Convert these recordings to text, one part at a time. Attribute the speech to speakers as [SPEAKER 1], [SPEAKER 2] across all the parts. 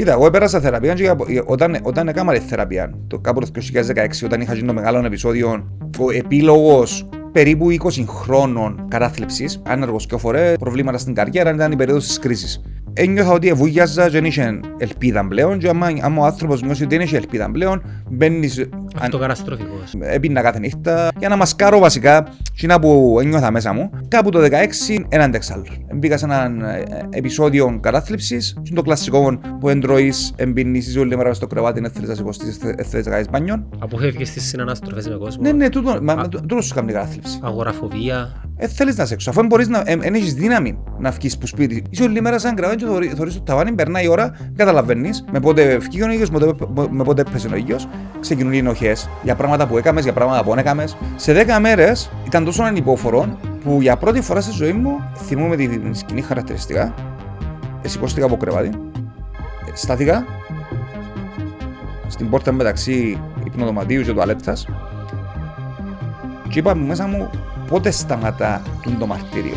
[SPEAKER 1] Κοίτα, εγώ έπερασα θεραπεία και όταν, όταν έκανα τη θεραπεία, το κάπου το 2016, όταν είχα γίνει το μεγάλο επεισόδιο, ο επίλογος περίπου 20 χρόνων κατάθλιψης, άνεργος και φορέ, προβλήματα στην καριέρα, ήταν η περίοδος της κρίσης. Ένιωθα ότι βούγιαζα και δεν είχε ελπίδα πλέον και άμα, άμα ο άνθρωπος νιώσει ότι δεν είχε ελπίδα πλέον μπαίνεις
[SPEAKER 2] Αυτοκαταστροφικός
[SPEAKER 1] Έπινα κάθε νύχτα για να μασκάρω βασικά κοινά που ένιωθα μέσα μου. Κάπου το 16 έναν τεξάλλο Μπήκα σε έναν ε, επεισόδιο κατάθλιψης. Και το κλασικό που εντρώεις εμπίνεις όλη μέρα στο κρεβάτι δεν θέλεις να σηκωστείς, δεν θέλεις να κάνεις μπάνιον
[SPEAKER 2] Αποφεύγεις τις συναναστροφές με κόσμο.
[SPEAKER 1] Ναι, ναι, τούτο, μα, τούτο σου κάνει κατάθλιψη.
[SPEAKER 2] Αγοραφοβία.
[SPEAKER 1] Ε, θέλεις να σέξω, αφού μπορείς να, ε, έχεις δύναμη να βγεις που σπίτι. Είσαι όλη μέρα σαν κρεβάτι και θωρείς το ταβάνι, περνάει η ώρα, καταλαβαίνεις με πότε βγήκε ο ήλιος, με πότε, με πότε έπαιζε ο ήλιος, ξεκινούν οι ενοχές για πράγματα που έκαμες, για πράγματα που έκαμες. Σε 10 μέρες ήταν τόσο ανυπόφορο που για πρώτη φορά στη ζωή μου θυμούμαι τη σκηνή χαρακτηριστικά. Σηκώστηκα από κρεβάτι, στάθηκα στην πόρτα μεταξύ υπνοδωματίου και τουαλέτας και είπα μέσα μου πότε σταματά το μαρτύριο;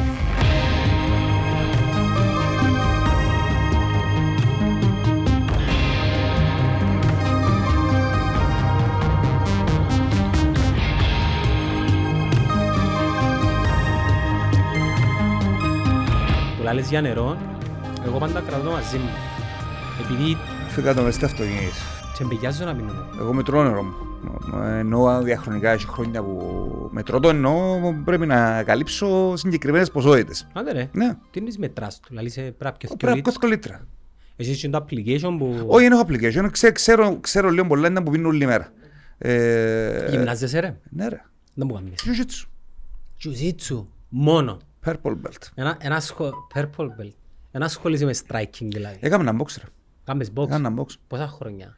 [SPEAKER 2] Που λάλες για νερό, εγώ πάντα κρατώ μαζί μου. Επειδή...
[SPEAKER 1] Φύγα το μες στο αυτοκίνητο.
[SPEAKER 2] Και μπηγιάζω να πίνω.
[SPEAKER 1] Εγώ μετρώ νερό μου. Εννοώ διαχρονικά, έχει χρόνια που μετρώ το εννοώ πρέπει να καλύψω συγκεκριμένες ποσότητες.
[SPEAKER 2] Άντε ρε,
[SPEAKER 1] Ναι.
[SPEAKER 2] τι είναι μετράς του, λαλείς πρέπει και
[SPEAKER 1] Πρέπει να
[SPEAKER 2] θκιολίτ.
[SPEAKER 1] κόσκω λίτρα.
[SPEAKER 2] Εσείς είναι το application που
[SPEAKER 1] Όχι, δεν έχω application. Ξέ- Ξέρω, ξέρω λίγο πολλά είναι που πίνουν όλη μέρα. Ε,
[SPEAKER 2] γυμνάζεσαι ρε;
[SPEAKER 1] Ναι ρε.
[SPEAKER 2] Δεν μου κάνεις.
[SPEAKER 1] Jiu-jitsu.
[SPEAKER 2] Jiu-jitsu, μόνο.
[SPEAKER 1] Purple belt.
[SPEAKER 2] Ένα, ένα σχο... Purple belt. Ένα ασχολείσαι με striking δηλαδή.
[SPEAKER 1] Έκαμε ένα box ρε.
[SPEAKER 2] Κάμες box.
[SPEAKER 1] Έκαμε ένα box.
[SPEAKER 2] Πόσα χρόνια;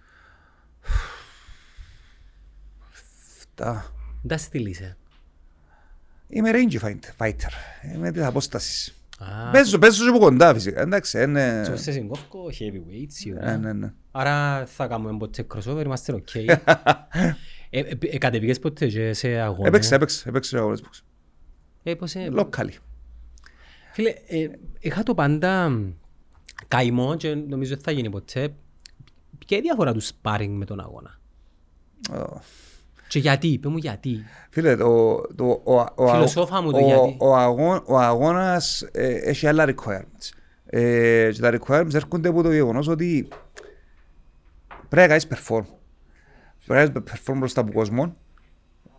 [SPEAKER 1] Τα.
[SPEAKER 2] Δεν τα στείλεισαι.
[SPEAKER 1] Είμαι range fight- fighter. Είμαι της απόστασης.
[SPEAKER 2] Α,
[SPEAKER 1] Παίζω, παίζω και από κοντά φυσικά. Εντάξει, είναι...
[SPEAKER 2] και σε συγκόφκω heavyweight σίγουρα.
[SPEAKER 1] Ναι, ναι, ναι.
[SPEAKER 2] Άρα θα κάνουμε ποτέ crossover, είμαστε οκ. Ε, ε, ε, Κατεβήκες ποτέ και σε αγώνα.
[SPEAKER 1] Έπαιξα, έπαιξα, έπαιξα αγώνες box.
[SPEAKER 2] Ε, πώς, ε,
[SPEAKER 1] Locally.
[SPEAKER 2] Φίλε, ε, είχα το πάντα καημό και νομίζω ότι θα γίνει ποτέ. Ποια είναι η διαφορά του sparring με τον αγώνα;
[SPEAKER 1] Ω.
[SPEAKER 2] Και γιατί, είπε μου γιατί.
[SPEAKER 1] Φίλε, το, το, ο, ο,
[SPEAKER 2] Φιλοσόφα μου το
[SPEAKER 1] ο,
[SPEAKER 2] γιατί.
[SPEAKER 1] ο, αγώ, ο αγώνας ε, έχει άλλα requirements. Ε, και τα requirements έρχονται από το γεγονός ότι πρέπει να κάνεις perform. Πρέπει να κάνεις perform μπροστά από κόσμο.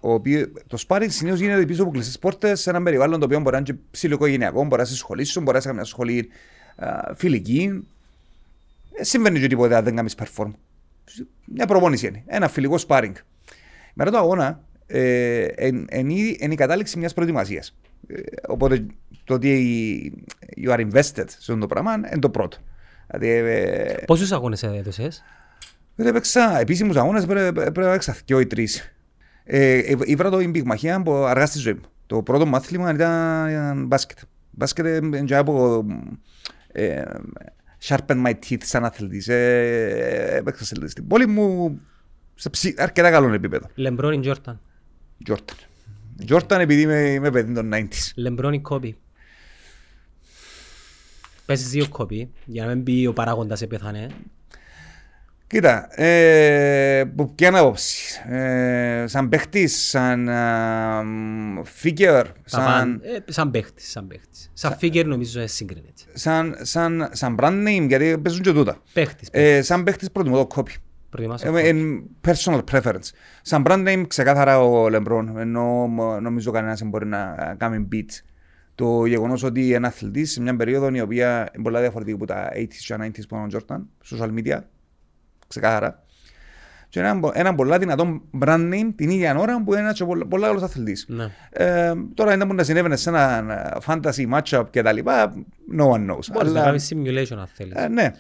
[SPEAKER 1] Ο οποίο, το sparring συνήθως γίνεται πίσω από κλειστές πόρτες σε ένα περιβάλλον το οποίο μπορεί να είναι και ψηλοοικογενειακό, μπορεί να σε σχολήσουν, μπορεί να σε μια σχολή α, φιλική. Ε, συμβαίνει και τίποτα αν δεν κάνεις perform. Μια προπόνηση είναι. Ένα φιλικό sparring. Μετά το αγώνα ε, είναι η κατάληξη μιας προετοιμασίας. Ε, οπότε το ότι you are invested σε αυτό το πράγμα είναι το πρώτο. Δηλαδή, ε,
[SPEAKER 2] Πόσους αγώνες έδωσες;
[SPEAKER 1] δεν έπαιξα επίσημους αγώνες, πρέπει πρέπει να έπαιξα και οι τρεις. Ε, ε, Ήβρα το πυγμαχία από αργά στη ζωή μου. Το πρώτο μάθημα ήταν, ήταν μπάσκετ. Μπάσκετ είναι και από ε, sharpen my teeth σαν αθλητής. Ε, έπαιξα σε- στην πόλη μου σε ψη- αρκετά καλό επίπεδο.
[SPEAKER 2] Λεμπρόν ή Τζόρταν;
[SPEAKER 1] Jordan. Jordan επειδή είμαι, είμαι παιδί των 90s.
[SPEAKER 2] Λεμπρόν ή Κόμπι; Πες δύο Κόμπι, για να μην πει ο παράγοντας έπεθανε.
[SPEAKER 1] Κοίτα, ε, που ποια άποψη; Ε, σαν παίχτης, σαν α, μ, figure,
[SPEAKER 2] Τα
[SPEAKER 1] σαν,
[SPEAKER 2] παν- ε, Σαν παίχτης, σαν παίχτης. Σαν figure νομίζω ε, σύγκρινεται.
[SPEAKER 1] σαν, σαν, σαν brand name, γιατί παίζουν και τούτα.
[SPEAKER 2] Παίχτης,
[SPEAKER 1] Ε, σαν παίχτης προτιμώ το copy.
[SPEAKER 2] προτιμάς ο
[SPEAKER 1] Ε,
[SPEAKER 2] Kobe.
[SPEAKER 1] εν personal preference. Σαν brand name ξεκάθαρα ο Λεμπρόν, ενώ μ, νομίζω κανένας δεν μπορεί να κάνει beat το γεγονός ότι ένα αθλητής σε μια περίοδο η οποία είναι πολλά διαφορετική από τα 80s και 90s που ήταν ο Jordan, social media, ξεκάθαρα. Και ένα, ένα πολλά δυνατό brand name την ίδια ώρα που είναι ένας και πολλά, πολλά καλός αθλητής.
[SPEAKER 2] Ναι.
[SPEAKER 1] Ε, τώρα δεν μπορεί να συνέβαινε σε ένα fantasy matchup και τα λοιπά, no one knows.
[SPEAKER 2] Μπορείς να
[SPEAKER 1] Αλλά,
[SPEAKER 2] κάνεις simulation αν θέλεις.
[SPEAKER 1] ε, ναι.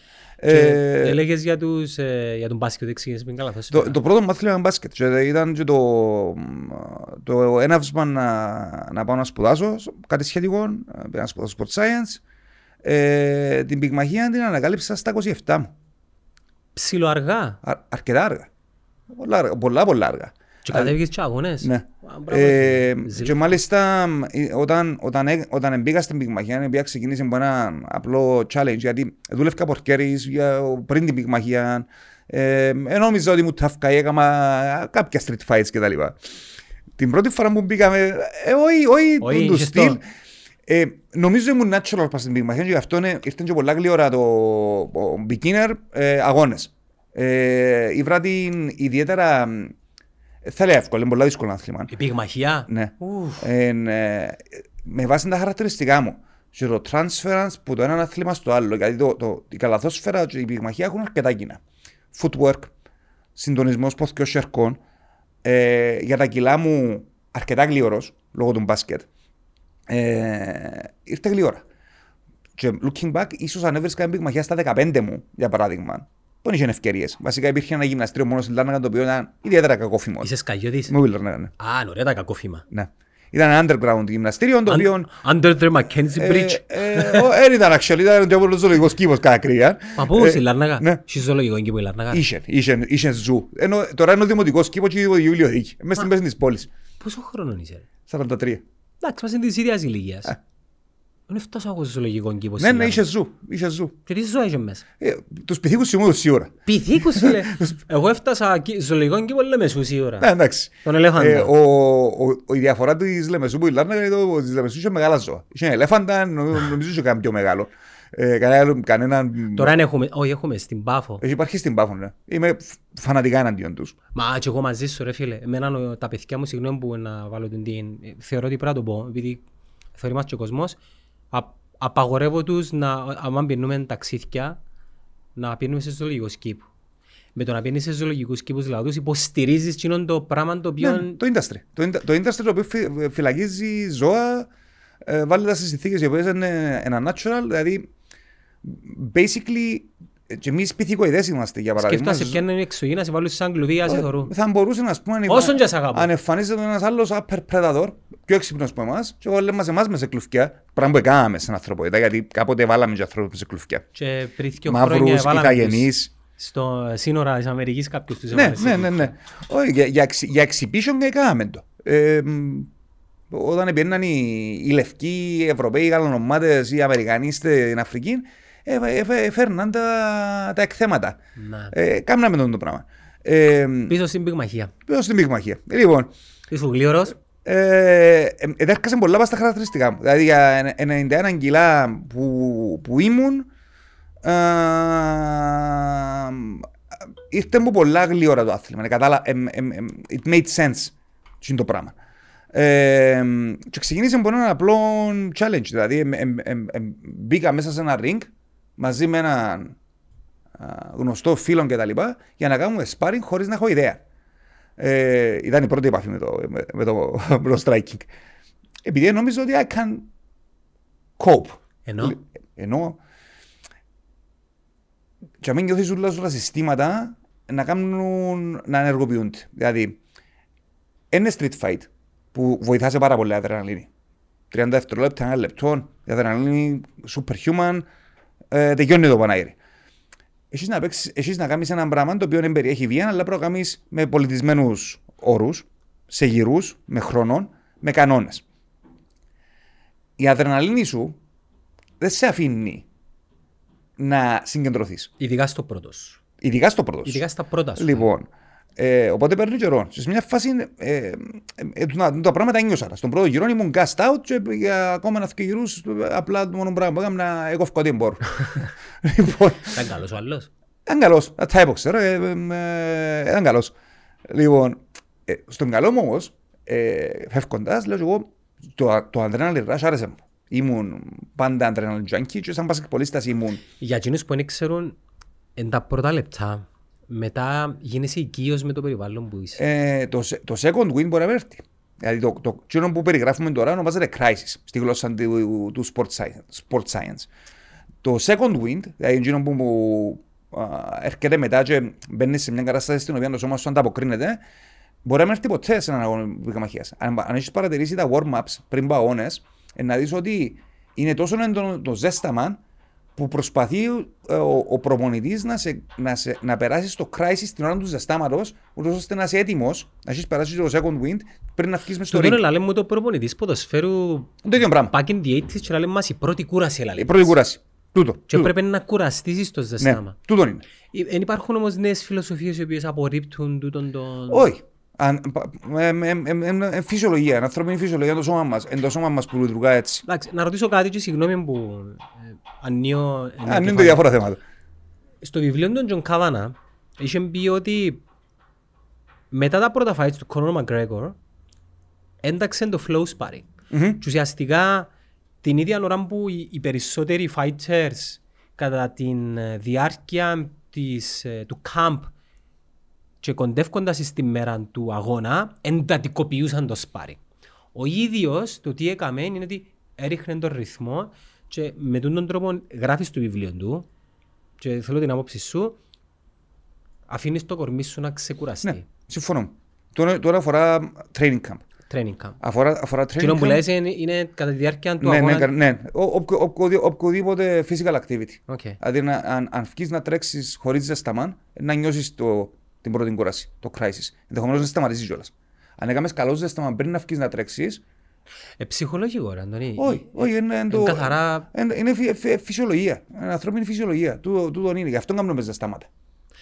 [SPEAKER 2] Και
[SPEAKER 1] Ε,
[SPEAKER 2] έλεγες για, τους, ε, για τον μπάσκετ ότι ξεκίνησες πριν καλά. θα σου
[SPEAKER 1] Το,
[SPEAKER 2] πω.
[SPEAKER 1] το πρώτο μάθημα ήταν μπάσκετ και ήταν και το, το έναυσμα να, να πάω να σπουδάσω κάτι σχετικό, πήγα να σπουδάσω sport science. Ε, την πυγμαχία την ανακάλυψα στα 27 μου.
[SPEAKER 2] Ψιλοαργά.
[SPEAKER 1] Α, αρκετά αργά. Πολλά, αργά. πολλά, πολλά αργά.
[SPEAKER 2] Και κατέβηκες και αγώνες.
[SPEAKER 1] Ναι.
[SPEAKER 2] Α, μπράβο,
[SPEAKER 1] Ε,
[SPEAKER 2] Ζήλ.
[SPEAKER 1] και μάλιστα ε, όταν, όταν, έ- όταν μπήκα στην πυγμαχία, η οποία ξεκίνησε με ένα απλό challenge, γιατί δούλευκα πορκέρις για- πριν την πυγμαχία, ε, ε, νόμιζα ότι μου ταύκα, έκανα κάποια street fights κτλ. Την πρώτη φορά που μπήκαμε, ε, όχι, όχι,
[SPEAKER 2] Όχι,
[SPEAKER 1] του- του
[SPEAKER 2] είχες το.
[SPEAKER 1] στυλ, ε, νομίζω ήμουν natural πας στην πυγμαχία και γι' αυτό είναι- ήρθαν και πολλά γλύωρα το ο beginner ε, αγώνες. Ε, ήβρα την ιδιαίτερα, ε, θα λέω εύκολο, είναι πολλά δύσκολο άθλημα.
[SPEAKER 2] Η πυγμαχία;
[SPEAKER 1] Ναι.
[SPEAKER 2] Ουφ.
[SPEAKER 1] Εν, ε, με βάση τα χαρακτηριστικά μου και το transference που το ένα άθλημα στο άλλο. Γιατί το, το, η καλαθόσφαιρα και η πυγμαχία έχουν αρκετά κοινά. Footwork, συντονισμός ποθκιών σερκών. Ε, για τα κιλά μου αρκετά γλυόρος λόγω του μπάσκετ. Ε, ήρθε γλυόρα. Και looking back, ίσως αν έβρισκα μια πυγμαχία στα 15 μου, για παράδειγμα, δεν είχε ευκαιρίες. Βασικά υπήρχε ένα γυμναστήριο μόνο στην Λάρνακα το οποίο ήταν ιδιαίτερα κακόφημο.
[SPEAKER 2] Είσαι σκαγιώτης;
[SPEAKER 1] Μου είπες, ναι, ναι.
[SPEAKER 2] Α, ωραία τα κακόφημα.
[SPEAKER 1] Ναι. Ήταν ένα underground γυμναστήριο το οποίο.
[SPEAKER 2] Under the Mackenzie Bridge.
[SPEAKER 1] Δεν ήταν actually, ήταν και από το ζωολογικός κήπος κατά κρύα.
[SPEAKER 2] Μα πού,
[SPEAKER 1] Ε,
[SPEAKER 2] στη Λάρνακα;
[SPEAKER 1] ναι.
[SPEAKER 2] Στη ζωολογικό κήπο η Λάρνακα;
[SPEAKER 1] Είχε, είχε, είχε ζου. Ενώ τώρα είναι ο δημοτικός κήπος και η βιβλιοθήκη. Μέσα στην μέση της πόλης.
[SPEAKER 2] Πόσο χρόνο είσαι. ρε;
[SPEAKER 1] 43.
[SPEAKER 2] Εντάξει, μας είναι της ίδιας ηλικίας. Δεν φτάσα εγώ στο ζωολογικό κήπο.
[SPEAKER 1] Ναι,
[SPEAKER 2] στη
[SPEAKER 1] ναι,
[SPEAKER 2] Λάρνακα.
[SPEAKER 1] είχε ζου. Είχε ζου.
[SPEAKER 2] Και τι ζωή είχε μέσα.
[SPEAKER 1] Ε, Τους πυθίκους σημούν σίγουρα.
[SPEAKER 2] Πυθίκους φίλε. Εγώ έφτασα εκεί- στο ζωολογικό κήπο λέμε σου σίγουρα.
[SPEAKER 1] Ναι, εντάξει.
[SPEAKER 2] Τον ελέφαντα.
[SPEAKER 1] Ε, ο, ο, η διαφορά της Λεμεσού που η Λάρνακα είναι ότι της Λεμεσού είχε μεγάλα ζώα. Είχε ελέφαντα, νομ- νομίζω είχε κάνει πιο μεγάλο. Ε, κανένα, κανένα...
[SPEAKER 2] Τώρα δεν έχουμε, όχι έχουμε στην Πάφο.
[SPEAKER 1] Έχει υπάρχει στην Πάφο, ναι. Είμαι φ- φανατικά εναντίον τους.
[SPEAKER 2] Μα και εγώ μαζί σου ρε φίλε. Εμένα ο- τα παιδιά μου συγγνώμη που να βάλω την την. ε, Θεωρώ ότι πρέπει να το πω. Επειδή θεωρεί μας και ο κόσμος. Α, απαγορεύω τους να, άμα πίνουμε ταξίδια, να πίνουμε σε ζωολογικούς κήπους. Με το να πίνεις σε ζωολογικούς κήπους λαούς υποστηρίζεις εκείνον το πράγμα το οποίο...
[SPEAKER 1] Ναι, το industry. Το, inda- το industry το οποίο φυ- φυλακίζει ζώα, ε, βάλει τα στις συνθήκες οι οποίες είναι ένα natural, δηλαδή basically ε, και εμείς πυθικοειδές είμαστε για παράδειγμα.
[SPEAKER 2] Σκέφτεσαι ποια είναι η εξωγή να σε βάλουν σαν κλουβί, ας σε θωρούν.
[SPEAKER 1] Θα μπορούσε να πούμε αν,
[SPEAKER 2] Όσον και σ' αγαπώ.
[SPEAKER 1] αν εμφανίζεται ένας άλλος upper predator, πιο έξυπνος από εμάς, και εγώ λέμε σε εμάς με σε κλουφκιά, πράγμα που έκαναμε στην ανθρωπότητα, γιατί κάποτε βάλαμε και ανθρώπους σε κλουφκιά.
[SPEAKER 2] Και πριν δύο χρόνια
[SPEAKER 1] Μαύρους,
[SPEAKER 2] βάλαμε τους
[SPEAKER 1] ηθαγενείς,
[SPEAKER 2] στο σύνορα της Αμερικής κάποιους τους
[SPEAKER 1] Ναι,
[SPEAKER 2] έβαλες σε
[SPEAKER 1] ναι, ναι, ναι. Όχι, για, για, εξ- για exhibition έκαναμε το. Ε, μ, όταν πήγαιναν οι, οι λευκοί, οι Ευρωπαίοι, οι γαλλονομάτες, οι Αμερικανοί στην Αφρική, ε, ε, ε, φέρναν τα, τα εκθέματα.
[SPEAKER 2] Να.
[SPEAKER 1] Ε, κάμναμε τον το πράγμα. Ε,
[SPEAKER 2] Πίσω στην πυγμαχία.
[SPEAKER 1] Πίσω στην πυγμαχία. Λοιπόν,
[SPEAKER 2] Είσαι γλύωρος.
[SPEAKER 1] ε, ε, εδέρκασαν πολλά πας στα χαρακτηριστικά μου. Δηλαδή για 91 κιλά που, που ήμουν, ε, ήρθε μου πολλά γλυόρα το άθλημα. Ε, κατάλα, εμ, εμ, εμ, it made sense τι είναι το πράγμα. Ε, και ξεκινήσε από έναν απλό challenge. Δηλαδή εμ, εμ, εμ, εμ, μπήκα μέσα σε ένα ring μαζί με έναν α, γνωστό φίλο κτλ. για να κάνουμε sparring χωρίς να έχω ιδέα. Ε, ήταν η πρώτη επαφή με το, με, με το, με το striking. Επειδή νόμιζα ότι I can cope.
[SPEAKER 2] Ενώ.
[SPEAKER 1] Ενώ και αν νιώθεις όλα σου τα συστήματα να κάνουν, να ενεργοποιούνται. Δηλαδή, είναι street fight που βοηθάς σε πάρα πολύ η αδρεναλίνη. 30 δευτερόλεπτα, ένα λεπτό, η αδρεναλίνη superhuman, ε, τελειώνει το παναήρι. Έχεις να, παίξεις, έχεις να κάνεις ένα πράγμα το οποίο δεν περιέχει βία, αλλά πρέπει να κάνεις με πολιτισμένους όρους, σε γυρούς, με χρόνο, με κανόνες. Η αδρεναλίνη σου δεν σε αφήνει να συγκεντρωθείς.
[SPEAKER 2] Ειδικά στο πρώτος σου.
[SPEAKER 1] Ειδικά στο πρώτος. σου.
[SPEAKER 2] Ειδικά στα πρώτα σου.
[SPEAKER 1] Λοιπόν, ε, οπότε παίρνει καιρό. Σε μια φάση ε, ε, ε, να- τα πράγματα ένιωσα. Στον πρώτο γύρο ήμουν gassed out και για ακόμα να φύγει γύρους απλά το μόνο πράγμα που έκανα να εγώ φκωτή μπορώ. λοιπόν,
[SPEAKER 2] Ήταν καλός ο άλλος;
[SPEAKER 1] ήταν καλός. Τα έπαιξε, ρε, ε, ε, ήταν καλός. Λοιπόν, ε, στον καλό μου όμως, ε, φεύγοντας, λέω και εγώ, το, το adrenaline rush άρεσε μου. Ήμουν πάντα adrenaline junkie και σαν πασικπολίστας ήμουν.
[SPEAKER 2] Για εκείνους που δεν ξέρουν, εν τα πρώτα λεπτά, μετά γίνεσαι οικείος με το περιβάλλον που είσαι.
[SPEAKER 1] Ε, το, σε- το second win μπορεί να έρθει. Δηλαδή το, το εκείνο που περιγράφουμε τώρα ονομάζεται crisis στη γλώσσα του, του sport, science, sport science. Το second wind, δηλαδή εκείνο που, που α, έρχεται μετά και μπαίνει σε μια κατάσταση στην οποία το σώμα σου ανταποκρίνεται, μπορεί να μην έρθει ποτέ σε έναν αγώνα πυγμαχίας. Αν, αν έχεις παρατηρήσει τα warm-ups πριν από αγώνες, ε, να δεις ότι είναι τόσο έντονο το ζέσταμα που προσπαθεί ε, ο, ο προπονητή να, σε, να, σε, να περάσει στο crisis την ώρα του ζεστάματος, ώστε να είσαι έτοιμος, να έχεις περάσει το second wind πριν να βγεις μες στο
[SPEAKER 2] Το
[SPEAKER 1] ring.
[SPEAKER 2] τώρα λέμε το προπονητής ποδοσφαίρου
[SPEAKER 1] Το ίδιο πράγμα.
[SPEAKER 2] back in the 80s και λέμε μας η πρώτη κούραση
[SPEAKER 1] Η
[SPEAKER 2] λέμε.
[SPEAKER 1] πρώτη κούραση. Τούτο.
[SPEAKER 2] Και
[SPEAKER 1] τούτο.
[SPEAKER 2] πρέπει να κουραστείς στο
[SPEAKER 1] Ναι,
[SPEAKER 2] ζεστάμα.
[SPEAKER 1] τούτο είναι.
[SPEAKER 2] Δεν υπάρχουν όμως νέες φιλοσοφίες οι οποίες απορρίπτουν τούτον τον...
[SPEAKER 1] Όχι. Αν- πα- ε, ε, ε, ε, ε, Φυσιολογία, είναι ανθρώπινη φυσιολογία το σώμα μας. Είναι το σώμα μας που λειτουργά έτσι.
[SPEAKER 2] Εντάξει, να ρωτήσω κάτι και συγγνώμη που ε, ανοίγω... ένα
[SPEAKER 1] Αν είναι το
[SPEAKER 2] κεφάλι.
[SPEAKER 1] διάφορα θέματα.
[SPEAKER 2] Στο βιβλίο του Τζον Κάβανα είχε πει ότι μετά τα πρώτα fights του Conor McGregor ένταξε το flow sparring.
[SPEAKER 1] Μμμ.
[SPEAKER 2] Και ουσιαστικά την ίδια ώρα που οι, οι περισσότεροι fighters κατά τη διάρκεια της, ε, του camp και κοντεύκοντας στη μέρα του αγώνα εντατικοποιούσαν το sparring. Ο ίδιος το τι έκαμε είναι ότι έριχνε τον ρυθμό και με τον τον τρόπο γράφεις στο βιβλίο του και θέλω την άποψη σου αφήνεις το κορμί σου να ξεκουραστεί.
[SPEAKER 1] Ναι, συμφωνώ. Τώρα, τώρα αφορά training camp.
[SPEAKER 2] Training camp.
[SPEAKER 1] Αφορά, αφορά training
[SPEAKER 2] Εκείνο που
[SPEAKER 1] camp.
[SPEAKER 2] λες είναι, είναι κατά τη διάρκεια του
[SPEAKER 1] Ναι, ναι,
[SPEAKER 2] αγώνα.
[SPEAKER 1] κα- ναι. Ο- οπ- οπ- Οποιοδήποτε physical activity.
[SPEAKER 2] OK.
[SPEAKER 1] Δηλαδή, να- αν, αν βγει να τρέξεις χωρίς ζεσταμάν, να νιώσεις την πρώτη κούραση, το crisis. Ενδεχομένως να σταματήσει κιόλας. Αν έκαμες καλός ζεσταμάν πριν να βγεις να τρέξει,
[SPEAKER 2] Ε, ψυχολογικό, ρε, Αντώνη.
[SPEAKER 1] όχι, όχι, είναι, είναι το.
[SPEAKER 2] Είναι καθαρά-
[SPEAKER 1] Είναι, είναι φυ- φυ- φυσιολογία. Είναι ανθρώπινη φυσιολογία. Τούτο τούτο είναι. Γι' αυτό κάνουμε ζεστάματα.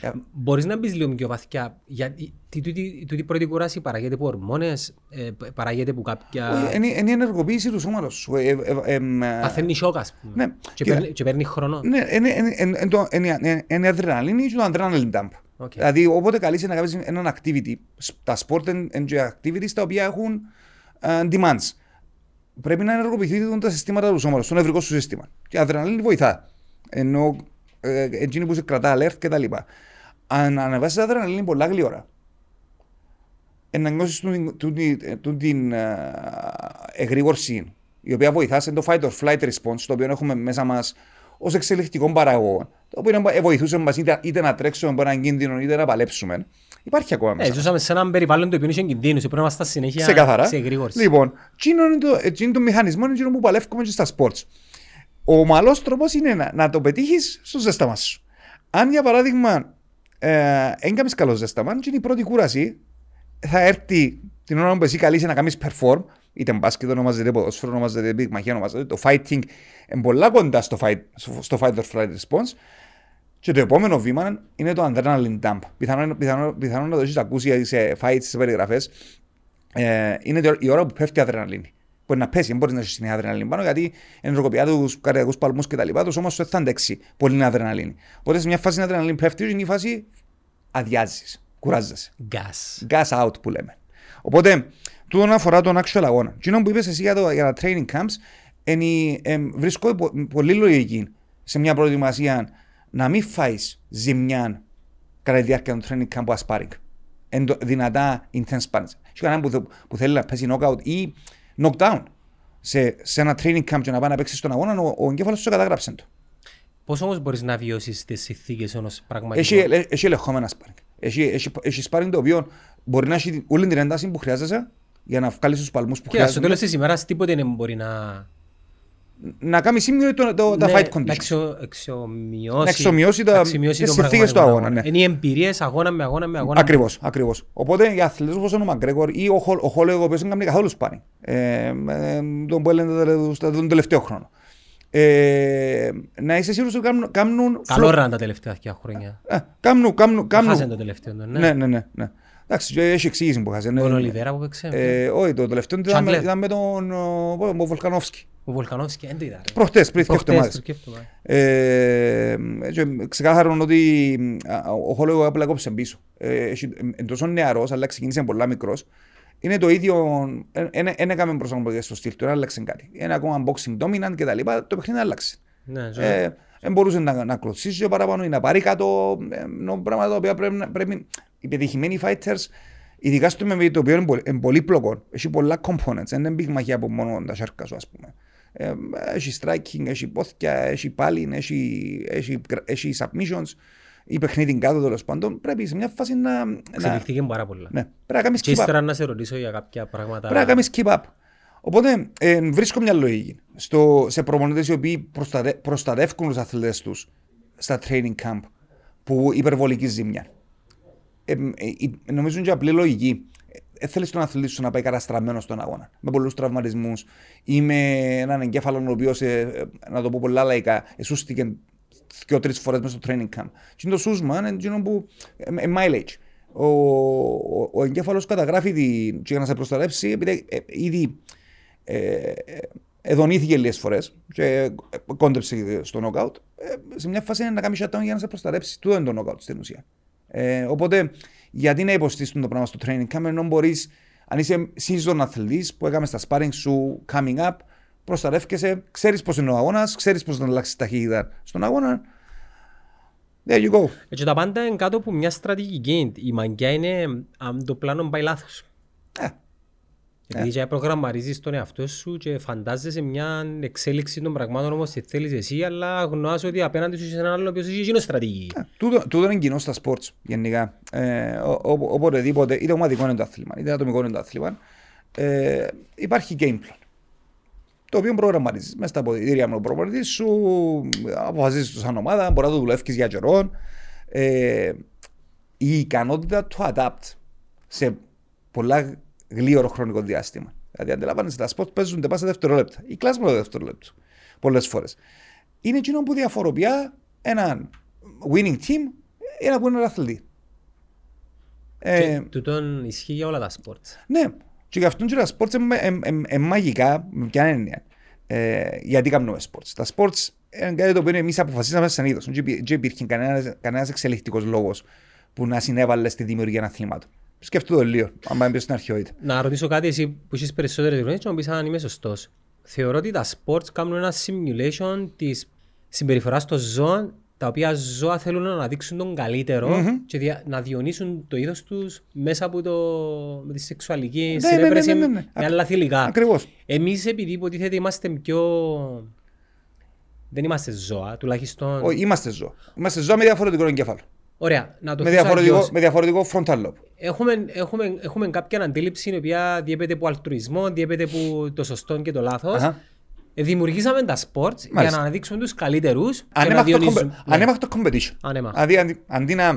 [SPEAKER 1] Για-
[SPEAKER 2] Μπορείς να μπεις λίγο πιο βαθιά. Γιατί τι- τούτη τούτη πρώτη κουράση παράγεται από ορμόνες, ε, παράγεται από κάποια...
[SPEAKER 1] Όχι, Είναι είναι η ενεργοποίηση του σώματος σου. Ε, ε, ε, εμ, ε,
[SPEAKER 2] Παθαίνεις σοκ, ας πούμε.
[SPEAKER 1] Ναι.
[SPEAKER 2] Και,
[SPEAKER 1] Κοίτα.
[SPEAKER 2] παίρνει, και παίρνεις χρόνο.
[SPEAKER 1] Ναι, είναι- είναι- είναι- είναι το- είναι- είναι- είναι η αδρεναλίνη και το adrenaline dump.
[SPEAKER 2] OK.
[SPEAKER 1] Δηλαδή, όποτε καλείσαι να κάνεις έναν activity, σ- τα sport and and activities τα οποία έχουν ε, demands, πρέπει να ενεργοποιηθεί τα συστήματα του σώματος, το νευρικό σου σύστημα. Και η αδρεναλίνη βοηθά. Ενώ ε, εκείνη που σε κρατά alert και τα λοιπά. Αν ανεβάσεις αδρεναλίνη πολλά γλυόρα, ε, να νιώσεις τούτη- τούτη- τούτη την ε, εγρήγορση η οποία βοηθάς σε το fight or flight response το οποίο έχουμε μέσα μας ως εξελικτικό παραγωγό το οποίο ε, βοηθούσε μας είτε, είτε να τρέξουμε από έναν κίνδυνο είτε να παλέψουμε υπάρχει ακόμα
[SPEAKER 2] Ε,
[SPEAKER 1] μέσα.
[SPEAKER 2] ζούσαμε σε έναν περιβάλλον το οποίο είχε κινδύνους. Πρέπει να είμαστε στα συνέχεια
[SPEAKER 1] Ξεκάθαρα.
[SPEAKER 2] σε εγρήγορση.
[SPEAKER 1] Λοιπόν, εκείνο είναι το, εκείνο το μηχανισμό είναι εκείνο που παλεύουμε και στα sports. Ο ομαλός τρόπος είναι να, να το πετύχεις στο ζέσταμα σου. Αν για παράδειγμα ε, έγκαμε καλό ζέσταμα, και είναι η πρώτη κούραση, θα έρθει την ώρα που εσύ καλείσαι να κάνεις perform, είτε μπάσκετ ονομάζεται, ποδόσφαιρο ονομάζεται, πυγμαχία ονομάζεται, το fighting είναι πολλά κοντά στο fight, στο fight or flight response. Και το επόμενο βήμα είναι το adrenaline dump. Πιθανόν, πιθανόν, πιθανόν να το έχεις ακούσει σε fights, σε περιγραφές. Ε, είναι το- η ώρα που πέφτει η αδρεναλίνη. Μπορεί να πέσει, δεν μπορείς να έχει την αδρεναλίνη πάνω γιατί ενεργοποιεί τους καρδιακούς παλμούς κτλ. Το σώμα σου δεν θα αντέξει πολύ την αδρεναλίνη. Οπότε σε μια φάση η αδρεναλίνη πέφτει, είναι η φάση αδειάζεις, κουράζεσαι.
[SPEAKER 2] Gas.
[SPEAKER 1] Gas out που λέμε. Οπότε, τούτον αφορά τον actual αγώνα. Τι που είπες εσύ για, το, για τα training camps, είναι, η- εμ, βρίσκω πο- πολύ λογική σε μια προετοιμασία να μην φάεις ζημιά κατά τη διάρκεια του training camp που ασπάρικ. Εντο, δυνατά intense sparring. Έχει κανένα που, θε- που θέλει να πέσει knockout ή knockdown σε, σε ένα training camp και να πάει να παίξει στον αγώνα, ο, ο εγκέφαλος σου καταγράψε το.
[SPEAKER 2] Πώς όμως μπορείς να βιώσεις τις συνθήκες ενός πραγματικού...
[SPEAKER 1] Έχει, ελε- έχει ελεγχόμενα sparring. Έχει, έχει, έχει sparring το οποίο μπορεί να έχει όλη την ένταση που χρειάζεσαι για να βγάλεις τους παλμούς που
[SPEAKER 2] Και στο
[SPEAKER 1] χρειάζεται.
[SPEAKER 2] τέλος της ημέρας τίποτε δεν μπορεί να...
[SPEAKER 1] Να κάνει σύμμυρο το, το, τα
[SPEAKER 2] Ναι,
[SPEAKER 1] fight
[SPEAKER 2] Να
[SPEAKER 1] conditions.
[SPEAKER 2] εξο- εξομοιώσει,
[SPEAKER 1] Να εξομοιώσει τα-
[SPEAKER 2] να αξιομοιώσει
[SPEAKER 1] τις
[SPEAKER 2] τον
[SPEAKER 1] συνθήκες του
[SPEAKER 2] πραγματικό
[SPEAKER 1] αγώνα, ναι.
[SPEAKER 2] Είναι οι εμπειρίες αγώνα με αγώνα με αγώνα.
[SPEAKER 1] Ακριβώς, ακριβώς. Οπότε οι αθλητές όπως ο Μαγκρέγορ ή ο, Χολ- ο Χόλεγ, ο οποίος δεν κάνει καθόλου σπάνι, ε, ε, τον που έλεγε το- το- τον τελευταίο χρόνο. Ε, να είσαι σίγουρος ότι κάνουν. κάνουν
[SPEAKER 2] Καλό
[SPEAKER 1] φλο-
[SPEAKER 2] ραν τα τελευταία δύο χρόνια.
[SPEAKER 1] Ε, κάνουν, κάνουν, κάνουν.
[SPEAKER 2] Χάσαν το τελευταίο τον, ναι.
[SPEAKER 1] Ναι, ναι, ναι. ναι. Εντάξει, και έχει εξήγηση που χάσε. ναι.
[SPEAKER 2] Τον Ολιβέρα που παίξε.
[SPEAKER 1] Ε, όχι, το τελευταίο ήταν με,
[SPEAKER 2] Chandler.
[SPEAKER 1] ήταν με τον ο, ο, ο Βολκανόφσκι.
[SPEAKER 2] Ο Βολκανόφσκι, δεν το είδα. ρε.
[SPEAKER 1] Προχτές, πριν δύο
[SPEAKER 2] Προχτές,
[SPEAKER 1] εβδομάδες.
[SPEAKER 2] το σκέφτομαι.
[SPEAKER 1] Ε, και ξεκάθαρον ότι α, ο Χόλεγο απλά κόψε πίσω. Ε, έχει- εν τόσο νεαρός, αλλά ξεκίνησε πολλά μικρός. Είναι το ίδιο, δεν έκαμε προσαρμογές στο στυλ του, άλλαξε κάτι. Είναι ακόμα boxing dominant και τα λοιπά, το παιχνίδι άλλαξε.
[SPEAKER 2] Ναι, ζω-
[SPEAKER 1] Ε, δεν μπορούσε να, να κλωτσίσει πιο παραπάνω ή να πάρει κάτω. Ε, ενώ πράγματα τα οποία πρέπει, να- πρέπει οι πετυχημένοι fighters, ειδικά στο MMA το οποίο είναι πολύ, είναι πολύπλοκο, έχει πολλά components, δεν είναι πυγμαχία από μόνο τα σάρκα σου ας πούμε. Ε, έχει striking, έχει πόθηκια, έχει πάλι, έχει, έχει, έχει submissions, ή παιχνίδι κάτω τέλος πάντων. Πρέπει σε μια φάση να. να
[SPEAKER 2] Εξελιχθήκε πάρα πολλά.
[SPEAKER 1] ναι, πρέπει να κάνεις
[SPEAKER 2] Και
[SPEAKER 1] keep up.
[SPEAKER 2] ύστερα να σε ρωτήσω για κάποια πράγματα.
[SPEAKER 1] Πρέπει να κάνεις keep up. Οπότε ε, βρίσκω μια λογική στο, σε προπονητές οι οποίοι προστατε, προστατεύουν τους αθλητές τους στα training camp που υπερβολική ζημιά. Ε, ε, ε, νομίζω είναι και απλή λογική. Ε, θέλεις τον αθλητή σου να πάει καταστραμμένο στον αγώνα. Με πολλούς τραυματισμούς ή με έναν εγκέφαλο ο οποίος, ε, να το πω πολλά λαϊκά, εσούστηκε και τρεις φορές μέσα στο training camp. Και είναι το σούσμα, είναι εκείνο που. Ε, ε, mileage. Ο, ο, ο εγκέφαλος καταγράφει τη, για να σε προστατεύσει, επειδή ε, ήδη ε, εδονήθηκε λίγες φορές και κόντεψε στο knockout. Ε, σε μια φάση είναι να κάνει shutdown για να σε προστατεύσει. Τούτο είναι το knockout στην ουσία. Ε, οπότε, γιατί να υποστήσουν το πράγμα στο training camp, ενώ μπορείς, αν είσαι season αθλητής που έκαμε στα sparring σου coming up, προστατεύκεσαι, ξέρεις πώς είναι ο αγώνας, ξέρεις πώς να αλλάξεις ταχύτητα στον αγώνα. There you go.
[SPEAKER 2] Έτσι τα πάντα είναι κάτω από μια στρατηγική. Η μαγκιά είναι αν το πλάνο πάει λάθος.
[SPEAKER 1] Ε,
[SPEAKER 2] Επειδή και προγραμματίζεις τον εαυτό σου και φαντάζεσαι μια εξέλιξη των πραγμάτων όμως τι θέλεις εσύ, αλλά αγνοάς ότι απέναντι σου είσαι έναν άλλο οποίος έχει εκείνο στρατηγική.
[SPEAKER 1] ε, τούτο, τούτο είναι κοινό στα sports γενικά. Ε, ο- ο- οποτεδήποτε, είτε ομαδικό είναι το άθλημα, είτε ατομικό είναι το άθλημα, ε, υπάρχει game plan. Το οποίο προγραμματίζεις μέσα στα αποδυτήρια με τον προπονητής σου, αποφασίζεις το σαν ομάδα, μπορείς να το δουλεύεις για καιρό. Ε, η ικανότητα του adapt σε πολλά γλήορο χρονικό διάστημα. Δηλαδή, αντιλαμβάνεσαι, τα σπορτ παίζονται πάσα δευτερόλεπτα ή κλάσμα το δευτερόλεπτο πολλές φορές. Είναι εκείνο που διαφοροποιεί έναν winning team ή ένα winner αθλητή. Ε,
[SPEAKER 2] Και τούτον ισχύει για όλα τα sports.
[SPEAKER 1] ναι, και γι' αυτόν και τα sports είναι μαγικά, με ποια έννοια. Ε, γιατί κάνουμε sports. Τα sports είναι κάτι το οποίο εμείς αποφασίσαμε σαν είδος. Δεν υπήρχε κανένα εξελιχτικό λόγος που να συνέβαλε στη δημιουργία αθλημάτων. Σκέφτομαι το λίγο, αν πάμε στην αρχαιότητα.
[SPEAKER 2] Να ρωτήσω κάτι εσύ που είσαι περισσότερες γνώσεις και να μου πεις αν είμαι σωστός. Θεωρώ ότι τα sports κάνουν ένα simulation της συμπεριφοράς των ζώων τα οποία ζώα θέλουν να αναδείξουν τον καλύτερο και δια- να διονύσουν το είδος τους μέσα από το, με τη σεξουαλική
[SPEAKER 1] ναι,
[SPEAKER 2] συνέβρεση
[SPEAKER 1] ναι, ναι, ναι.
[SPEAKER 2] με
[SPEAKER 1] Ακ-
[SPEAKER 2] άλλα θηλυκά.
[SPEAKER 1] Ακριβώς.
[SPEAKER 2] Εμείς επειδή υποτίθεται είμαστε πιο... Δεν είμαστε ζώα, τουλάχιστον...
[SPEAKER 1] Ο- Είμαστε ζώα. Είμαστε ζώα με διαφορετικό εγκέφαλο.
[SPEAKER 2] Ωραία, να το
[SPEAKER 1] Με
[SPEAKER 2] θέσω
[SPEAKER 1] διαφορετικό,
[SPEAKER 2] αλλιώς.
[SPEAKER 1] με διαφορετικό frontal lobe.
[SPEAKER 2] Έχουμε, έχουμε, έχουμε κάποια αντίληψη η οποία διέπεται από αλτρουισμό, διέπεται από το σωστό και το λάθος.
[SPEAKER 1] Αχα.
[SPEAKER 2] Δημιουργήσαμε τα sports για
[SPEAKER 1] Μάλιστα.
[SPEAKER 2] να αναδείξουμε τους καλύτερους και να
[SPEAKER 1] Ανέμακτο
[SPEAKER 2] διονύσουν.
[SPEAKER 1] compe- ανέμακτο competition.
[SPEAKER 2] Ανέμακτο.
[SPEAKER 1] Δηλαδή αντί, αντί να,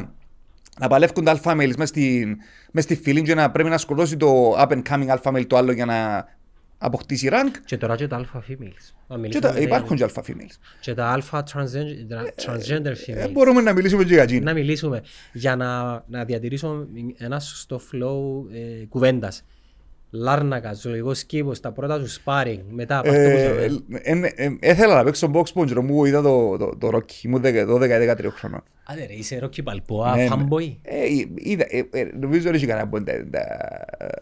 [SPEAKER 1] να παλεύουν τα alpha males μες στην, μες στη φυλή και να πρέπει να σκοτώσει το up and coming alpha male το άλλο για να αποκτήσει rank.
[SPEAKER 2] Και τώρα και τα alpha females. Να
[SPEAKER 1] Και
[SPEAKER 2] μιλήσουμε
[SPEAKER 1] τα,
[SPEAKER 2] για-
[SPEAKER 1] υπάρχουν και alpha females.
[SPEAKER 2] Και τα alpha transgen- transgender
[SPEAKER 1] Ε,
[SPEAKER 2] females.
[SPEAKER 1] μπορούμε να μιλήσουμε και για εκείνα.
[SPEAKER 2] Να μιλήσουμε για να, να διατηρήσω ένα σωστό flow ε, κουβέντας. Λάρνακα, ζωολογικός κήπος, τα πρώτα σου sparring, μετά από αυτό που
[SPEAKER 1] Ε,
[SPEAKER 2] σε-
[SPEAKER 1] ε, ε, Έθελα να παίξω box πόντζερο μου είδα το, το, το Rocky, ήμουν 12-13 χρονών.
[SPEAKER 2] Άντε ρε, είσαι Rocky Balboa,
[SPEAKER 1] Ναι, ναι.
[SPEAKER 2] fanboy;
[SPEAKER 1] Ε, είδα, ε, ε, νομίζω δεν έχει κανένα που είναι τα-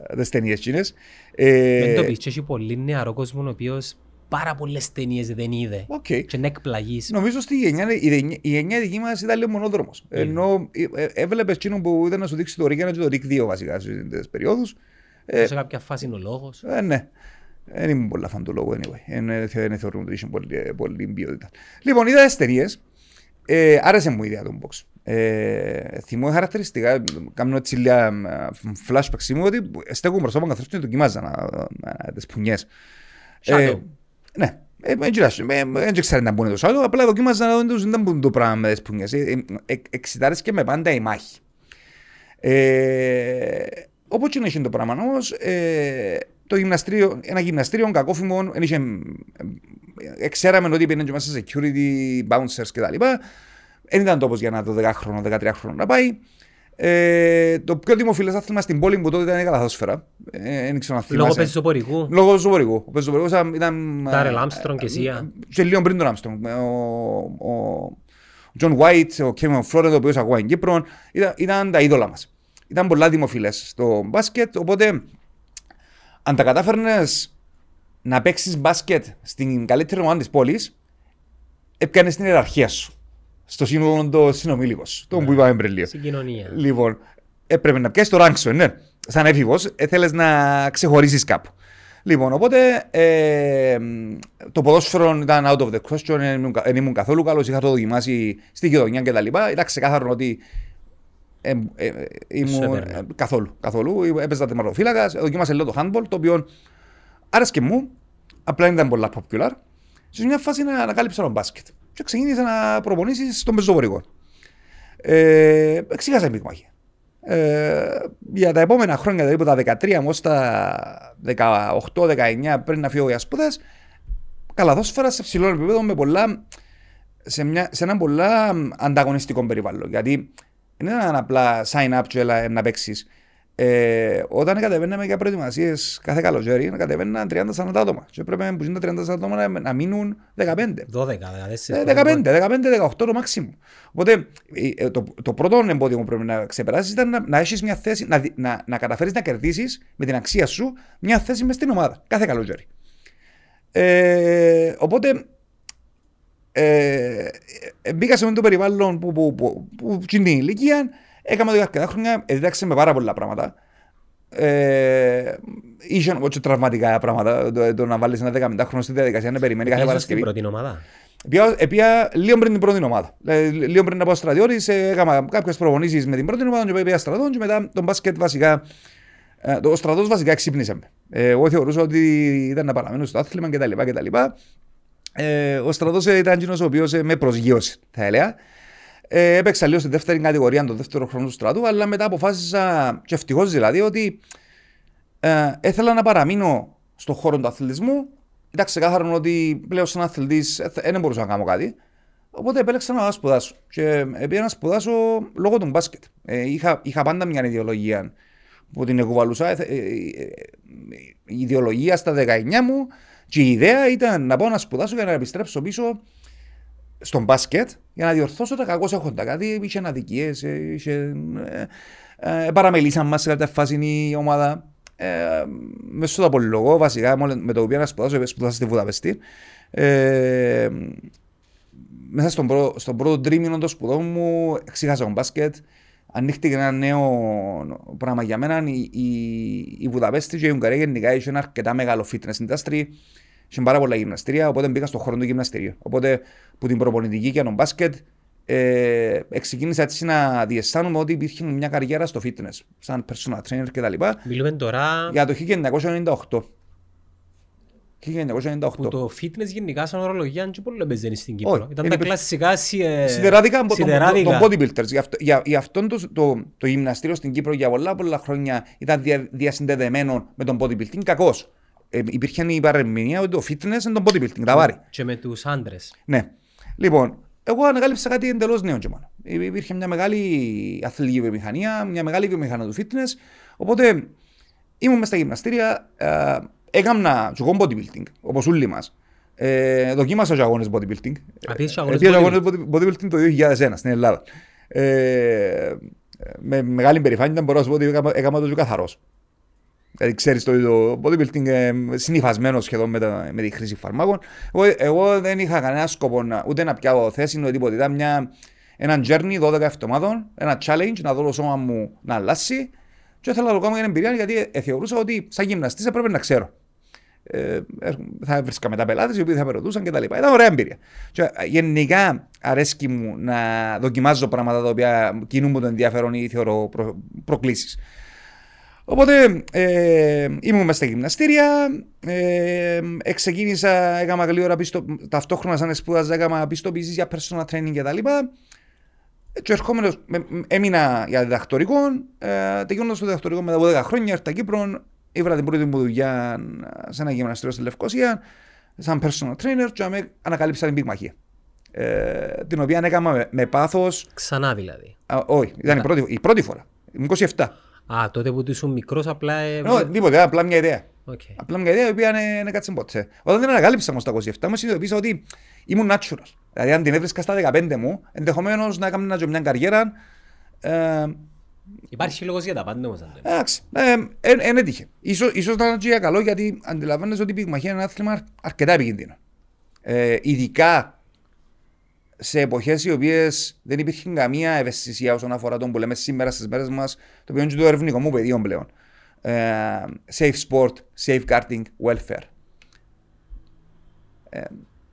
[SPEAKER 1] τα- τις ταινίες εκείνες. Ε,
[SPEAKER 2] Δεν το πεις, και έχει πολύ νεαρό κόσμο ο οποίος πάρα πολλές ταινίες δεν είδε.
[SPEAKER 1] Οκ.
[SPEAKER 2] Και να εκπλαγείς.
[SPEAKER 1] Νομίζω ότι η γενιά, η, γενιά- η γενιά δική μας ήταν λίγο μονόδρομος. Ενώ ε, ε, έβλεπες εκείνο που ήταν να σου δείξει το ΡΙΚ 1 και το ΡΙΚ 2 βασικά στις περιόδους. Ε,
[SPEAKER 2] Σε κάποια φάση είναι ο Λόγος.
[SPEAKER 1] ε, ναι. Δεν ήμουν πολλά φαν του Λόγου anyway. Δεν δεν θεωρούμε ότι είχε πολύ, πολύ ποιότητα. Λοιπόν, είδα τις ταινίες. Ε, άρεσε μου η ιδέα του box. Ε, θυμώ χαρακτηριστικά, κάνω έτσι λίγα ε, flashbacks μου ότι στέκω μπροστά μου καθώς και δοκιμάζα να, να, τις πουνιές.
[SPEAKER 2] Shadow.
[SPEAKER 1] ναι. Ε, Δεν κοιτάξτε, ε, δεν ξέρω να μπουν το shadow, απλά δοκιμάζα να δω δεν μπουν το πράγμα με τις πουνιές. Ε, ε, ε, Εξητάρες και με πάντα η μάχη. Ε, Όπως και να είχε το πράγμα όμως, ε, το γυμναστήριο, ένα γυμναστήριο κακόφημο, εν είχε, ε, ξέραμε ότι πήγαινε και μέσα σε security, bouncers κτλ. Δεν ήταν τόπος για ένα 12χρονο, 13χρονο να πάει. Ε, το πιο δημοφιλές άθλημα στην πόλη που τότε ήταν η καλαθόσφαιρα. Ε, δεν ξέρω αν
[SPEAKER 2] Λόγω
[SPEAKER 1] θυμάσαι.
[SPEAKER 2] Πεζοπορικού.
[SPEAKER 1] Λόγω του Πεζοπορικού. Ο Πεζοπορικός ήταν... ήταν
[SPEAKER 2] Τάρελ
[SPEAKER 1] ε,
[SPEAKER 2] Άμστρονγκ και Σία.
[SPEAKER 1] Και λίγο πριν τον Άμστρονγκ. Ο, ο Τζον White, ο Κέμιον Φλόρεντ, ο οποίος ακούγα στην Κύπρο, ήταν, ήταν τα είδωλα μας. Ήταν πολλά δημοφιλές στο μπάσκετ, οπότε αν τα κατάφερνες να παίξεις μπάσκετ στην καλύτερη ομάδα της πόλης, έπιανες την ιεραρχία σου. Στο σύνολο των συνομήλικων, τον που είπαμε πριν λίγο.
[SPEAKER 2] Συγκοινωνία.
[SPEAKER 1] Λοιπόν, έπρεπε να πιάσεις το rank σου, ναι. Σαν έφηβος, θέλει να ξεχωρίσεις κάπου. Λοιπόν, οπότε ε, το ποδόσφαιρο ήταν out of the question, δεν ήμουν, δεν ήμουν καθόλου καλός. Είχα το δοκιμάσει στη γειτονιά κτλ. Ήταν ξεκάθαρο ότι ε, ε, ε, ήμουν
[SPEAKER 2] έπαιρνε.
[SPEAKER 1] ε, καθόλου. καθόλου. Έπαιζα τερματοφύλακας, δοκίμασα λίγο το handball, το οποίο άρεσκε μου, απλά δεν ήταν πολλά popular. Σε μια φάση να ανακάλυψα τον μπάσκετ. Και ξεκίνησα να προπονήσεις στον πεζοβορικό. Ε, εξήγασα η πυγμαχία. Ε, για τα επόμενα χρόνια, δηλαδή από τα 13 έως τα 18-19 πριν να φύγω για σπουδές, καλαδόσφαιρα σε ψηλό επίπεδο με πολλά, σε, μια, σε ένα πολλά ανταγωνιστικό περιβάλλον. Γιατί δεν ήταν απλά sign up και έλα να παίξεις. Ε, όταν κατεβαίναμε για προετοιμασίες κάθε καλοκαίρι, κατεβαίναν 30-40 άτομα. Και έπρεπε που είναι 30 άτομα να, να μείνουν 15. 12, 15, 15-18 το μάξιμο. Οπότε ε, το, το πρώτο εμπόδιο που πρέπει να ξεπεράσεις ήταν να, να έχεις μια θέση, να, να, να καταφέρεις να κερδίσεις με την αξία σου μια θέση μες στην ομάδα κάθε καλοκαίρι. Ε, οπότε ε, ε, μπήκα σε αυτό το περιβάλλον που, που, που, που, που την ηλικία, έκανα το αρκετά χρόνια, διδάξε με πάρα πολλά πράγματα. Ε, είχε όχι τραυματικά πράγματα, το, το να βάλεις ένα 15 χρόνο στη διαδικασία να περιμένεις κάθε Παρασκευή.
[SPEAKER 2] στην πρώτη ομάδα;
[SPEAKER 1] Επία λίγο πριν την πρώτη ομάδα. Ε, λίγο πριν από στρατιώτη, έκανα κάποιες προπονήσεις με την πρώτη ομάδα, και πήγα στρατό, και μετά τον μπάσκετ βασικά. Ε, ο στρατός βασικά ξύπνησε με. Ε, εγώ θεωρούσα ότι ήταν να παραμένω στο άθλημα κτλ. Ε, ο στρατό ήταν εκείνο ο οποίο ε, με προσγείωσε, θα έλεγα. Ε, έπαιξα λίγο στη δεύτερη κατηγορία, τον δεύτερο χρόνο του στρατού, αλλά μετά αποφάσισα, και ευτυχώ δηλαδή, ότι ε, ήθελα να παραμείνω στον χώρο του αθλητισμού. Ήταν ξεκάθαρο ότι πλέον σαν αθλητή ε, δεν μπορούσα να κάνω κάτι. Οπότε επέλεξα να σπουδάσω. Και πήγα να σπουδάσω λόγω του μπάσκετ. Ε, είχα, είχα πάντα μια ιδεολογία που την εκουβαλούσα. Ε, ε, η ιδεολογία στα 19 μου και η ιδέα ήταν να πάω να σπουδάσω για να επιστρέψω πίσω στον μπάσκετ για να διορθώσω τα κακό έχοντα. Κάτι είχε αδικίε, είχε. Ε, ε, παραμελήσαν μας σε κάποια φάση η ομάδα. Ε, μέσω του απολυλογό, βασικά, με το οποίο να σπουδάσω, σπουδάσα στη Βουδαπεστή. Ε, μέσα στον, πρω, στον πρώτο τρίμηνο των σπουδών μου, εξήγασα τον μπάσκετ. Ανοίχτηκε ένα νέο πράγμα για μένα. Η, η, η Βουδαπέστη και η Ουγγαρία γενικά είχε ένα αρκετά μεγάλο fitness industry. Είχε πάρα πολλά γυμναστήρια, οπότε μπήκα στον χώρο του γυμναστηρίου. Οπότε που την προπονητική και τον μπάσκετ ε, ξεκίνησα έτσι να διαισθάνομαι ότι υπήρχε μια καριέρα στο fitness, σαν personal trainer κτλ.
[SPEAKER 2] Μιλούμε τώρα.
[SPEAKER 1] Για το 1998. 1998.
[SPEAKER 2] Που το fitness γενικά σαν ορολογία είναι πολύ παίζει στην Κύπρο. Oh, Ήταν τα κλασικά
[SPEAKER 1] σιδεράδικα των bodybuilders. Γι' αυτό, για, για αυτό το, το, το, γυμναστήριο στην Κύπρο για πολλά πολλά χρόνια ήταν δια, διασυνδεδεμένο με τον bodybuilding. Κακώ ε, υπήρχε η παρεμηνία ότι το fitness είναι το bodybuilding, τα βάρη.
[SPEAKER 2] Και με τους άντρες.
[SPEAKER 1] Ναι. Λοιπόν, εγώ ανακάλυψα κάτι εντελώς νέο και μόνο. Υπήρχε μια μεγάλη αθλητική βιομηχανία, μια μεγάλη βιομηχανία του fitness. Οπότε ήμουν μέσα στα γυμναστήρια, ε, έκανα και bodybuilding, όπως όλοι μας. Ε, δοκίμασα και αγώνες bodybuilding.
[SPEAKER 2] Απίσεις αγώνες
[SPEAKER 1] bodybuilding το 2001 στην Ελλάδα. Ε, με μεγάλη περηφάνεια μπορώ να σου πω ότι έκανα το και καθαρός. Δηλαδή ξέρεις το, το bodybuilding ε, συνειφασμένο σχεδόν με, τα, με τη χρήση φαρμάκων. Εγώ, εγώ δεν είχα κανένα σκοπό να, ούτε να πιάω θέση ούτε τίποτα. Ήταν μια, ένα journey 12 εβδομάδων, ένα challenge να δω το σώμα μου να αλλάσει και ήθελα να το κάνω για εμπειρία γιατί ε, θεωρούσα ότι σαν γυμναστής έπρεπε να ξέρω. Ε, θα βρίσκα μετά πελάτες οι οποίοι θα με ρωτούσαν κτλ. Ήταν ωραία εμπειρία. Και, ε, γενικά αρέσκει μου να δοκιμάζω πράγματα τα οποία κινούν το ενδιαφέρον ή θεωρώ προ, προκλήσεις. Οπότε ε, ήμουν μέσα στα γυμναστήρια, ε, ξεκίνησα, έκανα γλύωρα πιστο, ταυτόχρονα σαν σπούδαζα, έκανα πιστοποίησεις για personal training κτλ. Και ερχόμενος, έμεινα για διδακτορικό, ε, τελειώνοντας το διδακτορικό μετά από 10 χρόνια, ήρθα Κύπρο, ήβρα την πρώτη μου δουλειά σε ένα γυμναστήριο στη Λευκοσία, σαν personal trainer και με ανακαλύψα την πυγμαχία. Ε, την οποία έκανα με, με πάθος.
[SPEAKER 2] Ξανά δηλαδή.
[SPEAKER 1] όχι, ήταν η πρώτη, η πρώτη φορά. Ήμουν 27.
[SPEAKER 2] Α, τότε που ήσουν μικρός, απλά. Ε...
[SPEAKER 1] No, τίποτα, απλά μια ιδέα. Okay. Απλά μια ιδέα η οποία είναι κάτσε ποτέ. Όταν την ανακάλυψα όμως τα 27, μου συνειδητοποίησα ότι ήμουν natural. Δηλαδή, αν την έβρισκα στα 15 μου, ενδεχομένως να έκανα μια καριέρα. Ε,
[SPEAKER 2] Υπάρχει λόγος για τα πάντα όμως.
[SPEAKER 1] Εντάξει, δεν έτυχε. σω να είναι καλό γιατί αντιλαμβάνεσαι ότι η πυγμαχία είναι ένα άθλημα αρκετά επικίνδυνο. Ε, ειδικά σε εποχές οι οποίες δεν υπήρχε καμία ευαισθησία όσον αφορά τον που λέμε σήμερα στις μέρες μας, το οποίο είναι το ερευνικό μου πεδίο πλέον. Ε, safe sport, safeguarding, welfare. Ε,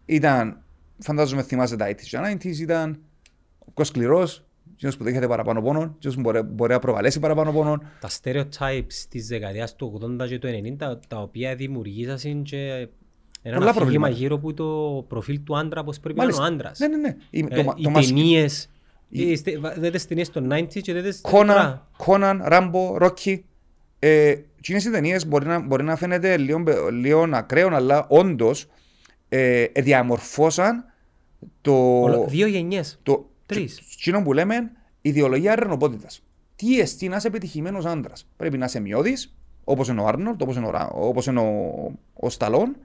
[SPEAKER 1] ήταν, φαντάζομαι θυμάσαι τα 80s και 90s, ήταν πιο σκληρό, εκείνος που δέχεται παραπάνω πόνο, εκείνος που μπορεί, μπορεί να προκαλέσει παραπάνω πόνο.
[SPEAKER 2] Τα stereotypes της δεκαετίας του 80 και του 90 τα οποία δημιουργήσαν και ένα
[SPEAKER 1] Πολλά
[SPEAKER 2] αφήγημα
[SPEAKER 1] προβλήματα.
[SPEAKER 2] γύρω από το προφίλ του άντρα πώς πρέπει να είναι ο
[SPEAKER 1] Μάλιστα.
[SPEAKER 2] άντρας.
[SPEAKER 1] Ναι, ναι, ναι. Η-
[SPEAKER 2] Ε,
[SPEAKER 1] το-
[SPEAKER 2] οι
[SPEAKER 1] το μας-
[SPEAKER 2] ταινίες, οι στε- βα- δείτε τις ταινίες των 90 και δείτε τις
[SPEAKER 1] Κόναν,
[SPEAKER 2] τώρα.
[SPEAKER 1] Κόναν, Ράμπο, Ρόκι. Ε, εκείνες οι ταινίες μπορεί να, μπορεί να φαίνεται λίγο, λίγο ακραίο, αλλά όντως ε, διαμορφώσαν το,
[SPEAKER 2] Ολο- Δύο γενιές.
[SPEAKER 1] το
[SPEAKER 2] Τρεις.
[SPEAKER 1] εκείνο που λέμε ιδεολογία αρενοπότητας. Τι εστί να είσαι επιτυχημένος άντρας. Πρέπει να είσαι μειώδης, όπως είναι ο Άρνολτ, όπως είναι ο, Ρα- όπως είναι ο, ο Σταλόν.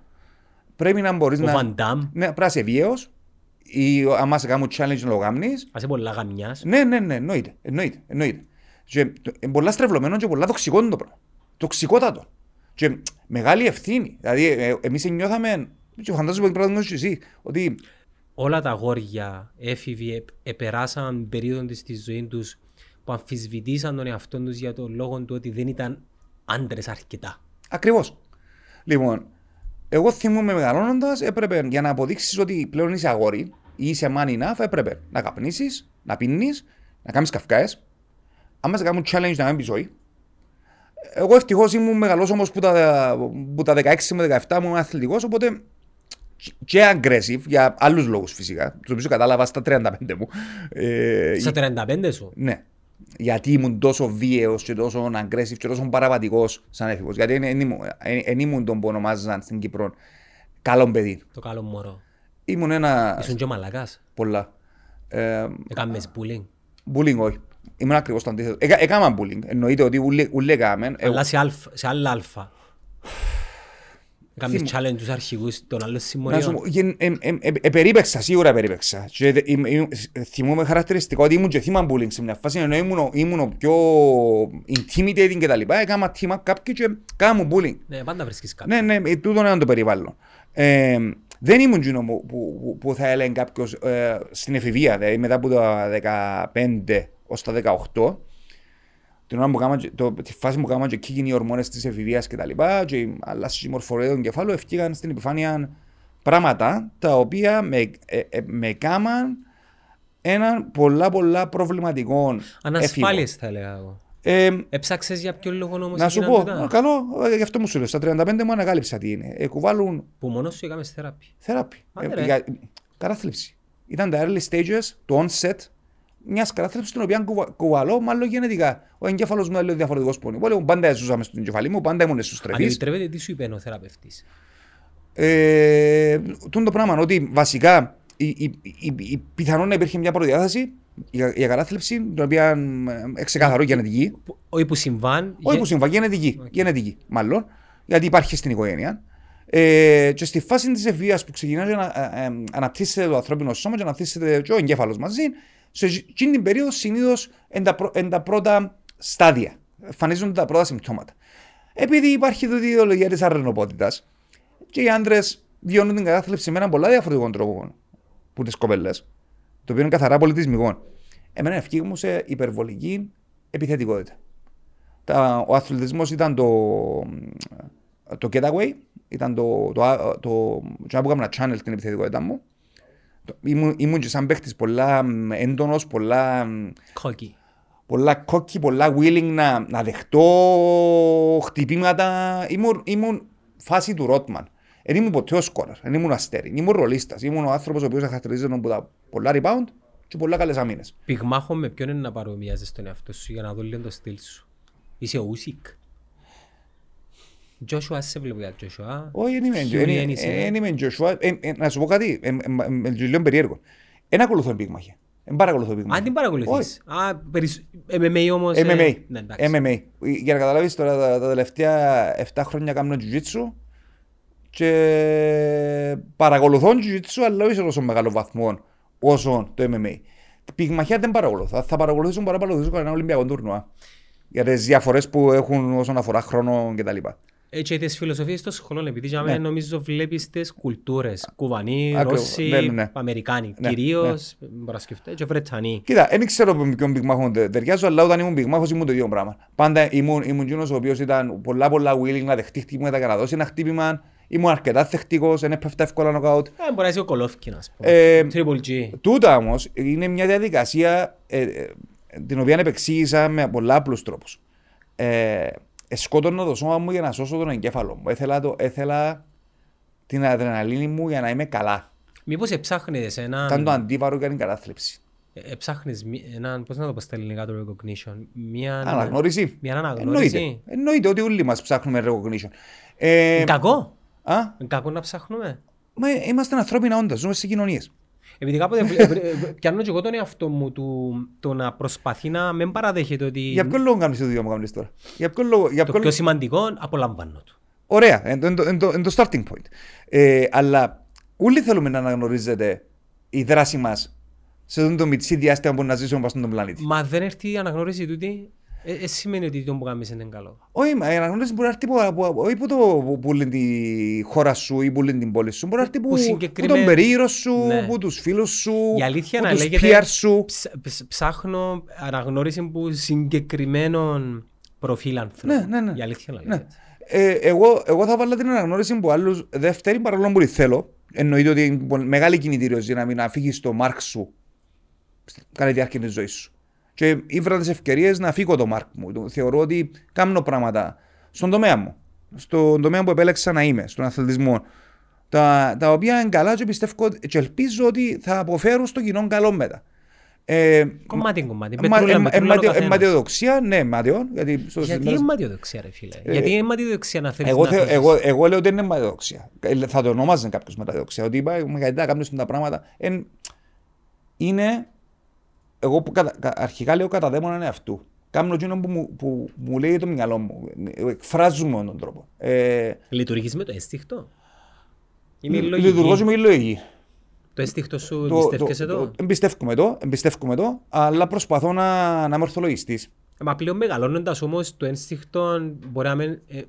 [SPEAKER 1] Πρέπει να μπορείς
[SPEAKER 2] Ο
[SPEAKER 1] να...
[SPEAKER 2] Van Damme.
[SPEAKER 1] Ναι, πρέπει να είσαι βίαιος. Ή άμα σε κάνουν challenge να το κάνεις.
[SPEAKER 2] Ας είναι πολλά γαμιάς.
[SPEAKER 1] Ναι, ναι, ναι, εννοείται. εννοείται, εννοείται. Και, το- είναι πολλά στρεβλωμένο και πολλά τοξικό είναι το πράγμα. Τοξικότατο. Και μεγάλη ευθύνη. Δηλαδή, ε, εμείς νιώθαμε. Και φαντάζομαι ότι πρέπει να το εσύ. Ότι
[SPEAKER 2] όλα τα αγόρια, έφηβοι, επ- επεράσαν περίοδο της στη ζωής τους που αμφισβητήσαν τον εαυτό τους για τον λόγο του ότι δεν ήταν άντρες αρκετά.
[SPEAKER 1] ακριβώς. Λοιπόν, εγώ θυμούμαι μεγαλώνοντας, έπρεπε για να αποδείξεις ότι πλέον είσαι αγόρι ή είσαι man enough, έπρεπε να καπνίσεις, να πίνεις, να κάνεις καυκάες. Άμα σε κάνουν challenge να μην πεις ζωή. Εγώ ευτυχώς ήμουν μεγαλό όμως που, τα, που τα 16 με 17 μου ήμουν αθλητικός, οπότε και aggressive για άλλους λόγους φυσικά. Του οποίου κατάλαβα στα 35 μου. Ε,
[SPEAKER 2] Στα 35 σου;
[SPEAKER 1] ναι. Γιατί ήμουν τόσο βίαιος και τόσο aggressive και τόσο παραβατικό σαν έφηβος. Γιατί δεν ήμουν, εν- εν ήμουν τον που ονομάζαν στην Κύπρο καλό παιδί.
[SPEAKER 2] Το καλό μωρό.
[SPEAKER 1] Ήμουν ένα.
[SPEAKER 2] Ήσουν και ο μαλακάς.
[SPEAKER 1] πολλά. Ε,
[SPEAKER 2] Έκαμες bullying.
[SPEAKER 1] bullying όχι. Ήμουν ακριβώς το αντίθετο. Έκα, έκανα bullying. Εννοείται ότι ούλε, ούλε έκαμε. Εγώ-
[SPEAKER 2] Αλλά σε, αλφ, σε άλλα αλφα. Έκαμες challenge τους αρχηγούς των άλλων
[SPEAKER 1] Να σου
[SPEAKER 2] συμμοριών.
[SPEAKER 1] πω, γεν- εμ- εμ- ε- επερίπαιξα, σίγουρα επερίπαιξα. Και δε- είμαι- είμαι- θυμούμαι χαρακτηριστικό ότι ήμουν και θύμα bullying σε μια φάση, ενώ ήμουν, ο- ήμουν ο πιο intimidating και τα λοιπά. Έκανα team up κάποιοι και κάνα μου bullying.
[SPEAKER 2] Ναι, πάντα βρίσκεις κάποιον.
[SPEAKER 1] Ναι, ναι, ε, τούτο είναι το περιβάλλον. Ε, δεν ήμουν εκείνο που, που, που, που θα έλεγε κάποιος ε, στην εφηβεία, δηλαδή μετά από τα 15 ως τα 18, την ώρα που κάμα, και- το, τη φάση που κάναμε και κίκινοι οι ορμόνες της εφηβείας και τα λοιπά και η αλλάση η μορφολογία του εγκεφάλου ευκήγαν στην επιφάνεια πράγματα τα οποία με, ε, ε, με κάμαν έναν πολλά πολλά προβληματικό
[SPEAKER 2] Ανασφάλειες θα έλεγα εγώ.
[SPEAKER 1] Ε,
[SPEAKER 2] Έψαξες για ποιο λόγο όμως
[SPEAKER 1] να σου
[SPEAKER 2] έγιναν
[SPEAKER 1] πω,
[SPEAKER 2] τούτα;
[SPEAKER 1] καλό, ε, γι' αυτό μου σου λέω, στα 35 μου ανακάλυψα τι είναι. Ε, κουβάλουν
[SPEAKER 2] Που μόνος σου έκαμες θεραπεία.
[SPEAKER 1] Θεράπη.
[SPEAKER 2] Άντε,
[SPEAKER 1] Ε,
[SPEAKER 2] ρε.
[SPEAKER 1] για- Κατάθλιψη. Ήταν τα early stages, το onset μιας κατάθλιψη την οποία κουβα- κουβαλώ μάλλον γενετικά. Ο εγκέφαλος μου ήταν λίγο διαφορετικός πόνοι. Πολύ πάντα ζούσα στον εγκεφαλί μου, πάντα ήμουν
[SPEAKER 2] Αν
[SPEAKER 1] εσωστρεφή.
[SPEAKER 2] επιτρέπετε, τι σου είπε ο θεραπευτής;
[SPEAKER 1] Ε, τούν το πράγμα ότι βασικά η, η, η, η, πιθανόν να υπήρχε μια προδιάθεση για, για κατάθλιψη, την οποία ε, ξεκαθαρό γενετική.
[SPEAKER 2] Που- Όχι που συμβάν.
[SPEAKER 1] Όχι
[SPEAKER 2] γε-
[SPEAKER 1] που συμβα, γενετική. Γενετική, μάλλον. Γιατί υπάρχει στην οικογένεια. Ε, και στη φάση της ευβία που ξεκινά να ε, ε, αναπτύσσεται το ανθρώπινο σώμα και αναπτύσσεται και ο εγκέφαλος μαζί, σε εκείνη την περίοδο συνήθω είναι τα πρώτα στάδια. Εμφανίζονται τα πρώτα συμπτώματα. Επειδή υπάρχει τούτη η ιδεολογία τη αρενοπότητα και οι άντρε βιώνουν την κατάθλιψη με έναν πολλά διαφορετικό τρόπο που τι κοπέλε, το οποίο είναι καθαρά πολιτισμικό. Εμένα ευχή μου σε υπερβολική επιθετικότητα. Τα, ο αθλητισμός ήταν το, το getaway, ήταν το, το, το, το, το που έκανα channel την επιθετικότητα μου. Το- Ήμουν, ήμουν και σαν παίχτης πολλά μ, έντονος, πολλά, μ,
[SPEAKER 2] Κόκκι.
[SPEAKER 1] πολλά κόκκι, πολλά willing να, να δεχτώ χτυπήματα. Ήμουν, ήμουν φάση του Ρότμαν. Δεν ήμουν ποτέ ο σκόρερ, δεν ήμουν αστέρι, ήμουν ρολίστας. Ήμουν ο άνθρωπος ο οποίος χαρακτηρίζεται από τα πολλά rebound και πολλά καλές αμήνες.
[SPEAKER 2] Πυγμάχο με ποιον είναι να παρομοιάζεις τον εαυτό σου για να δω λίγο το στυλ σου. Είσαι ο Ούσικ. Τζόσουα, σε βλέπω για Τζόσουα.
[SPEAKER 1] Όχι, δεν είμαι-
[SPEAKER 2] Fury
[SPEAKER 1] δεν είμαι-
[SPEAKER 2] Ennis είναι.
[SPEAKER 1] δεν είμαι Joshua. Ε, ε, Να σου πω κάτι, ε, ε, ε, ε, λίγο περίεργο. Δεν ακολουθώ πυγμάχια. Δεν παρακολουθώ πυγμάχια.
[SPEAKER 2] Αν την παρακολουθείς. Α, περισ- MMA όμως. ε,
[SPEAKER 1] MMA.
[SPEAKER 2] Ναι, εντάξει.
[SPEAKER 1] MMA. Για να καταλάβεις τώρα τα, τα τελευταία 7 χρόνια κάνω jiu-jitsu και παρακολουθώ jiu-jitsu αλλά όχι σε τόσο μεγάλο βαθμό όσο το MMA. Πυγμαχία δεν παρακολουθώ. Θα παρακολουθήσουν πάρα παρακολουθήσουν ένα Ολυμπιακό τουρνουά. Για τις διαφορές που έχουν όσον αφορά χρόνο κτλ.
[SPEAKER 2] Έτσι Ε, τις φιλοσοφίες των σχολών, επειδή για
[SPEAKER 1] Ναι.
[SPEAKER 2] μένα νομίζω βλέπεις τις κουλτούρες. Κουβανοί,
[SPEAKER 1] Ακριβώς.
[SPEAKER 2] Ρώσοι,
[SPEAKER 1] Ναι, ναι, ναι.
[SPEAKER 2] Αμερικάνοι.
[SPEAKER 1] Ναι,
[SPEAKER 2] Κυρίως, μπορώ να σκεφτώ, και Βρετανοί.
[SPEAKER 1] Κοίτα, δεν ξέρω με ποιον πυγμάχο τε- ταιριάζω, αλλά όταν ήμουν πυγμάχος ήμουν το ίδιο πράγμα. Πάντα ήμουν, ήμουν εκείνος ο οποίος ήταν πολλά πολλά willing να δεχτεί χτύπηματα και να δώσει ένα χτύπημα. ήμουν αρκετά θεκτικός, δεν έπεφτα εύκολα νοκάουτ.
[SPEAKER 2] Ε, μπορεί να είσαι ο Κολόφκιν, ας πούμε.
[SPEAKER 1] Ε,
[SPEAKER 2] Triple G.
[SPEAKER 1] Τούτα όμως είναι μια διαδικασία ε, ε, την οποία επεξήγησα με πολλά απλούς τρόπους. Ε, σκότωνα το σώμα μου για να σώσω τον εγκέφαλο μου. Έθελα, το, έθελα την αδρεναλίνη μου για να είμαι καλά.
[SPEAKER 2] Μήπως εψάχνεις
[SPEAKER 1] Ήταν το
[SPEAKER 2] έναν...
[SPEAKER 1] αντίβαρο για την κατάθλιψη.
[SPEAKER 2] Εψάχνεις μη- έναν... Πώς να το πω στα ελληνικά το recognition; Μια...
[SPEAKER 1] Αναγνώριση.
[SPEAKER 2] Μια αναγνώριση.
[SPEAKER 1] Εννοείται. Εννοείται ότι όλοι μας ψάχνουμε recognition. Ε,
[SPEAKER 2] Είναι κακό.
[SPEAKER 1] α,
[SPEAKER 2] Είναι κακό να ψάχνουμε.
[SPEAKER 1] μα είμαστε ανθρώπινα όντα, ζούμε σε κοινωνίες.
[SPEAKER 2] Επειδή κάποτε βλέ- βρε- βρε- πιάνω και εγώ τον εαυτό μου του, το να προσπαθεί να μην παραδέχεται ότι
[SPEAKER 1] Για ποιον λόγο κάνεις το ίδιο μου κάνεις τώρα; Για ποιον λόγο. Για
[SPEAKER 2] το
[SPEAKER 1] ποιον
[SPEAKER 2] πιο σημαντικό απολαμβάνω του.
[SPEAKER 1] Ωραία, είναι το, είναι το- είναι το starting point. Ε, αλλά όλοι θέλουμε να αναγνωρίζετε η δράση μας σε αυτό το μυτσί διάστημα που να ζήσουμε πάνω στον πλανήτη.
[SPEAKER 2] Μα δεν έρθει η αναγνώριση τούτη, ε, ε, σημαίνει ότι το που κάνεις είναι καλό.
[SPEAKER 1] Όχι, μα η αναγνώρισης μπορεί να έρθει από, από, από, όχι από το που- που λένε τη χώρα σου ή που λένε την πόλη σου. Μπορεί να έρθει
[SPEAKER 2] Που
[SPEAKER 1] από,
[SPEAKER 2] συγκεκριμένη-
[SPEAKER 1] τον περίγυρο σου,
[SPEAKER 2] Ναι.
[SPEAKER 1] από τους φίλους σου,
[SPEAKER 2] Η αλήθεια
[SPEAKER 1] από
[SPEAKER 2] να
[SPEAKER 1] τους
[SPEAKER 2] λέγεται
[SPEAKER 1] peers σου.
[SPEAKER 2] ψ- ψ- ψάχνω αναγνώριση που συγκεκριμένων προφίλ ανθρώπων.
[SPEAKER 1] Ναι, ναι, ναι.
[SPEAKER 2] Η αλήθεια να
[SPEAKER 1] Ναι.
[SPEAKER 2] λέγεται.
[SPEAKER 1] Ε, εγώ, εγώ θα βάλω την αναγνώριση που άλλους δεύτερη παρόλο που τη θέλω. Εννοείται ότι είναι πολύ- μεγάλη κινητήριος για να μην αφήγεις το μάρκ σου κατά τη διάρκεια της ζωής σου. Και ήβρα τις ευκαιρίες να φύγω το μάρκ μου. Το- Θεωρώ ότι κάνω πράγματα στον τομέα μου. Στον τομέα που επέλεξα να είμαι, στον αθλητισμό. Τα, τα οποία είναι καλά και πιστεύω και ελπίζω ότι θα αποφέρουν στο κοινό καλό μετά. Ε,
[SPEAKER 2] Κομμάτι κομμάτι.
[SPEAKER 1] μα-
[SPEAKER 2] Πετρούλα,
[SPEAKER 1] ε-
[SPEAKER 2] πετρούλα ο
[SPEAKER 1] ε-
[SPEAKER 2] καθένας.
[SPEAKER 1] αιματιοδοξία, ναι, ματιό. Γιατί, στο-
[SPEAKER 2] Γιατί
[SPEAKER 1] μέσα-
[SPEAKER 2] είναι ματιοδοξία ρε φίλε. Γιατί είναι ματιοδοξία να θέλεις
[SPEAKER 1] εγώ,
[SPEAKER 2] να
[SPEAKER 1] θε,
[SPEAKER 2] φύγεις.
[SPEAKER 1] εγώ, εγώ λέω ότι είναι ματιοδοξία. Ε, Θα το ονόμαζε κάποιος ματιοδοξία. Ότι είπα, «Μα γιατί να κάνουν τα πράγματα. Εν, είναι. Εγώ που κατα, κα- αρχικά λέω κατά δαίμονα είναι αυτού. Κάνω εκείνο που, μου- που μου λέει το μυαλό μου. Εκφράζουμε με τον τρόπο. Ε,
[SPEAKER 2] Λειτουργείς με το αίσθηκτο. Είναι η
[SPEAKER 1] λειτουργώ
[SPEAKER 2] λογική.
[SPEAKER 1] με η λογική.
[SPEAKER 2] Το αίσθηκτο σου
[SPEAKER 1] Το-
[SPEAKER 2] εμπιστεύκεσαι
[SPEAKER 1] το-
[SPEAKER 2] το;
[SPEAKER 1] το- Εμπιστεύκομαι το, εμπιστεύκομαι το, αλλά προσπαθώ να, να είμαι ορθολογιστής.
[SPEAKER 2] Μα πλέον μεγαλώνοντας όμως το ένστικτο μπορεί να μην ε,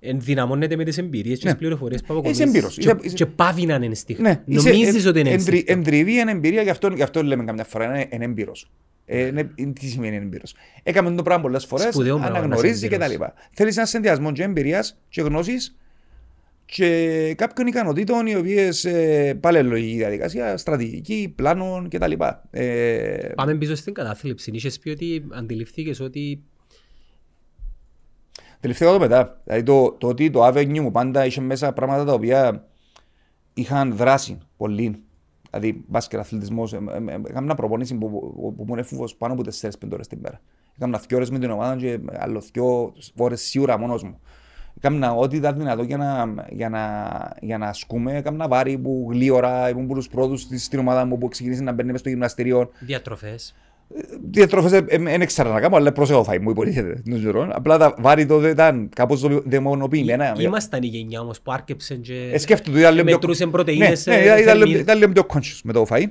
[SPEAKER 2] ενδυναμώνεται με τις εμπειρίες και
[SPEAKER 1] Ναι.
[SPEAKER 2] τις πληροφορίες που
[SPEAKER 1] Είσαι
[SPEAKER 2] αποκομίσεις.
[SPEAKER 1] εμπειρος.
[SPEAKER 2] Και-
[SPEAKER 1] Είσαι- είσαι-
[SPEAKER 2] Και πάβει να είναι ένστικτο.
[SPEAKER 1] Ναι, είσαι
[SPEAKER 2] Νομίζεις
[SPEAKER 1] εν-
[SPEAKER 2] ότι είναι
[SPEAKER 1] εντρι-
[SPEAKER 2] ένστικτο.
[SPEAKER 1] Εντριβή είναι εμπειρία, γι' αυτό, γι' αυτό, γι' αυτό λέμε καμιά φορά. Είναι, είναι έμπειρος. Ε, είναι, είναι- τι σημαίνει έμπειρος. Έκαμε το πράγμα πολλές φορές,
[SPEAKER 2] Σπουδαίο πράγμα να
[SPEAKER 1] αναγνωρίζεις
[SPEAKER 2] είσαι
[SPEAKER 1] και τα
[SPEAKER 2] έμπειρος.
[SPEAKER 1] λοιπά. Θέλεις ένα συνδυασμό και εμπειρίας και γνώσης και κάποιων ικανοτήτων οι οποίες ε, πάλι λογική διαδικασία, στρατηγική, πλάνων κτλ. Ε,
[SPEAKER 2] Πάμε πίσω στην κατάθλιψη. Είχες πει ότι αντιληφθήκες ότι
[SPEAKER 1] Τελευταίο το μετά. Δηλαδή το, το ότι το Avenue μου πάντα είχε μέσα πράγματα τα οποία είχαν δράση πολύ. Δηλαδή μπάσκετ, αθλητισμός. Έκανα μια προπόνηση που, που, που μου είναι φούβος πάνω από 4-5 ώρες την μέρα. Έκανα δύο ώρες με την ομάδα και άλλο δύο ώρες σίγουρα μόνος μου. Έκανα ό,τι ήταν δυνατό για να, για να, για να ασκούμε. Έκανα βάρη που γλίωρα, ήμουν από τους πρώτους στη- στην ομάδα μου που ξεκίνησε να μπαίνει μες στο γυμναστήριο.
[SPEAKER 2] διατροφές.
[SPEAKER 1] Διατροφές δεν ήξερα να κάνω, αλλά πρόσεχα φάει μου υποτίθεται. δεν ξέρω. Απλά τα βάρη τότε ήταν κάπως δαιμονοποιημένα.
[SPEAKER 2] Ήμασταν η γενιά όμως που άρκεψε και
[SPEAKER 1] Ε, σκέφτομαι, ήταν λίγο πιο-
[SPEAKER 2] μετρούσε πρωτεΐνες.
[SPEAKER 1] Ναι,
[SPEAKER 2] ε,
[SPEAKER 1] ναι, ήταν- ήταν
[SPEAKER 2] θερμίδες.
[SPEAKER 1] λίγο- ήταν λίγο πιο conscious με το φαΐν.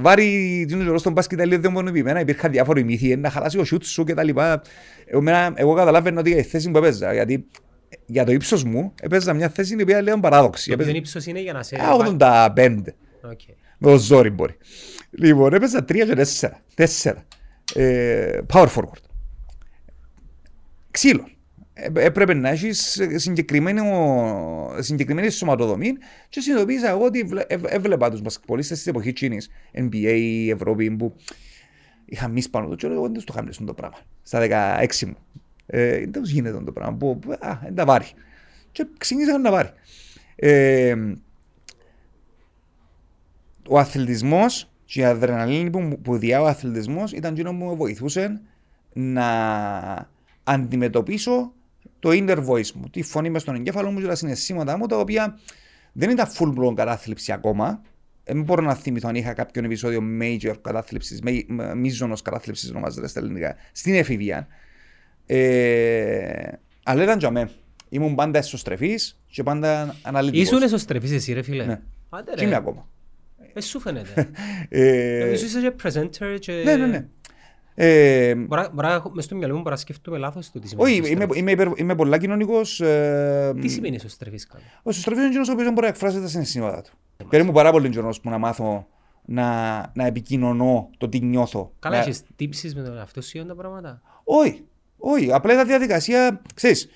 [SPEAKER 1] Βάρη την καιρό στον μπάσκετ ήταν λίγο δαιμονοποιημένα, υπήρχαν διάφοροι μύθοι, να χαλάσει ο σιούτ σου κτλ. Εγώ, μένα- εγώ καταλάβαινα ότι η θέση που έπαιζα, γιατί για το ύψος μου έπαιζα μια θέση η οποία λέω παράδοξη.
[SPEAKER 2] Το ποιον
[SPEAKER 1] Έπαιζα
[SPEAKER 2] ύψος είναι για να σε...
[SPEAKER 1] 1,85.
[SPEAKER 2] Οκ.
[SPEAKER 1] Με το ζόρι μπορεί. Λοιπόν, έπαιζα 3 και 4. 4. Ε, power forward. Ξύλο. Ε, έπρεπε να έχεις συγκεκριμένη σωματοδομή και συνειδητοποίησα εγώ ότι βλέ- ε- έβλεπα τους μπασκετμπολίστες της εποχής τζείνης, NBA, Ευρώπη, που είχαν μυ πάνω τους και λέω, δεν το είχαν αυτό το πράγμα. Στα 16 μου. Ε, δεν τους γίνεται αυτό το πράγμα. Που, α, δεν τα βάρει. Και ξεκίνησα να βάρει. Ε, ο αθλητισμός και η αδρεναλίνη που, μου- που διά ο αθλητισμός ήταν εκείνο που με βοηθούσε να αντιμετωπίσω το inner voice μου, τη φωνή μες στον εγκέφαλο μου και τα συναισθήματα μου, τα οποία δεν ήταν full blown κατάθλιψη ακόμα. Δεν μπορώ να θυμηθώ αν είχα κάποιο επεισόδιο major κατάθλιψης, μίζωνο κατάθλιψης, ονομάζεται στα ελληνικά, στην εφηβεία. Ε, αλλά ήταν για μέ. Ήμουν πάντα εσωστρεφής και πάντα αναλυτικός.
[SPEAKER 2] Ήσουν εσωστρεφής εσύ ρε φίλε.
[SPEAKER 1] Ναι.
[SPEAKER 2] Άντε
[SPEAKER 1] Και είμαι
[SPEAKER 2] ρε.
[SPEAKER 1] ακόμα.
[SPEAKER 2] Ε, σου φαίνεται.
[SPEAKER 1] Ε,
[SPEAKER 2] Εσύ είσαι και presenter και...
[SPEAKER 1] ναι, ναι, ναι. Ε,
[SPEAKER 2] Μπορεί να- μπορεί να έχω- μες στο μυαλό μου μπορεί να σκεφτούμε λάθος το τι σημαίνει
[SPEAKER 1] όχι, είμαι,
[SPEAKER 2] εσωστρεφής.
[SPEAKER 1] είμαι, υπερ- είμαι πολλά κοινωνικός. Ε,
[SPEAKER 2] Τι σημαίνει εσωστρεφής καλά.
[SPEAKER 1] ο σωστρεφή είναι εκείνος ο οποίος μπορεί να εκφράσει τα συναισθήματα του. Παίρνει μου πάρα πολύ καιρό που να μάθω να, να επικοινωνώ το τι νιώθω.
[SPEAKER 2] Καλά,
[SPEAKER 1] Να-
[SPEAKER 2] έχεις τύψεις με τον εαυτό σου για τα πράγματα;
[SPEAKER 1] Όχι, όχι. Απλά ήταν διαδικασία. Ξέρεις,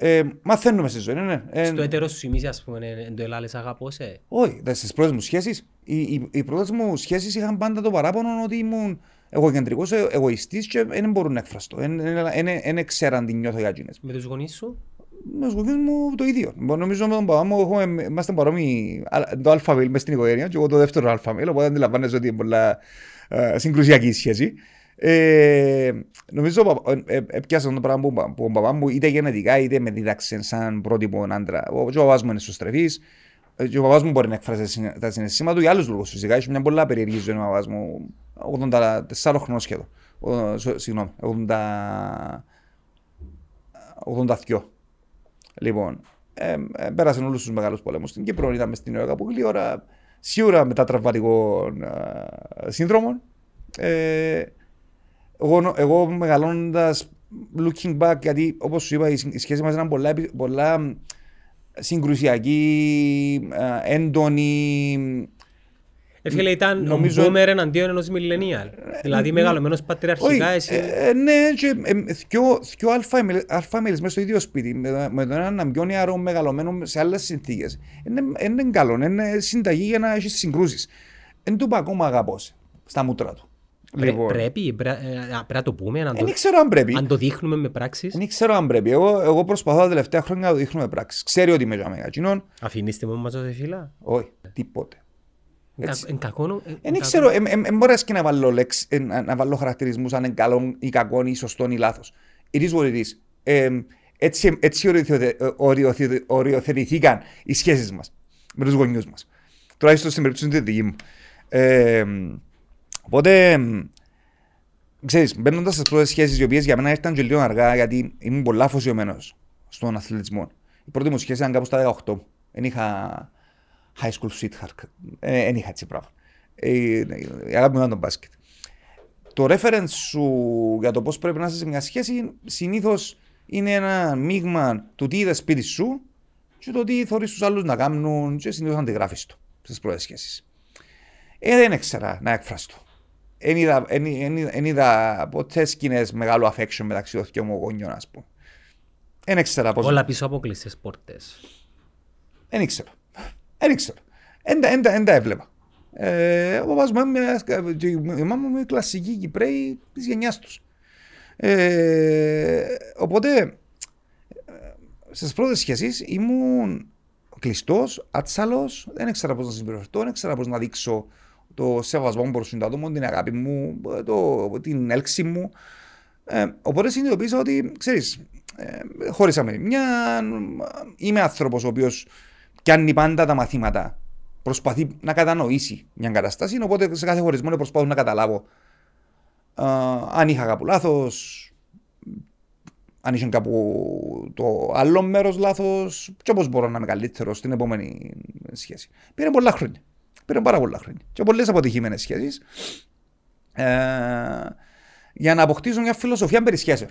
[SPEAKER 1] Ε, μαθαίνουμε στη ζωή, ναι, ναι. Ε,
[SPEAKER 2] Στο έτερο σου ημίση, ας πούμε, εν το ελάλες αγαπώ σε.
[SPEAKER 1] όχι, δε, στις πρώτες μου σχέσεις, οι, οι, οι πρώτες μου σχέσεις είχαν πάντα το παράπονο ότι ήμουν εγωκεντρικός, ε, εγωιστής και δεν μπορούν να εκφραστώ. Δεν ξέραν τι νιώθω για εκείνες.
[SPEAKER 2] Με τους γονείς σου;
[SPEAKER 1] Με τους γονείς μου το ίδιο. Νομίζω με τον παπά μου έχουμε, είμαστε παρόμοιοι α- το αλφαβήλ μες στην οικογένεια και εγώ το δεύτερο αλφαβήλ, οπότε αντιλαμβάνεσαι ότι είναι πολλά ε, συγκρουσιακή η σχέση. Ε, νομίζω ο παπα- ε, ε, έπιασα το πράγμα που, που, που ο παπά μου είτε γενετικά είτε με δίδαξε σαν πρότυπο άντρα. Ο, και ο παπάς μου είναι σωστρεφής ε, και ο παπάς μου μπορεί να εκφράσει τα συναι- τα συναισθήματα του για άλλους λόγους φυσικά. Έχει μια πολλά περίεργη ζωή ο παπάς μου, 84 χρονών σχεδόν. Ο, σο- Συγγνώμη, 80, 82. Λοιπόν, ε, ε, πέρασαν όλους τους μεγάλους πολέμους στην Κύπρο, ήταν μες στην Ιωγα που ώρα, σίγουρα μετά τραυματικών ε, σύνδρομων. Ε, εγώ, νο- εγώ μεγαλώνοντας, looking back, γιατί όπως σου είπα, η, συ- η σχέση μας ήταν πολλά, επι- πολλά μ, συγκρουσιακή, ε, έντονη.
[SPEAKER 2] Ε, φίλε, ήταν
[SPEAKER 1] Νομίζω-
[SPEAKER 2] ο boomer εναντίον ενός millennial. Δηλαδή, μεγαλωμένος πατριαρχικά,
[SPEAKER 1] Όχι,
[SPEAKER 2] εσύ.
[SPEAKER 1] ε, ε, ναι, και ε, δυο- δυο αλφα- αλφαμίλες μέσα στο ίδιο σπίτι, με, με τον έναν πιο νεαρό μεγαλωμένος σε άλλες συνθήκες. Είναι, είναι καλό, είναι συνταγή για να έχεις συγκρούσεις. Εν του είπα ακόμα αγαπώ σε, στα μούτρα του.
[SPEAKER 2] Πρέ- Πρέπει, πρέ- ε, πρέπει να το πούμε, να
[SPEAKER 1] Δεν
[SPEAKER 2] το-
[SPEAKER 1] ξέρω αν πρέπει.
[SPEAKER 2] αν το δείχνουμε με πράξεις.
[SPEAKER 1] Δεν ξέρω αν πρέπει. Εγώ, εγώ προσπαθώ τα τελευταία χρόνια να το δείχνω με πράξεις. Ξέρει ότι είμαι για μένα. Κοινών,
[SPEAKER 2] Αφήνεις τη μόνη μας ως φίλα.
[SPEAKER 1] όχι, τίποτε. Έτσι.
[SPEAKER 2] Εν κακό, ε, εν
[SPEAKER 1] Δεν
[SPEAKER 2] κακό.
[SPEAKER 1] ξέρω, δεν μπορείς και να βάλω, λέξ, ε, να να βάλω χαρακτηρισμούς αν είναι καλό ή κακό ή σωστό ή λάθος. It is what it is. Ε, έτσι έτσι οριοθεω- οριοθε- οριοθετηθήκαν οι σχέσεις μας με τους γονιούς μας. Τουλάχιστον στην περίπτωση της δική μου. Ε, οπότε, εμ, ξέρεις, μπαίνοντας στις πρώτες σχέσεις οι οποίες για μένα ήρθαν και λίγο αργά γιατί ήμουν πολλά αφοσιωμένος στον αθλητισμό. Η πρώτη μου σχέση ήταν κάπου στα 18. Δεν είχα high school sweetheart. Ε, Δεν είχα έτσι πράγμα. Ε, Η αγάπη μου ήταν το μπάσκετ. Το reference σου για το πώς πρέπει να είσαι σε μια σχέση συνήθως είναι ένα μείγμα του τι είδες σπίτι σου και το τι θεωρείς τους άλλους να κάνουν και συνήθως αντιγράφεις το στις πρώτες σχέσεις. Ε, δεν ήξερα να εκφραστώ. Εν είδα, εν, εν, εν είδα ποτέ σκηνές μεγάλου affection μεταξύ των δυο μου γονιών, ας πούμε. Δεν ήξερα πώς...
[SPEAKER 2] Όλα πίσω από κλειστές πόρτες.
[SPEAKER 1] Δεν ήξερα. Δεν ήξερα. Δεν τα- δεν τα- δεν τα έβλεπα. Ε, ο παπάς μου είναι και η μάμα μου είναι κλασική Κυπρέοι της γενιάς τους. Ε, οπότε, ε, στις πρώτες σχέσεις ήμουν κλειστός, ατσάλος, δεν ήξερα πώς να συμπεριφερθώ, δεν ήξερα πώς να δείξω το σεβασμό μου προς τον άτομο, την αγάπη μου, το, την έλξη μου. Ε, οπότε συνειδητοποίησα ότι, ξέρεις, ε, χώρισα με μια, είμαι άνθρωπος ο οποίος πιάνει πάντα τα μαθήματα. Προσπαθεί να κατανοήσει μια κατάσταση, οπότε σε κάθε χωρισμό προσπαθώ να καταλάβω ε, αν είχα κάπου λάθος, αν είχε κάπου το άλλο μέρος λάθος και πώς μπορώ να είμαι καλύτερος στην επόμενη σχέση. Πήρε πολλά χρόνια. Πήρε πάρα πολλά χρόνια. Και πολλές αποτυχημένες σχέσεις ε, για να αποκτήσω μια φιλοσοφία περί σχέσεων.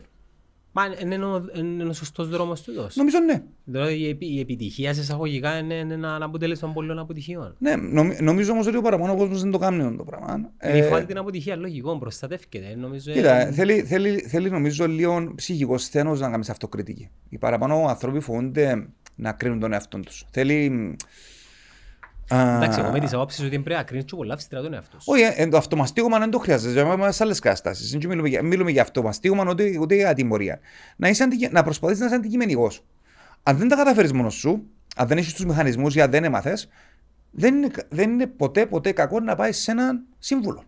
[SPEAKER 2] Μα είναι ο- είναι ο σωστός δρόμος τούτος.
[SPEAKER 1] Νομίζω ναι.
[SPEAKER 2] Δηλαδή η επι- η επιτυχία σε εισαγωγικά είναι είναι ένα αποτέλεσμα πολλών αποτυχιών.
[SPEAKER 1] ναι νομι- νομίζω όμως ότι ο παραπάνω κόσμος δεν το κάνει αυτό το πράγμα.
[SPEAKER 2] Ε,
[SPEAKER 1] Ε,
[SPEAKER 2] φοβάται την αποτυχία, λογικό, προστατεύκεται. Νομίζω,
[SPEAKER 1] Κοίτα,
[SPEAKER 2] ε,
[SPEAKER 1] θέλει, θέλει, θέλει νομίζω λίγο ψυχικό σθένος να κάνεις αυτοκριτική. Οι παραπάνω άνθρωποι φοβούνται να κρίνουν τον εαυτό τους. Θέλει. Α,
[SPEAKER 2] Εντάξει, εγώ με τις απόψεις ότι πρέπει να κρίνεις και πολλά αυστηρά τον εαυτό σου.
[SPEAKER 1] Όχι, ε, ε, το αυτομαστίγωμα δεν το χρειάζεται. Είμαστε σε άλλες καταστάσεις. Δεν μιλούμε, για- μιλούμε για αυτομαστίγωμα ούτε, ούτε για τιμωρία. Να, είσαι αντικει... να προσπαθείς να είσαι αντικειμενικός. Αν δεν τα καταφέρεις μόνος σου, αν δεν έχεις τους μηχανισμούς ή αν δεν έμαθες, δεν είναι, δεν είναι ποτέ, ποτέ κακό να πάεις σε έναν σύμβουλο.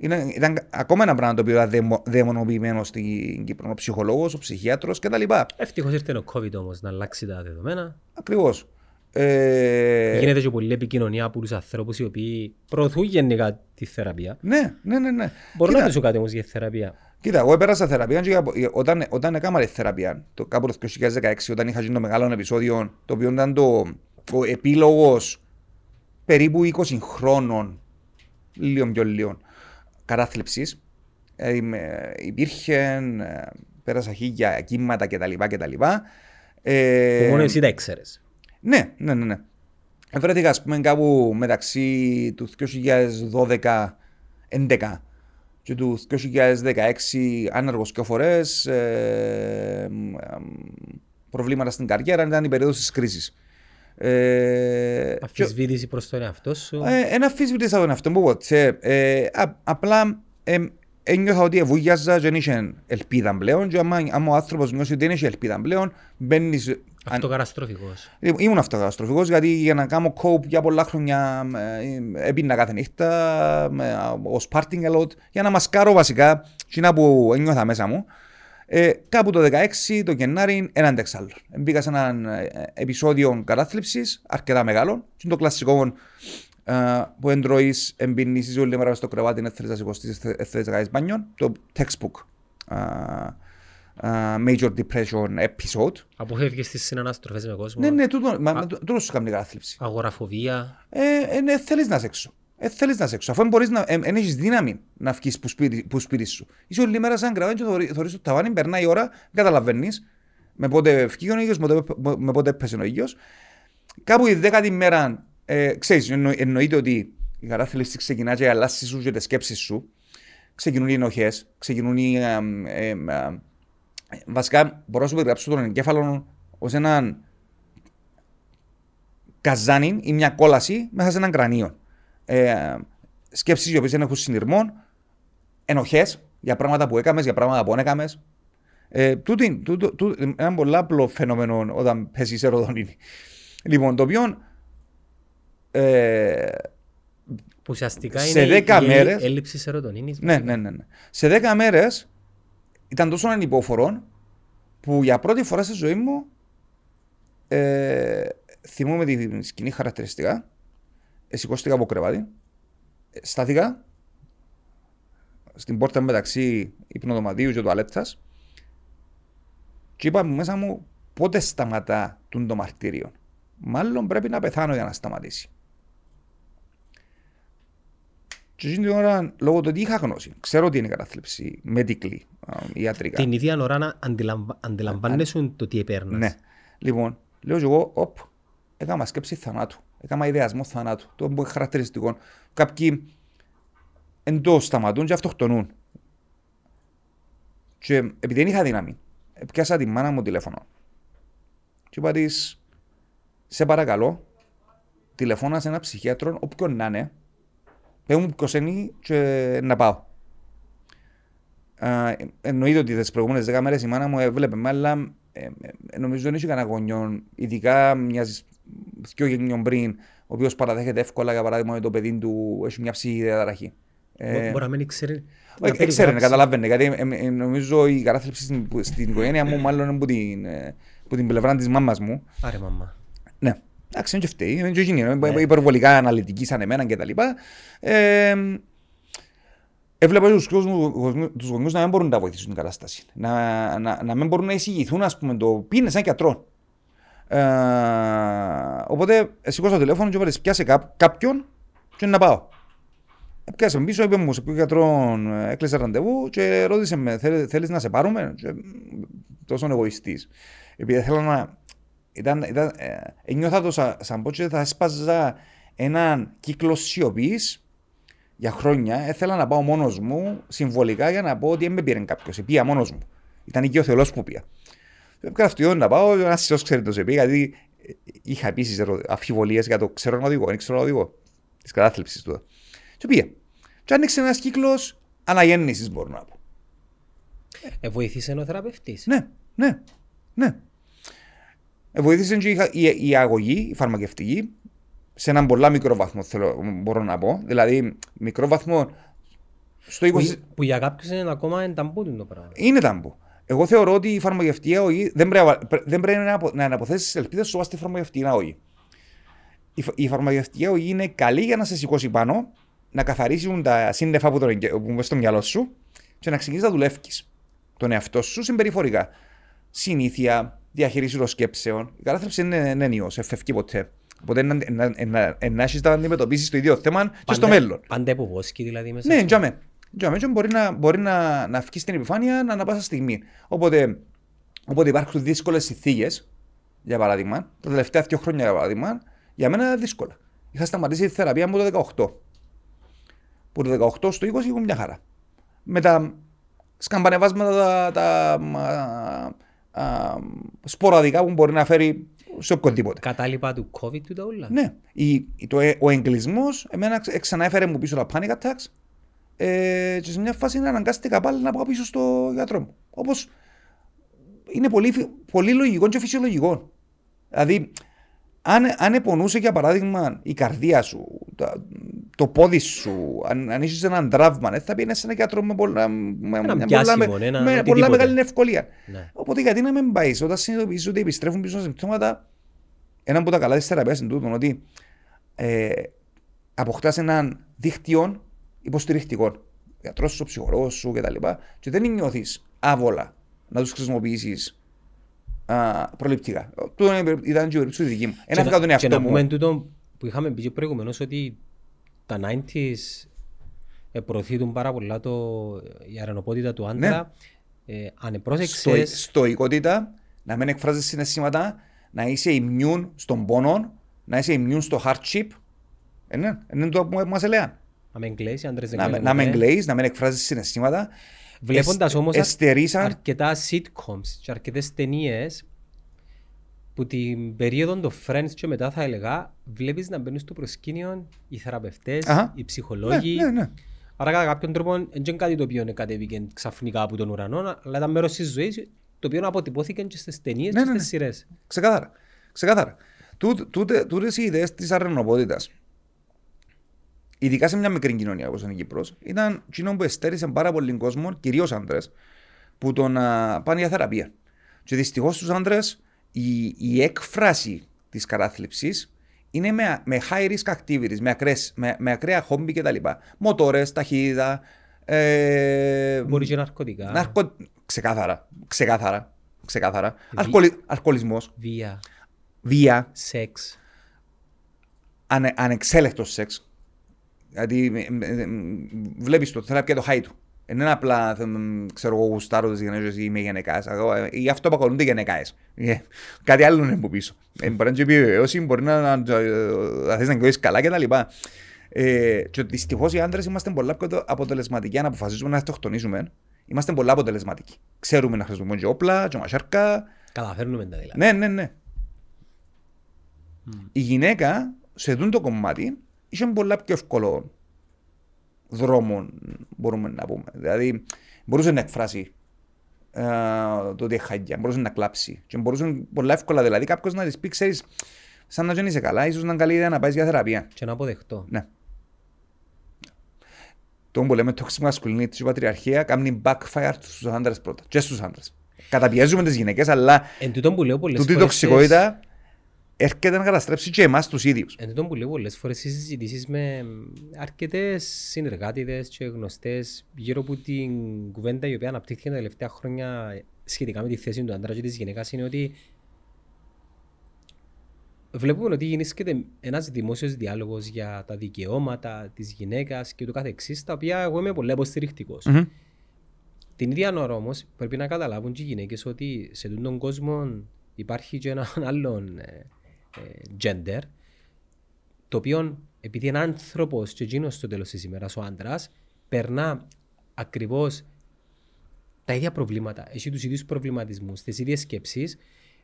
[SPEAKER 1] Είναι, ήταν ακόμα ένα πράγμα το οποίο ήταν δαιμο- δαιμονοποιημένο στην Κύπρο. Ο ψυχολόγος, ο ψυχίατρο κτλ.
[SPEAKER 2] Ευτυχώς ήρθε ο COVID όμως να αλλάξει τα δεδομένα.
[SPEAKER 1] Ακριβώς. Ε,
[SPEAKER 2] Γίνεται και πολλή επικοινωνία από τους ανθρώπους οι οποίοι προωθούν γενικά τη θεραπεία.
[SPEAKER 1] ναι, ναι, ναι. ναι.
[SPEAKER 2] Μπορώ
[SPEAKER 1] Κοίτα,
[SPEAKER 2] να του κάτι όμως για θεραπεία.
[SPEAKER 1] Κοίτα, εγώ έπερασα θεραπεία και για- όταν, όταν έκανα τη θεραπεία, το κάπου το 2016, όταν είχα γίνει το μεγάλο επεισόδιο, το οποίο ήταν το, ο επίλογος περίπου 20 χρόνων, λίγο πιο λίγο, κατάθλιψης. Ε, είμαι- υπήρχε, ε, πέρασα χίλια κύματα κτλ. κτλ. Ε,
[SPEAKER 2] Που μόνο εσύ τα ήξερες.
[SPEAKER 1] Ναι, ναι, ναι. ναι. Βρέθηκα, ας πούμε, κάπου μεταξύ του 2012-2011 και του 2016 άνεργος και φορές. Ε, μ, εμ, προβλήματα στην καριέρα, ήταν η περίοδος της κρίσης. Ε,
[SPEAKER 2] Αφισβήτηση προς τον εαυτό σου.
[SPEAKER 1] ε, ένα αφισβήτησα τον εαυτό μου ποτέ. Ε, α- απλά ε, ένιωθα ότι βουλιάζα και δεν είχε ελπίδα πλέον και άμα, άμα ο άνθρωπος νιώσει ότι δεν έχει ελπίδα πλέον μπαίνεις... αν-
[SPEAKER 2] Αυτοκαταστροφικός.
[SPEAKER 1] Ήμουν αυτοκαταστροφικός γιατί για να κάνω cope για πολλά χρόνια ε, έπινα κάθε νύχτα ε, ως parting a lot για να μασκάρω βασικά εκείνα που ένιωθα μέσα μου. Ε, κάπου το 16 το Γενάρη έναν τεξάλλο. Μπήκα σε έναν ε, επεισόδιο κατάθλιψης αρκετά μεγάλο. Και είναι το κλασικό ε, που εντρώεις εμπινήσεις όλη μέρα στο κρεβάτι είναι θέλεις να σηκωστείς, ε, θέλεις να κάνεις μπάνιο. Το textbook ε, ε, major depression episode.
[SPEAKER 2] Αποφεύγεις τις συναναστροφές με κόσμο.
[SPEAKER 1] Ναι, ναι, τούτο, μα, μα, τούτο σου κάνει κατάθλιψη.
[SPEAKER 2] Αγοραφοβία.
[SPEAKER 1] Ε, ε, ναι, θέλεις να είσαι έξω. Ε, θέλεις να είσαι έξω. Αφού δεν μπορείς να, ε, εν έχεις δύναμη να βγεις που σπίτι, που σπίτι σου. Είσαι όλη μέρα σαν κρεβάτι και θωρεί- θωρείς το ταβάνι, περνάει η ώρα, δεν καταλαβαίνεις με πότε βγήκε ο ήλιος, με πότε, με πότε έπεσε ο ήλιος. Κάπου η δέκατη μέρα, ε, ξέρεις, εννο, εννοείται ότι η κατάθλιψη ξεκινά και αλλάσει σου και τις σκέψεις σου. Ξεκινούν οι ενοχές, ξεκινούν οι... ε, ε, ε, βασικά, μπορώ να σου περιγράψω τον εγκέφαλο ως έναν καζάνι ή μια κόλαση μέσα σε έναν κρανίο. Ε, σκέψεις οι οποίες δεν έχουν συνειρμό, ενοχές για πράγματα που έκαμες, για πράγματα που δεν έκαμες. Ε, τούτη, τούτο, τούτο, ένα πολύ απλό φαινόμενο όταν πέσεις σε ροδονίνη. Λοιπόν, το οποίο ε,
[SPEAKER 2] Που ουσιαστικά
[SPEAKER 1] Σε
[SPEAKER 2] είναι η-
[SPEAKER 1] 10
[SPEAKER 2] η
[SPEAKER 1] μέρες-
[SPEAKER 2] έλλειψης σερωτονίνης.
[SPEAKER 1] ναι, ναι, ναι, ναι. Σε 10 μέρες ήταν τόσο ανυπόφορο που για πρώτη φορά στη ζωή μου ε, θυμούμαι τη σκηνή χαρακτηριστικά. Ε, σηκώστηκα από κρεβάτι. Ε, στάθηκα στην πόρτα μεταξύ υπνοδωματίου και τουαλέτας και είπα μέσα μου πότε σταματά τούν το μαρτύριο; Μάλλον πρέπει να πεθάνω για να σταματήσει. Και εκείνη την ώρα, λόγω του ότι είχα γνώση, ξέρω ότι είναι η κατάθλιψη, medically, α, ιατρικά.
[SPEAKER 2] Την ίδια ώρα να αντιλαμβα... αντιλαμβάνεσαι το τι επέρνας.
[SPEAKER 1] Ναι. Λοιπόν, λέω και εγώ, οπ, έκανα σκέψη θανάτου. Έκανα ιδεασμό θανάτου. Το που είναι χαρακτηριστικό. Κάποιοι εντός σταματούν και αυτοκτονούν. Και επειδή δεν είχα δύναμη, πιάσα τη μάνα μου τηλέφωνο. Και είπα της, σε παρακαλώ, τηλεφώνας σε ένα ψυχίατρο, όποιον να είναι, πέ μου ποιος είναι και να πάω. Α, εννοείται ότι τις προηγούμενες δέκα μέρες η μάνα μου έβλεπε με, αλλά ε, ε, νομίζω δεν είχε κανένα γονιό, ειδικά μια δυο γενιών πριν, ο οποίος παραδέχεται εύκολα για παράδειγμα ότι το παιδί του έχει μια ψυχική διαταραχή.
[SPEAKER 2] Μπο- Μπορεί να μην ξέρει. να
[SPEAKER 1] Έξερε,
[SPEAKER 2] περιγράψει.
[SPEAKER 1] καταλάβαινε. Γιατί ε, ε, νομίζω η κατάθλιψη στην, στην οικογένεια μου, μάλλον είναι από την, ε, από την πλευρά της μάμας μου.
[SPEAKER 2] Άρε μαμά.
[SPEAKER 1] Ναι. Εντάξει, δεν και φταίει. Είναι και εκείνη, είναι
[SPEAKER 2] Ναι.
[SPEAKER 1] υπερβολικά αναλυτική σαν εμένα κτλ. Ε, έβλεπα τους, κόσμους- τους γονιούς να μην μπορούν να τα βοηθήσουν την κατάσταση. Να, να, να μην μπορούν να εισηγηθούν, ας πούμε, το πει είναι σαν γιατρό. Ε, οπότε σηκώσα το τηλέφωνο και είπα της, πιάσε κά, κάποιον και να πάω. Πιάσε με πίσω, είπε μου σε ποιο γιατρό ε, έκλεισε ραντεβού και ρώτησε με, «Θέλ- θέλεις να σε πάρουμε. Και, μ, τόσο εγωιστής. Επειδή θέλω να, ήταν, ήταν, ε, ένιωθα το σαν, σαν πω και θα έσπαζα έναν κύκλος σιωπής για χρόνια. Έθελα να πάω μόνος μου συμβολικά για να πω ότι δεν με πήρε κάποιος. Πήγα μόνος μου. Ήταν εκεί ο Θεός που πήγα. Έπρεπε αυτό να πάω, ένας σιώ ξέρει το σε πήγα, γιατί ε, είχα επίσης αμφιβολίες για το ξέρω να οδηγώ, δεν ξέρω να οδηγώ. Της κατάθλιψης του. Και πήγα. Και άνοιξε ένας κύκλος αναγέννησης, μπορώ να πω.
[SPEAKER 2] Ε, βοήθησε ο θεραπευτής.
[SPEAKER 1] Ναι, ναι, ναι. Ε, βοήθησε και η, η, η αγωγή, η φαρμακευτική, σε έναν πολλά μικρό βαθμό, θέλω, μπορώ να πω. Δηλαδή, μικρό βαθμό στο 20...
[SPEAKER 2] Που, που για κάποιους είναι ακόμα ενταμπούτουν το πράγμα.
[SPEAKER 1] Είναι τάμπο. Εγώ θεωρώ ότι η φαρμακευτική αγωγή δεν πρέπει, να- δεν πρέπει να, απο- να αναποθέσεις ελπίδες σου στη φαρμακευτική αγωγή. Η, φα- η φαρμακευτική αγωγή είναι καλή για να σε σηκώσει πάνω, να καθαρίσουν τα σύννεφα που, τον, εγκαι- που είναι στο μυαλό σου και να ξεκινήσεις να δουλεύεις τον εαυτό σου συμπεριφορικά. Συνήθεια, διαχείριση των σκέψεων. Η κατάθλιψη είναι νέο, εφευκεί ποτέ. Οπότε να, να, να, να έχεις να αντιμετωπίσεις το ίδιο θέμα και στο μέλλον.
[SPEAKER 2] Πάντα υποβόσκει δηλαδή μέσα
[SPEAKER 1] Ναι,
[SPEAKER 2] σου.
[SPEAKER 1] τζάμε. Τζάμε, και μπορεί να, μπορεί να, να βγει στην επιφάνεια να, ανα πάσα στιγμή. Οπότε, οπότε υπάρχουν δύσκολες συνθήκες, για παράδειγμα, τα τελευταία δύο χρόνια για παράδειγμα, για μένα ήταν δύσκολα. Είχα σταματήσει τη θεραπεία μου το 18. Που το 18 στο 20 ήμουν μια χαρά. Με τα σκαμπανεβάσματα τα, τα, α, α, σποραδικά που μπορεί να φέρει σε οποιοδήποτε.
[SPEAKER 2] Κατάλοιπα του COVID του τα όλα.
[SPEAKER 1] Ναι, η, η- το, ε- ο εγκλισμός εμένα ξ- ξανά έφερε μου πίσω τα panic attacks ε, και σε μια φάση αναγκάστηκα πάλι να πάω πίσω στο γιατρό μου. Όπως είναι πολύ, φι- πολύ λογικό και φυσιολογικό. Δηλαδή, αν, αν επονούσε για παράδειγμα η καρδία σου, τα- το πόδι σου, αν, αν είσαι έναν τραύμα, ε, θα πήγαινε σε έναν γιατρό με πολλά, με,
[SPEAKER 2] Ένα
[SPEAKER 1] με
[SPEAKER 2] πιάσιμο,
[SPEAKER 1] πολλά, με,
[SPEAKER 2] ένα
[SPEAKER 1] με
[SPEAKER 2] οτιδήποτε.
[SPEAKER 1] πολλά μεγάλη ευκολία.
[SPEAKER 2] Ναι.
[SPEAKER 1] Οπότε γιατί να μην πάεις, όταν συνειδητοποιήσεις ότι επιστρέφουν πίσω συμπτώματα, ένα από τα καλά της θεραπείας είναι τούτο, ότι ε, αποκτάς έναν δίκτυο υποστηρικτικών. Γιατρός σου, ψυχολόγος σου κτλ. Και δεν νιώθεις άβολα να τους χρησιμοποιήσεις α, προληπτικά. Τούτο είναι- ήταν και η περίπτωση δική μου. Ένα
[SPEAKER 2] Και
[SPEAKER 1] φύγα
[SPEAKER 2] να-
[SPEAKER 1] τον
[SPEAKER 2] και
[SPEAKER 1] εαυτό
[SPEAKER 2] να πούμε
[SPEAKER 1] μου.
[SPEAKER 2] τούτο που είχαμε πει και προηγουμένως ότι τα 90s ε, προωθείτουν πάρα πολλά το, η αρενοπότητα του άντρα. Ε, αν
[SPEAKER 1] Ναι. Στο,
[SPEAKER 2] επρόσεξες,
[SPEAKER 1] στοικότητα, να μην εκφράζεις συναισθήματα, να είσαι immune στον πόνο, να είσαι immune στο hardship. Ε, ναι, είναι το που μας έλεγαν.
[SPEAKER 2] να μην κλαίσει, οι άντρες δεν
[SPEAKER 1] Να,
[SPEAKER 2] κλαίνουν
[SPEAKER 1] να μην
[SPEAKER 2] ποτέ.
[SPEAKER 1] κλαίεις, να μην εκφράζεις συναισθήματα.
[SPEAKER 2] Βλέποντας
[SPEAKER 1] Εσ-
[SPEAKER 2] όμως αρ-
[SPEAKER 1] εστερήσαν-
[SPEAKER 2] αρκετά sitcoms και αρκετές ταινίες που την περίοδο των Friends και μετά θα έλεγα βλέπεις να μπαίνουν στο προσκήνιο οι θεραπευτές,
[SPEAKER 1] Αχα.
[SPEAKER 2] οι ψυχολόγοι.
[SPEAKER 1] Ναι, ναι, ναι.
[SPEAKER 2] Άρα κατά κάποιον τρόπο δεν είναι κάτι το οποίο κατέβηκε ξαφνικά από τον ουρανό, αλλά ήταν μέρος της ζωής το οποίο αποτυπώθηκε και στις ταινίες
[SPEAKER 1] Ναι,
[SPEAKER 2] και
[SPEAKER 1] ναι,
[SPEAKER 2] στις
[SPEAKER 1] ναι.
[SPEAKER 2] σειρές.
[SPEAKER 1] Ξεκάθαρα. Ξεκάθαρα. Τούτε- τούτε- Τούτες οι ιδέες της αρενοπότητας, ειδικά σε μια μικρή κοινωνία όπως είναι η Κύπρος, ήταν εκείνο που εστέρισε πάρα πολύ κόσμος, κυρίως άντρες, που το να πάνε για θεραπεία. Και δυστυχώς στους άντρες η, η έκφραση της κατάθλιψης είναι με, με high risk activities, με, ακραίες, με, με ακραία χόμπι κτλ. Μοτόρες, ταχύτητα, ε,
[SPEAKER 2] Μπορεί και ναρκωτικά,
[SPEAKER 1] ναρκω... ξεκάθαρα, ξεκάθαρα, ξεκάθαρα. Αλκοολι... Αλκοολισμός,
[SPEAKER 2] βία,
[SPEAKER 1] βία,
[SPEAKER 2] σεξ.
[SPEAKER 1] ανε, ανεξέλεκτο σεξ. Γιατί βλέπει το, θέλει να πιει το χάι του. Δεν είναι απλά, θ- ξέρω εγώ, γουστάρω τις γυναίκες ή είμαι γυναικάς. Ή αυτό αποκαλούνται γυναικάες. Κάτι άλλο είναι από πίσω. Ε, Μπορεί να είναι επιβεβαίωση, μπορεί να, να, να θες να νιώσει καλά κτλ. Ε, και δυστυχώς οι άντρες είμαστε πολλά πιο αποτελεσματικοί. Αν αποφασίζουμε να αυτοκτονήσουμε, είμαστε πολλά αποτελεσματικοί. Ξέρουμε να χρησιμοποιούμε και όπλα, και μασάρκα,
[SPEAKER 2] Καταφέρνουμε τα δηλαδή.
[SPEAKER 1] ναι, ναι, ναι. Η γυναίκα σε δουν το κομμάτι είχε πολλά πιο εύκολο δρόμο, μπορούμε να πούμε. Δηλαδή, μπορούσε να εκφράσει ε, το ότι έχει χαγιά, μπορούσε να κλάψει. Και μπορούσε πολλά εύκολα, δηλαδή, κάποιος να της πει, ξέρεις, σαν να δεν είσαι καλά, ίσως να είναι καλή ιδέα να πάει για θεραπεία.
[SPEAKER 2] Και να αποδεχτώ.
[SPEAKER 1] Ναι. Το που λέμε toxic masculinity η πατριαρχία κάνει backfire στους άντρες πρώτα και στους άντρες. Καταπιέζουμε τις γυναίκες, αλλά
[SPEAKER 2] Εν τούτον που λέω πολλές
[SPEAKER 1] τούτη η
[SPEAKER 2] φορές
[SPEAKER 1] τοξικότητα έρχεται να καταστρέψει και εμάς τους ίδιους.
[SPEAKER 2] Εν τούτον που λέω πολλές φορές στις συζητήσεις με αρκετές συνεργάτηδες και γνωστές γύρω από την κουβέντα η οποία αναπτύχθηκε τα τελευταία χρόνια σχετικά με τη θέση του άντρα και της γυναίκας είναι ότι βλέπουμε ότι γίνεται ένας δημόσιος διάλογος για τα δικαιώματα της γυναίκας και το καθεξής, τα οποία εγώ είμαι πολύ υποστηρικτικός.
[SPEAKER 1] Μμμ.
[SPEAKER 2] Την ίδια ώρα όμως πρέπει να καταλάβουν και οι γυναίκες ότι σε αυτόν τον κόσμο υπάρχει και ένα άλλο ε, ε, gender, το οποίο επειδή είναι άνθρωπος και εκείνος στο τέλος της ημέρας ο άντρας, περνά ακριβώς τα ίδια προβλήματα, έχει τους ίδιους προβληματισμούς, τις ίδιες σκέψεις,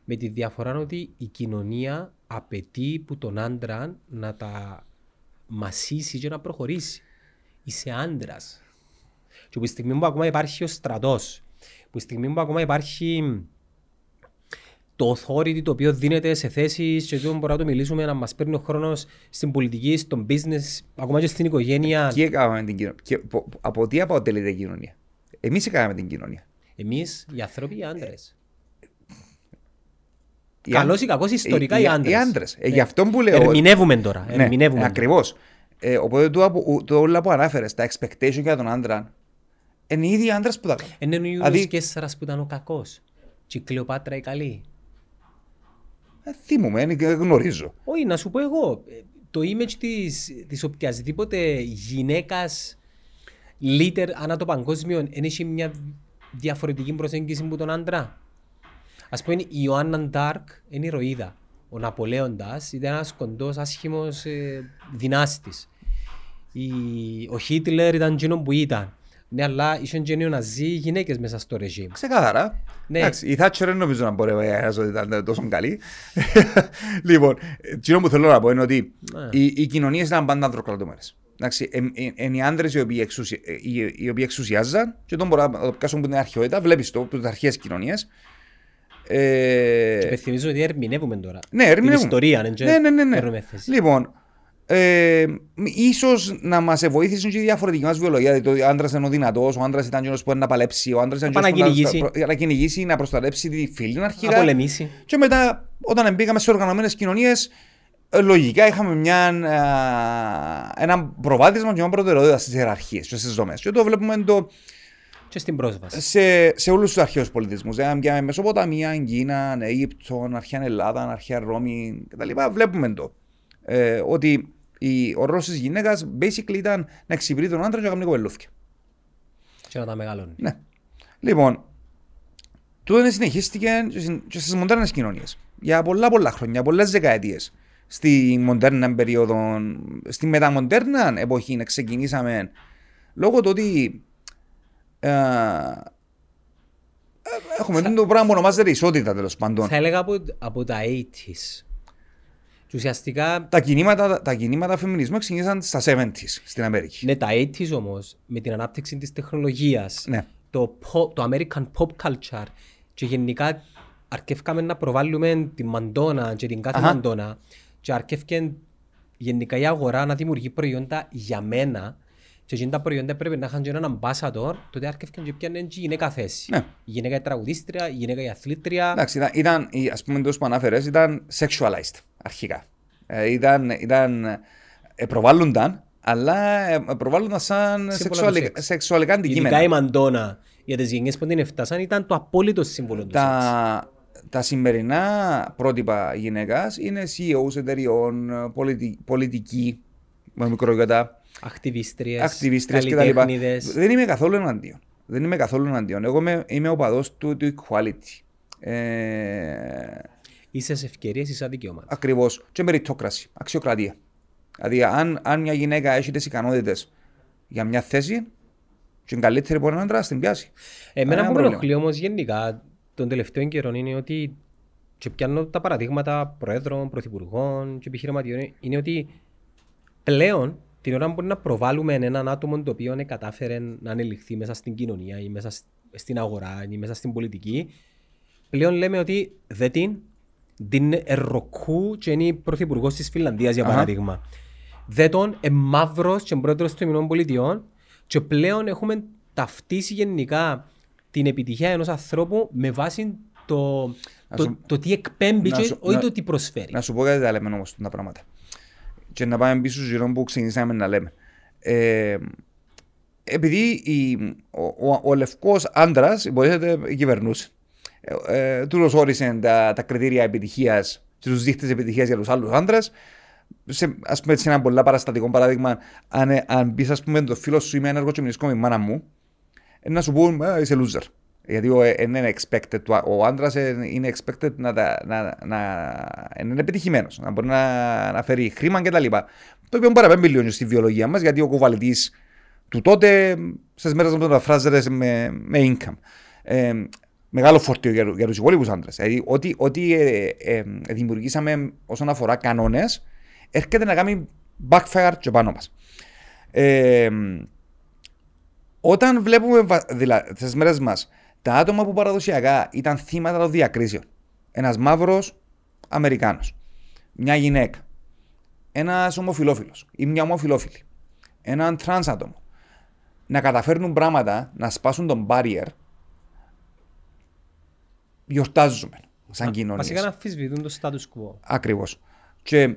[SPEAKER 2] με τη διαφορά ότι η κοινωνία απαιτεί που τον άντρα να τα μασίσει και να προχωρήσει. Είσαι άντρας. Και που τη στιγμή που ακόμα υπάρχει ο στρατός, που τη στιγμή που ακόμα υπάρχει το authority το οποίο δίνεται σε θέσεις και το μπορούμε να το μιλήσουμε να μας παίρνει ο χρόνος στην πολιτική, στον business, ακόμα και στην οικογένεια.
[SPEAKER 1] Τι έκαναμε την κοινωνία; Και πο- από τι αποτελείται η κοινωνία; Εμείς έκαναμε την κοινωνία;
[SPEAKER 2] Εμείς οι άνθρωποι οι άντρες.
[SPEAKER 1] Οι
[SPEAKER 2] Καλώς
[SPEAKER 1] άν-
[SPEAKER 2] ή κακό ιστορικά
[SPEAKER 1] οι-
[SPEAKER 2] οι
[SPEAKER 1] οι-
[SPEAKER 2] άντρε.
[SPEAKER 1] Οι άντρες. Ε, γι' αυτό που λέω...
[SPEAKER 2] Ερμηνεύουμε τώρα.
[SPEAKER 1] Ναι,
[SPEAKER 2] Ερμηνεύουμε. τώρα.
[SPEAKER 1] ακριβώς. Ε, οπότε το, απο- το όλα που ανάφερες, τα expectation για τον άντρα, είναι οι ίδιοι άντρες που τα κάνουν.
[SPEAKER 2] Είναι ο
[SPEAKER 1] Δηλαδή-
[SPEAKER 2] Ιούλιος Κέσσαρας που ήταν ο κακός. Και η Κλεοπάτρα η καλή.
[SPEAKER 1] Ε, θυμούμαι, ε, γνωρίζω.
[SPEAKER 2] Όχι, να σου πω εγώ. ε, Το image της, της οποιασδήποτε γυναίκας leader ανά το παγκόσμιο δεν έχει μια διαφορετική προσέγγιση από τον άντρα. Ας πούμε η Ιωάννα Ντάρκ είναι η ηρωίδα. Ο Ναπολέοντας ήταν ένας κοντός άσχημος ε, δυνάστης. Η, ο Χίτλερ ήταν εκείνο που ήταν. Ναι, αλλά είχαν και νεοναζί γυναίκες μέσα στο ρεζίμ.
[SPEAKER 1] Ξεκάθαρα.
[SPEAKER 2] Ναι.
[SPEAKER 1] Εντάξει, η Θάτσερ δεν νομίζω να μπορεί να ότι ήταν τόσο καλή. λοιπόν, το που θέλω να πω είναι ότι
[SPEAKER 2] Ναι.
[SPEAKER 1] οι, οι κοινωνίες ήταν πάντα ανδροκρατούμενες. Εντάξει, είναι οι άντρες οι οποίοι, εξουσια, οι, οι οποίοι εξουσιάζαν και τον μπορώ να το πιάσω από την αρχαιότητα, βλέπεις το, από τι αρχαίες κοινωνίες. Ε,
[SPEAKER 2] Και υπενθυμίζω ότι ερμηνεύουμε τώρα.
[SPEAKER 1] ναι,
[SPEAKER 2] Την
[SPEAKER 1] ερμηνεύουμε.
[SPEAKER 2] ιστορία, ναι, και
[SPEAKER 1] Ναι, ναι, ναι. ναι.
[SPEAKER 2] παίρνουμε θέση.
[SPEAKER 1] Λοιπόν, ε, ίσως να μας βοήθησαν και η διαφορετική μας βιολογία. Δηλαδή, το άντρας είναι ο δυνατός, ο άντρας ήταν εκείνος που είναι να παλέψει, ο άντρας ήταν
[SPEAKER 2] Να πάει
[SPEAKER 1] εκείνος
[SPEAKER 2] να
[SPEAKER 1] που
[SPEAKER 2] κυνηγήσει.
[SPEAKER 1] προ- να κυνηγήσει, να προστατέψει τη φίλη
[SPEAKER 2] Να
[SPEAKER 1] αρχικά.
[SPEAKER 2] πολεμήσει.
[SPEAKER 1] Και μετά, όταν μπήκαμε σε οργανωμένες κοινωνίες, λογικά είχαμε μια, α, ένα προβάδισμα και μια προτεραιότητα στις ιεραρχίες και στις δομές. Και το βλέπουμε το,
[SPEAKER 2] Και στην πρόσβαση.
[SPEAKER 1] σε, σε όλους τους αρχαίους πολιτισμούς. Δηλαδή, για Μεσοποταμία, Κίνα, Αίγυπτο, αρχαία Ελλάδα, αρχαία Ρώμη κτλ. Βλέπουμε το. Ε, ότι η, ο ρόλο της γυναίκας basically ήταν να εξυπηρετεί τον άντρα και να κάνει κοπελούθια.
[SPEAKER 2] Και να τα μεγαλώνει.
[SPEAKER 1] Ναι. Λοιπόν, τούτο συνεχίστηκε και στις μοντέρνες κοινωνίες. Για πολλά πολλά χρόνια, πολλές δεκαετίες. Στη μοντέρνα περίοδο, στη μεταμοντέρνα εποχή ξεκινήσαμε λόγω του ότι ε, ε, έχουμε το πράγμα που ονομάζεται ισότητα τέλος πάντων.
[SPEAKER 2] Θα έλεγα από, από τα 80s. Και ουσιαστικά,
[SPEAKER 1] Τα κινήματα, τα κινήματα φεμινισμού ξεκίνησαν στα 70s στην Αμερική.
[SPEAKER 2] ναι, τα 80s όμως, με την ανάπτυξη της τεχνολογίας,
[SPEAKER 1] Ναι.
[SPEAKER 2] το, pop, το American pop culture και γενικά αρκεύκαμε να προβάλλουμε τη Μαντόνα και την κάθε
[SPEAKER 1] Αχα.
[SPEAKER 2] Μαντόνα και αρκεύκε γενικά η αγορά να δημιουργεί προϊόντα για μένα και εκείνα τα προϊόντα πρέπει να είχαν και έναν ambassador, τότε αρκεύκαν και πιάνε και η γυναίκα θέση.
[SPEAKER 1] Ναι.
[SPEAKER 2] Η γυναίκα η τραγουδίστρια, η γυναίκα η αθλήτρια.
[SPEAKER 1] Εντάξει, ήταν, ήταν η- ας πούμε τόσο που ανάφερες, ήταν sexualized αρχικά. Ε, ήταν, ήταν, ε, προβάλλονταν, αλλά ε, προβάλλονταν σαν
[SPEAKER 2] Σύμβολα του
[SPEAKER 1] σεξουαλικά,
[SPEAKER 2] σεξ.
[SPEAKER 1] σεξουαλικά αντικείμενα.
[SPEAKER 2] Ειδικά η Μαντόνα για τις γενιές που την έφτασαν ήταν το απόλυτο σύμβολο του σεξ.
[SPEAKER 1] τα, τα σημερινά πρότυπα γυναίκας είναι CEOs εταιριών, πολιτι, πολιτικοί, με μικρογιώτα,
[SPEAKER 2] Ακτιβίστριες,
[SPEAKER 1] ακτιβίστριες κτλ.
[SPEAKER 2] καλλιτέχνηδες.
[SPEAKER 1] Δεν είμαι καθόλου εναντίον. Δεν είμαι καθόλου εναντίον. Εγώ είμαι, είμαι οπαδό του, του equality. Ε,
[SPEAKER 2] Ίσες ευκαιρίες, ίσα δικαιώματα.
[SPEAKER 1] Ακριβώς. Και meritocracy, αξιοκρατία. Δηλαδή, αν, αν μια γυναίκα έχει τις ικανότητες για μια θέση, και είναι καλύτερη από έναν άντρα, στην πιάσει.
[SPEAKER 2] Εμένα
[SPEAKER 1] Κανένα
[SPEAKER 2] που με
[SPEAKER 1] πρόβλημα.
[SPEAKER 2] ενοχλεί όμως γενικά των τελευταίων καιρών είναι ότι και πιάνω τα παραδείγματα προέδρων, πρωθυπουργών και επιχειρηματιών είναι ότι πλέον την ώρα που μπορεί να προβάλλουμε έναν άτομο το οποίο κατάφερε να ανελιχθεί μέσα στην κοινωνία ή μέσα σ- στην αγορά ή μέσα στην πολιτική πλέον λέμε ότι δεν την την Ερροκού και είναι πρωθυπουργός της Φιλανδίας για
[SPEAKER 1] Αχα.
[SPEAKER 2] παράδειγμα. Δεν τον ε, μαύρος και πρόεδρος των Ηνωμένων Πολιτειών και πλέον έχουμε ταυτίσει γενικά την επιτυχία ενός ανθρώπου με βάση το,
[SPEAKER 1] Να
[SPEAKER 2] το,
[SPEAKER 1] σου-
[SPEAKER 2] το τι εκπέμπει
[SPEAKER 1] να
[SPEAKER 2] και
[SPEAKER 1] σου-
[SPEAKER 2] όχι
[SPEAKER 1] να-
[SPEAKER 2] το τι προσφέρει.
[SPEAKER 1] Να σου πω κάτι τα λέμε όμως τα πράγματα. Και να πάμε πίσω στου γύρω που ξεκινήσαμε να λέμε. Ε, επειδή η, ο, ο, ο λευκός άντρας, υποτίθεται, κυβερνούσε. Ε, ε, Του όρισε τα, τα κριτήρια επιτυχίας και τους δείκτε επιτυχίας για τους άλλους άντρες. Σε, ας πούμε, σε ένα πολλά παραστατικό παράδειγμα, αν, ε, αν πεις, ας πούμε, το φίλο σου είμαι ένεργος και μηνυσκό με η μάνα μου, ε, να σου πούν, «Ε, είσαι loser. Γιατί ο, ε, είναι expected, ο, ο άντρας είναι expected να, τα- να, να, να είναι επιτυχημένος, να μπορεί να, να φέρει χρήμα κτλ. Το οποίο παραπέμπει λίγο στη βιολογία μας, γιατί ο κουβαλητής του τότε στις μέρες να το μεταφράζεται με, με income. Ε, μεγάλο φορτίο για, για τους υπόλοιπους άντρες. Δηλαδή, ό,τι, ό,τι ε, ε, δημιουργήσαμε όσον αφορά κανόνες, έρχεται να κάνει backfire και πάνω μας. Ε, όταν βλέπουμε βα- δηλα, στις μέρες μας τα άτομα που παραδοσιακά ήταν θύματα των διακρίσεων, ένας μαύρος Αμερικάνος, μια γυναίκα, ένας ομοφυλόφιλος ή μια ομοφυλόφιλη, έναν τρανς άτομο, να καταφέρνουν πράγματα, να σπάσουν τον barrier, γιορτάζουμε σαν κοινωνία.
[SPEAKER 2] Βασικά να αμφισβητούν το status quo.
[SPEAKER 1] Ακριβώς. Και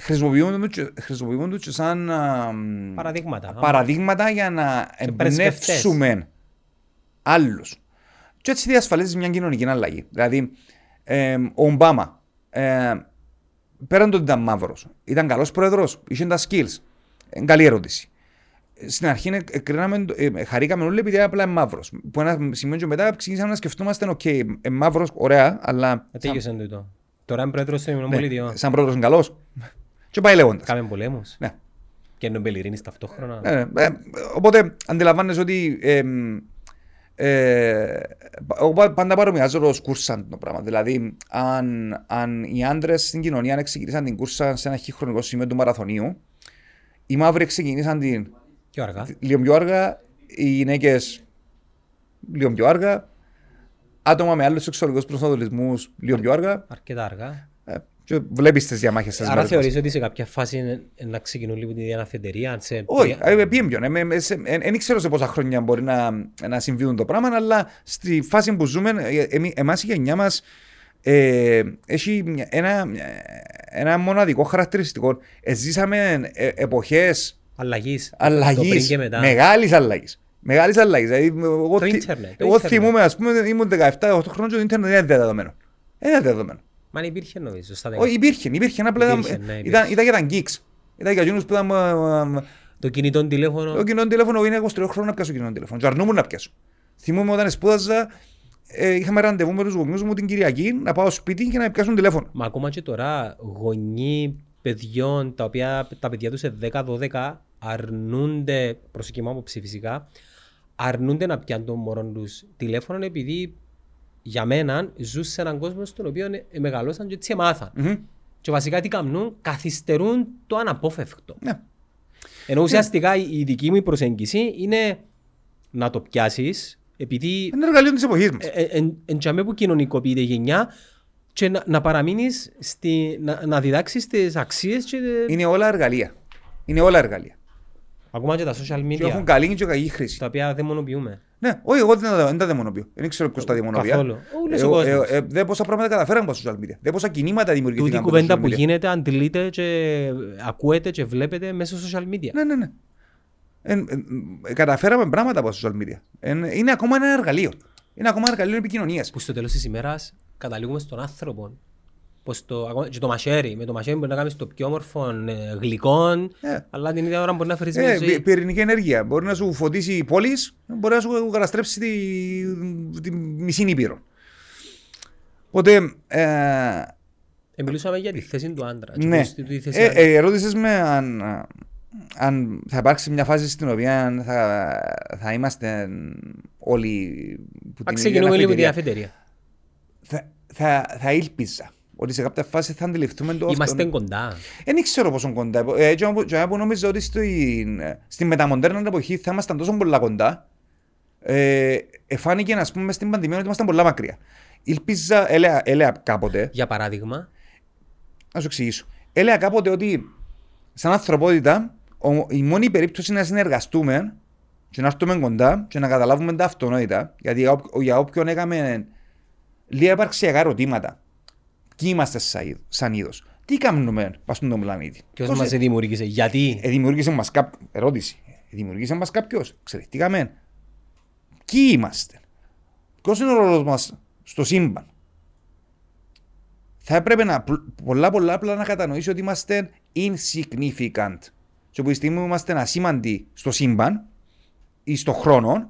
[SPEAKER 1] χρησιμοποιούν το και, χρησιμοποιούν το και σαν α, μ,
[SPEAKER 2] Παραδείγματα.
[SPEAKER 1] παραδείγματα για να
[SPEAKER 2] Και πρεσβευτές.
[SPEAKER 1] εμπνεύσουμε άλλους. Και έτσι διασφαλίζεις μια κοινωνική αλλαγή. Δηλαδή, ε, ο Ομπάμα, ε, πέραν το ότι ήταν μαύρος, ήταν καλός πρόεδρος, είχε τα skills. Ε, καλή ερώτηση. Ε, Στην αρχή ε, ε, κρίναμε, το- ε, χαρήκαμε όλοι επειδή απλά είναι μαύρος. Που ένα σημείο και μετά ξεκινήσαμε να σκεφτόμαστε, OK, okay, ε, μαύρος, ωραία, αλλά.
[SPEAKER 2] Ε, Τέλειωσε τούτο. Τώρα είναι πρόεδρος των Ηνωμένων
[SPEAKER 1] Ναι,
[SPEAKER 2] Πολιτειών.
[SPEAKER 1] σαν πρόεδρος είναι καλός. και πάει λέγοντας.
[SPEAKER 2] Κάμε πολέμους.
[SPEAKER 1] Ναι.
[SPEAKER 2] Και είναι μπελιρίνης ταυτόχρονα.
[SPEAKER 1] Ναι, ναι. Ε, οπότε αντιλαμβάνεσαι ότι ε, ε, εγώ πα- πάντα παρομοιάζω το σκούρσαν το πράγμα. Δηλαδή, αν, αν οι άντρες στην κοινωνία ξεκινήσαν την κούρσα σε ένα χρονικό σημείο του μαραθωνίου, οι μαύροι ξεκινήσαν την
[SPEAKER 2] Πιο αργά.
[SPEAKER 1] λίγο πιο αργά, οι γυναίκες λίγο πιο αργά, άτομα με άλλους σεξουαλικούς προσανατολισμούς λίγο πιο αργά.
[SPEAKER 2] Αρκετά αργά.
[SPEAKER 1] Ε, και βλέπεις τις διαμάχες στι
[SPEAKER 2] Άρα θεωρείς ότι σε κάποια φάση είναι- είναι να ξεκινούν λίγο την ίδια αφεντερία. σε-
[SPEAKER 1] Όχι, ε, πήγαινε ποιον. Δεν ξέρω σε πόσα χρόνια μπορεί να, να συμβεί το πράγμα, αλλά στη φάση που ζούμε, εμάς η γενιά μας ε, έχει μια- ένα, ένα μοναδικό χαρακτηριστικό. Ε, ζήσαμε ε, εποχέ
[SPEAKER 2] Αλλαγής. Το πριν
[SPEAKER 1] αλλαγή,
[SPEAKER 2] και μετά.
[SPEAKER 1] μεγάλης αλλαγής. Μεγάλης αλλαγής. Δηλαδή, εγώ,
[SPEAKER 2] Το
[SPEAKER 1] θυ-
[SPEAKER 2] ίντερνετ, το
[SPEAKER 1] εγώ
[SPEAKER 2] ίντερνετ.
[SPEAKER 1] θυμούμαι, ας πούμε, ήμουν 17-18 χρόνια και το Ίντερνετ δεν είναι δεδομένο. Δεν είναι δεδομένο.
[SPEAKER 2] Μα αν υπήρχε νομίζω στα
[SPEAKER 1] Όχι,
[SPEAKER 2] δέκα.
[SPEAKER 1] υπήρχε, υπήρχε. Απλά ήταν-
[SPEAKER 2] Υπήρχε, ναι, υπήρχε.
[SPEAKER 1] ήταν, ήταν για τα geeks. Ήταν για εκείνους που ήταν ε, ε,
[SPEAKER 2] Το κινητό τηλέφωνο.
[SPEAKER 1] το κοινό τηλέφωνο είναι 23 χρόνια να πιάσω κοινό τηλέφωνο. Και αρνούμουν να πιάσω. Θυμούμαι όταν σπούδαζα, ε, είχαμε ραντεβού με τους γονεί μου την Κυριακή να πάω σπίτι και να πιάσουν τηλέφωνο.
[SPEAKER 2] Μα ακόμα και τώρα γονεί παιδιών τα οποία τα παιδιά τους σε 10-12 αρνούνται, προσοχή μου άποψη φυσικά, αρνούνται να πιάνουν τον μωρό τους τηλέφωνο επειδή για μένα ζουν σε έναν κόσμο στον οποίο ε, μεγαλώσαν και έτσι μάθαν.
[SPEAKER 1] Μμμ.
[SPEAKER 2] Και βασικά τι κάνουν, καθυστερούν το αναπόφευκτο.
[SPEAKER 1] Ναι.
[SPEAKER 2] Ενώ ουσιαστικά η η δική μου προσέγγιση είναι να το πιάσεις επειδή
[SPEAKER 1] Είναι εργαλείο της εποχής μας.
[SPEAKER 2] ε, ε, εν τζαμέ που κοινωνικοποιείται η γενιά και να, να παραμείνεις στη, να, να διδάξεις τις αξίες και
[SPEAKER 1] Είναι όλα εργαλεία. Είναι όλα εργαλεία.
[SPEAKER 2] Ακόμα και τα social
[SPEAKER 1] Και
[SPEAKER 2] media
[SPEAKER 1] έχουν καλή και κακή χρήση.
[SPEAKER 2] τα οποία δαιμονοποιούμε.
[SPEAKER 1] Ναι, όχι, εγώ δεν τα, δεν τα δαιμονοποιώ. Δεν ξέρω ποιος τα δαιμονοποιεί.
[SPEAKER 2] Καθόλου. Όλος ο
[SPEAKER 1] Ε,
[SPEAKER 2] κόσμος.
[SPEAKER 1] ε, ε, Δεν πόσα πράγματα καταφέραμε από τα social media. Δεν πόσα κινήματα
[SPEAKER 2] Τούτη
[SPEAKER 1] δημιουργήθηκαν.
[SPEAKER 2] η
[SPEAKER 1] από τα
[SPEAKER 2] κουβέντα
[SPEAKER 1] social
[SPEAKER 2] που
[SPEAKER 1] media.
[SPEAKER 2] γίνεται αντιλείται και ακούεται και βλέπετε μέσω social media.
[SPEAKER 1] Ναι, ναι, ναι. Ε, ε, ε, καταφέραμε πράγματα από τα social media. Ε, είναι ακόμα ένα εργαλείο. Είναι ακόμα ένα εργαλείο επικοινωνίας.
[SPEAKER 2] Που στο τέλος της ημέρας καταλήγουμε στον άνθρωπο. Πως το, ακόμα- και το μαχαίρι. Με το μαχαίρι μπορεί να κάνεις το πιο όμορφο ε, γλυκό,
[SPEAKER 1] Ε.
[SPEAKER 2] αλλά την ίδια ώρα μπορεί να φέρεις μια
[SPEAKER 1] Ε,
[SPEAKER 2] ζωή.
[SPEAKER 1] πυ- πυρηνική ενέργεια. Μπορεί να σου φωτίσει η πόλη, μπορεί να σου καταστρέψει τη, τη μισή νήπειρο. Οπότε, ε,
[SPEAKER 2] Ε, μιλούσαμε για τη θέση του άντρα. και
[SPEAKER 1] ναι.
[SPEAKER 2] πως τη- τη θέση
[SPEAKER 1] Ε,
[SPEAKER 2] άντρα.
[SPEAKER 1] ε, ρώτησες με αν, αν θα υπάρξει μια φάση στην οποία θα, θα είμαστε όλοι που
[SPEAKER 2] Α,
[SPEAKER 1] την
[SPEAKER 2] ξεκινούμε
[SPEAKER 1] ίδια
[SPEAKER 2] λίγο την
[SPEAKER 1] αφετηρία.
[SPEAKER 2] αφετηρία.
[SPEAKER 1] Θα, θα, θα ήλπιζα ότι σε κάποια φάση θα αντιληφθούμε το
[SPEAKER 2] Είμαστε
[SPEAKER 1] αυτό.
[SPEAKER 2] κοντά.
[SPEAKER 1] Δεν ξέρω πόσο κοντά. Ε, και όπου- και όπου νόμιζα ότι στην, στην μεταμοντέρνα εποχή θα ήμασταν τόσο πολλά κοντά. Ε, εφάνηκε, ας πούμε, στην πανδημία ότι ήμασταν πολλά μακριά. Ήλπιζα, έλεγα, έλεγα κάποτε,
[SPEAKER 2] Για παράδειγμα,
[SPEAKER 1] να σου εξηγήσω. Έλεγα κάποτε ότι σαν ανθρωπότητα ο, η μόνη περίπτωση είναι να συνεργαστούμε και να έρθουμε κοντά και να καταλάβουμε τα αυτονόητα. Γιατί για, όποι- για όποιον έκαμε λίγα υπαρξιακά ερωτήματα. Ποιοι είμαστε σαν είδ- σαν είδος. Τι κάνουμε πας στον πλανήτη.
[SPEAKER 2] ποιος
[SPEAKER 1] Πώς
[SPEAKER 2] μας
[SPEAKER 1] ε-
[SPEAKER 2] δημιούργησε, γιατί;
[SPEAKER 1] ε, δημιούργησε μας κάποιο. Ερώτηση. Ε, δημιούργησε μας κάποιος. Εξελιχτήκαμε. Ποιοι είμαστε. Ποιος είναι ο ρόλος μας στο σύμπαν; Θα έπρεπε να πλ- πολλά πολλά απλά να κατανοήσει ότι είμαστε insignificant. Και από τη στιγμή που είμαστε ασήμαντοι στο σύμπαν ή στο χρόνο,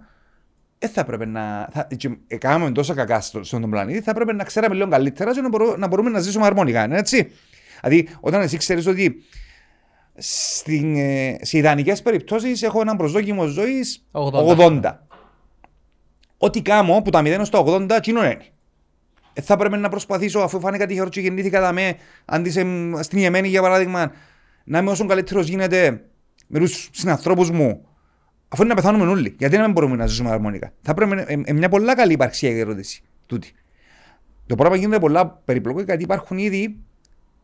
[SPEAKER 1] δεν θα έπρεπε να. Θα, και, ε, κάναμε τόσα κακά στο, στον πλανήτη, θα έπρεπε να ξέραμε λίγο καλύτερα και να, μπορώ- να μπορούμε να ζήσουμε αρμονικά. Είναι έτσι. Δηλαδή, όταν εσύ ξέρεις ότι στην, ε, σε ιδανικές περιπτώσεις έχω έναν προσδόκιμο ζωής
[SPEAKER 2] 80.
[SPEAKER 1] 80. Ό,τι κάνω που τα 0 στο 80, εκείνο είναι. Ε, θα πρέπει να προσπαθήσω, αφού φάνηκα τυχερό και γεννήθηκα τα με, αντί σε, στην Ιεμένη για παράδειγμα, να είμαι όσο καλύτερος γίνεται με τους συνανθρώπους μου, αφού είναι να πεθάνουμε όλοι. Γιατί να μην μπορούμε να ζήσουμε αρμονικά. Θα πρέπει να είναι μια πολλά καλή υπαρξιακή ερώτηση. Τούτη. Το πράγμα γίνεται πολλά περιπλοκό γιατί υπάρχουν ήδη,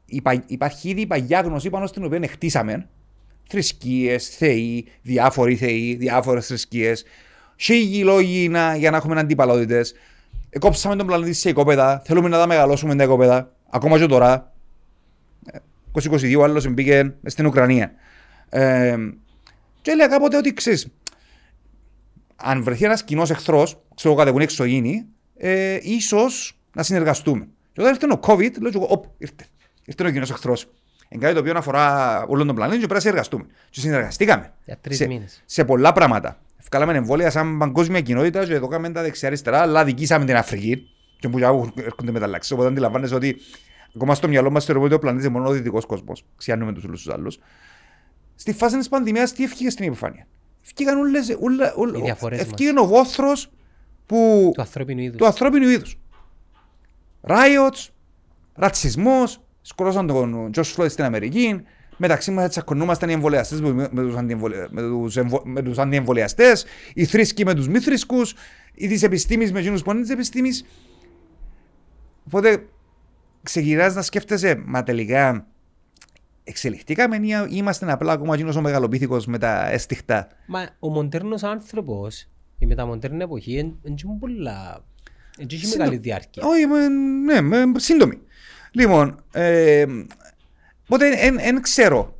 [SPEAKER 1] υπα- υπάρχει ήδη η παγιά γνώση πάνω στην οποία χτίσαμε θρησκείες, θεοί, διάφοροι θεοί, διάφορες θρησκείες. Χίλιοι λόγοι να, για να έχουμε αντιπαλότητες. Κόψαμε τον πλανήτη σε οικόπεδα. Θέλουμε να τα μεγαλώσουμε τα οικόπεδα. Ακόμα και τώρα. Ε, 2022 ο άλλος μπήκε στην Ουκρανία. Ε, και έλεγα κάποτε ότι ξέρεις, αν βρεθεί ένας κοινός εχθρός, ξέρω εγώ κατεβούν εξωγήινοι, ε, ίσως να συνεργαστούμε. Και όταν ήρθε ο COVID, λέω και εγώ, οπ, ήρθε. Ήρθε ο κοινός εχθρός. Είναι κάτι το οποίο αφορά όλον τον πλανήτη και πρέπει να συνεργαστούμε. Και συνεργαστήκαμε.
[SPEAKER 2] Για τρεις
[SPEAKER 1] σε,
[SPEAKER 2] μήνες.
[SPEAKER 1] σε πολλά πράγματα. Βγάλαμε εμβόλια σαν παγκόσμια κοινότητα και εδώ κάναμε τα δεξιά-αριστερά, αλλά δικήσαμε την Αφρική. Και που για έρχονται μεταλλάξει. Οπότε αντιλαμβάνεσαι ότι ακόμα στο μυαλό μας θεωρούμε ότι ο πλανήτη είναι μόνο ο δυτικός κόσμος. Ξιάνουμε τους όλους τους άλλους. Στη φάση της πανδημίας τι ευκήγε στην επιφάνεια; Ευκήγαν όλες, όλα, όλα,
[SPEAKER 2] Οι διαφορές μας.
[SPEAKER 1] ευκήγαν ο βόθρος που,
[SPEAKER 2] Του ανθρώπινου είδους.
[SPEAKER 1] του ανθρώπινου είδους. Riots, ρατσισμός, σκορώσαν τον Josh Floyd στην Αμερική, μεταξύ μας τσακωνούμασταν οι εμβολιαστές με με τους, αντιεμβολια- με τους, εμβο- με τους αντιεμβολιαστές, οι θρήσκοι με τους μη θρησκούς, οι της επιστήμης με εκείνους που είναι της επιστήμης. Οπότε ξεκινάς να σκέφτεσαι, μα τελικά εξελιχτήκαμε ή είμαστε απλά ακόμα εκείνος ο μεγαλοπίθηκος με τα έστιχτα.
[SPEAKER 2] Μα ο μοντέρνος άνθρωπος, η μεταμοντέρνη εποχή, δεν είναι πολλά... Δεν έχει
[SPEAKER 1] Σύντο-
[SPEAKER 2] μεγάλη διάρκεια.
[SPEAKER 1] Όχι, με- ναι, με, σύντομη. Λοιπόν, ε, οπότε δεν ξέρω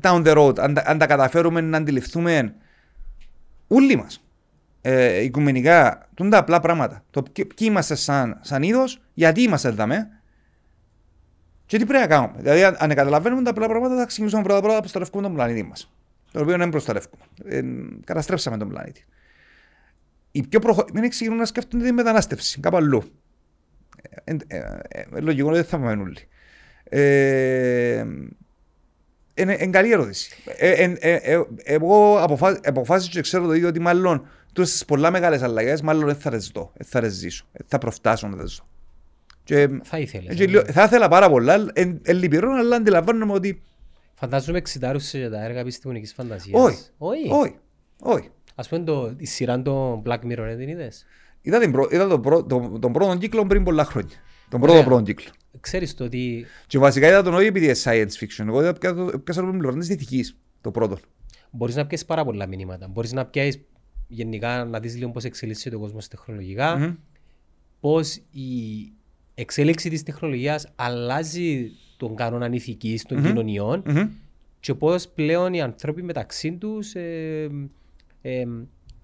[SPEAKER 1] down the road αν, τα- αν τα καταφέρουμε να αντιληφθούμε όλοι μας ε, οικουμενικά τούν τα απλά πράγματα. Το ποιοι ποιοι είμαστε σαν, σαν είδος, γιατί είμαστε εδώ και τι πρέπει να κάνουμε. Δηλαδή, αν, αν καταλαβαίνουμε τα απλά πράγματα, θα ξεκινήσουμε πρώτα πρώτα να προστατεύουμε τον πλανήτη μας. Τον οποίο δεν προστατεύουμε. Ε, καταστρέψαμε τον πλανήτη. Οι πιο προχωρημένοι ξεκινούν να σκέφτονται τη μετανάστευση κάπου αλλού. Ε, ε, ε, ε, λογικό ότι δεν θα πάμε όλοι. Ε, είναι, είναι καλή ερώτηση. Ε, ε, ε, ε, εγώ αποφά, αποφάσισα και ξέρω το ίδιο ότι μάλλον τόσες πολλά μεγάλες αλλαγές μάλλον δεν θα τις δω, δεν θα τις ζήσω, δεν θα προφτάσω να τις δω. Και,
[SPEAKER 2] Θα ήθελες.
[SPEAKER 1] και λέω, θα ήθελα πάρα πολλά, εν, εν λυπηρό, αλλά αντιλαμβάνομαι ότι
[SPEAKER 2] Φαντάζομαι εξητάρουσες για τα έργα επιστημονικής φαντασίας.
[SPEAKER 1] όχι,
[SPEAKER 2] Όχι.
[SPEAKER 1] όχι, όχι.
[SPEAKER 2] Ας πούμε το, η σειρά το Black Mirror, δεν την είδες;
[SPEAKER 1] Είδα, την προ, είδα τον, πρω, τον, τον πρώτο κύκλο πριν πολλά χρόνια. Τον πρώτο
[SPEAKER 2] Ωραία.
[SPEAKER 1] πρώτο κύκλο.
[SPEAKER 2] Ξέρεις το ότι
[SPEAKER 1] Και βασικά είδα τον όχι επειδή είναι science fiction. Εγώ είδα πια το πιάσα τον πλευρά της ηθικής, το πρώτο.
[SPEAKER 2] μπορείς να πιάσεις πάρα πολλά μηνύματα. Μπορείς να πιάσεις γενικά να δεις λίγο πώς εξελίσσεται ο κόσμος τεχνολογικά,
[SPEAKER 1] Μμμ.
[SPEAKER 2] πώς η εξέλιξη της τεχνολογίας αλλάζει τον κανόνα ηθικής των κοινωνιών
[SPEAKER 1] Μμμ.
[SPEAKER 2] και πώς πλέον οι άνθρωποι μεταξύ τους ε, ε,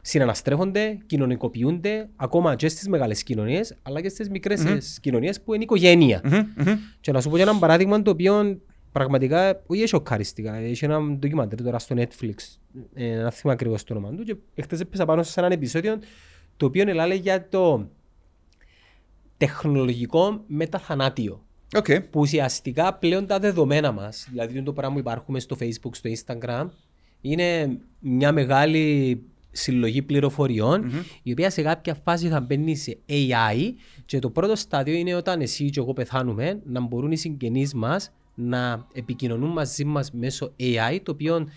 [SPEAKER 2] συναναστρέφονται, κοινωνικοποιούνται ακόμα και στις μεγάλες κοινωνίες αλλά και στις μικρές mm κοινωνίες που είναι οικογένεια.
[SPEAKER 1] Μμμ. Μμμ.
[SPEAKER 2] Και να σου πω για ένα παράδειγμα το οποίο πραγματικά όχι σοκαριστικά. Έχει ένα ντοκιμαντέρ τώρα στο Netflix, ε, δεν θυμάμαι ακριβώς το όνομα του και χτες έπεσα πάνω σε έναν επεισόδιο το οποίο έλεγε για το τεχνολογικό μεταθανάτιο.
[SPEAKER 1] Οκ.
[SPEAKER 2] που ουσιαστικά πλέον τα δεδομένα μας, δηλαδή το πράγμα που υπάρχουμε στο facebook, στο instagram, είναι μια μεγάλη συλλογή πληροφοριών, η οποία σε κάποια φάση θα μπαίνει σε AI και το πρώτο στάδιο είναι όταν εσύ και εγώ πεθάνουμε να μπορούν οι συγγενείς μας να επικοινωνούν μαζί μας μέσω AI, το οποίο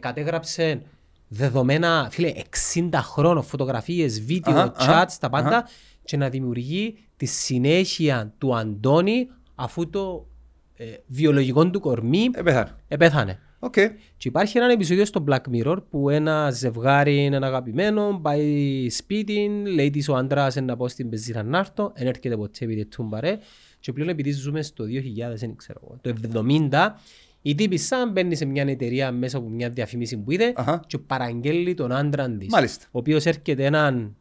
[SPEAKER 2] κατέγραψε δεδομένα, φίλε, 60 χρόνων, φωτογραφίες, βίντεο,
[SPEAKER 1] Αχα,
[SPEAKER 2] chats,
[SPEAKER 1] αχα,
[SPEAKER 2] τα πάντα και να δημιουργεί τη συνέχεια του Αντώνη αφού το ε, βιολογικό του κορμί
[SPEAKER 1] Ε, πεθάνε.
[SPEAKER 2] επέθανε.
[SPEAKER 1] Οκ.
[SPEAKER 2] Και υπάρχει ένα επεισόδιο στο Black Mirror που ένα ζευγάρι είναι ένα αγαπημένο, πάει σπίτι, λέει της ο άντρας να πάω στην πεζίνα να έρθω, δεν έρχεται ποτέ επειδή τούμπαρε και πλέον επειδή ζούμε στο 2000, δεν ξέρω εγώ, το 70, η τύπισσα μπαίνει σε μια εταιρεία μέσα από μια διαφήμιση που είδε
[SPEAKER 1] Αχα.
[SPEAKER 2] και παραγγέλλει τον άντρα της.
[SPEAKER 1] Μάλιστα.
[SPEAKER 2] Ο οποίος έρχεται έναν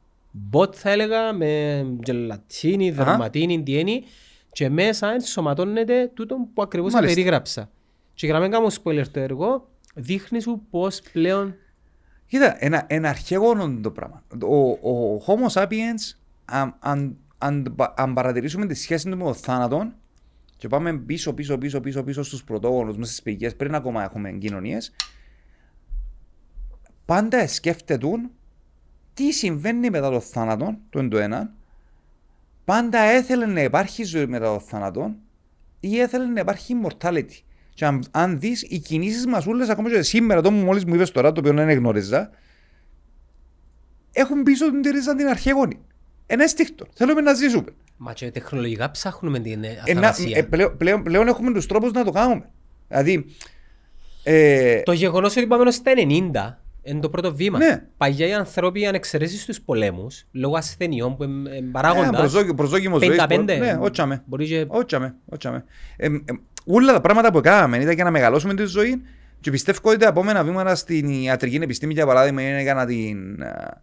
[SPEAKER 2] bot θα έλεγα με γελατίνη,
[SPEAKER 1] Αχα.
[SPEAKER 2] δερματίνη, τι είναι και μέσα ενσωματώνεται τούτο που ακριβώς
[SPEAKER 1] Μάλιστα.
[SPEAKER 2] περιγράψα. Και για να μην κάνω spoiler το έργο, δείχνει σου πώς πλέον
[SPEAKER 1] Κοίτα, ένα, ένα αρχαίγωνο το πράγμα. Ο, ο Homo sapiens, αν, αν, αν, πα- αν παρατηρήσουμε τη σχέση του με τον θάνατο και πάμε πίσω, πίσω, πίσω, πίσω, πίσω στους πρωτόγονους, μέσα στις πηγές, πριν ακόμα έχουμε κοινωνίες, πάντα σκέφτεται τι συμβαίνει μετά το θάνατο, το είναι το ένα, πάντα έθελε να υπάρχει ζωή μετά το θάνατο ή έθελε να υπάρχει immortality. Και αν, αν δεις, οι κινήσεις μας όλες, ακόμα και σήμερα, το που μόλις μου είπες τώρα, το οποίο δεν γνώριζα, έχουν πίσω την ρίζα την αρχαίγονη. Ένα αίσθηκτο. Θέλουμε να ζήσουμε.
[SPEAKER 2] Μα και τεχνολογικά ψάχνουμε την ε,
[SPEAKER 1] Ε, να-
[SPEAKER 2] αθανασία.
[SPEAKER 1] ε, πλέον, πλέον, πλέον έχουμε τους τρόπους να το κάνουμε. Δηλαδή, ε,
[SPEAKER 2] Το γεγονός ότι πάμε στα 90 είναι το πρώτο βήμα.
[SPEAKER 1] Ναι.
[SPEAKER 2] Παγιά οι άνθρωποι αν εξαιρέσεις στους πολέμους, λόγω ασθενειών που είναι
[SPEAKER 1] ένα
[SPEAKER 2] παράγοντας,
[SPEAKER 1] προσδόκιμο, προσδόκιμος ζωής,
[SPEAKER 2] 55.
[SPEAKER 1] Ναι, ότσαμε.
[SPEAKER 2] Μπορείς και...
[SPEAKER 1] Ότσαμε, ότσαμε. Ε, ε, όλα τα πράγματα που κάναμε ήταν για να μεγαλώσουμε τη ζωή και πιστεύω ότι τα επόμενα βήματα στην ιατρική επιστήμη, για παράδειγμα, είναι για να την, α,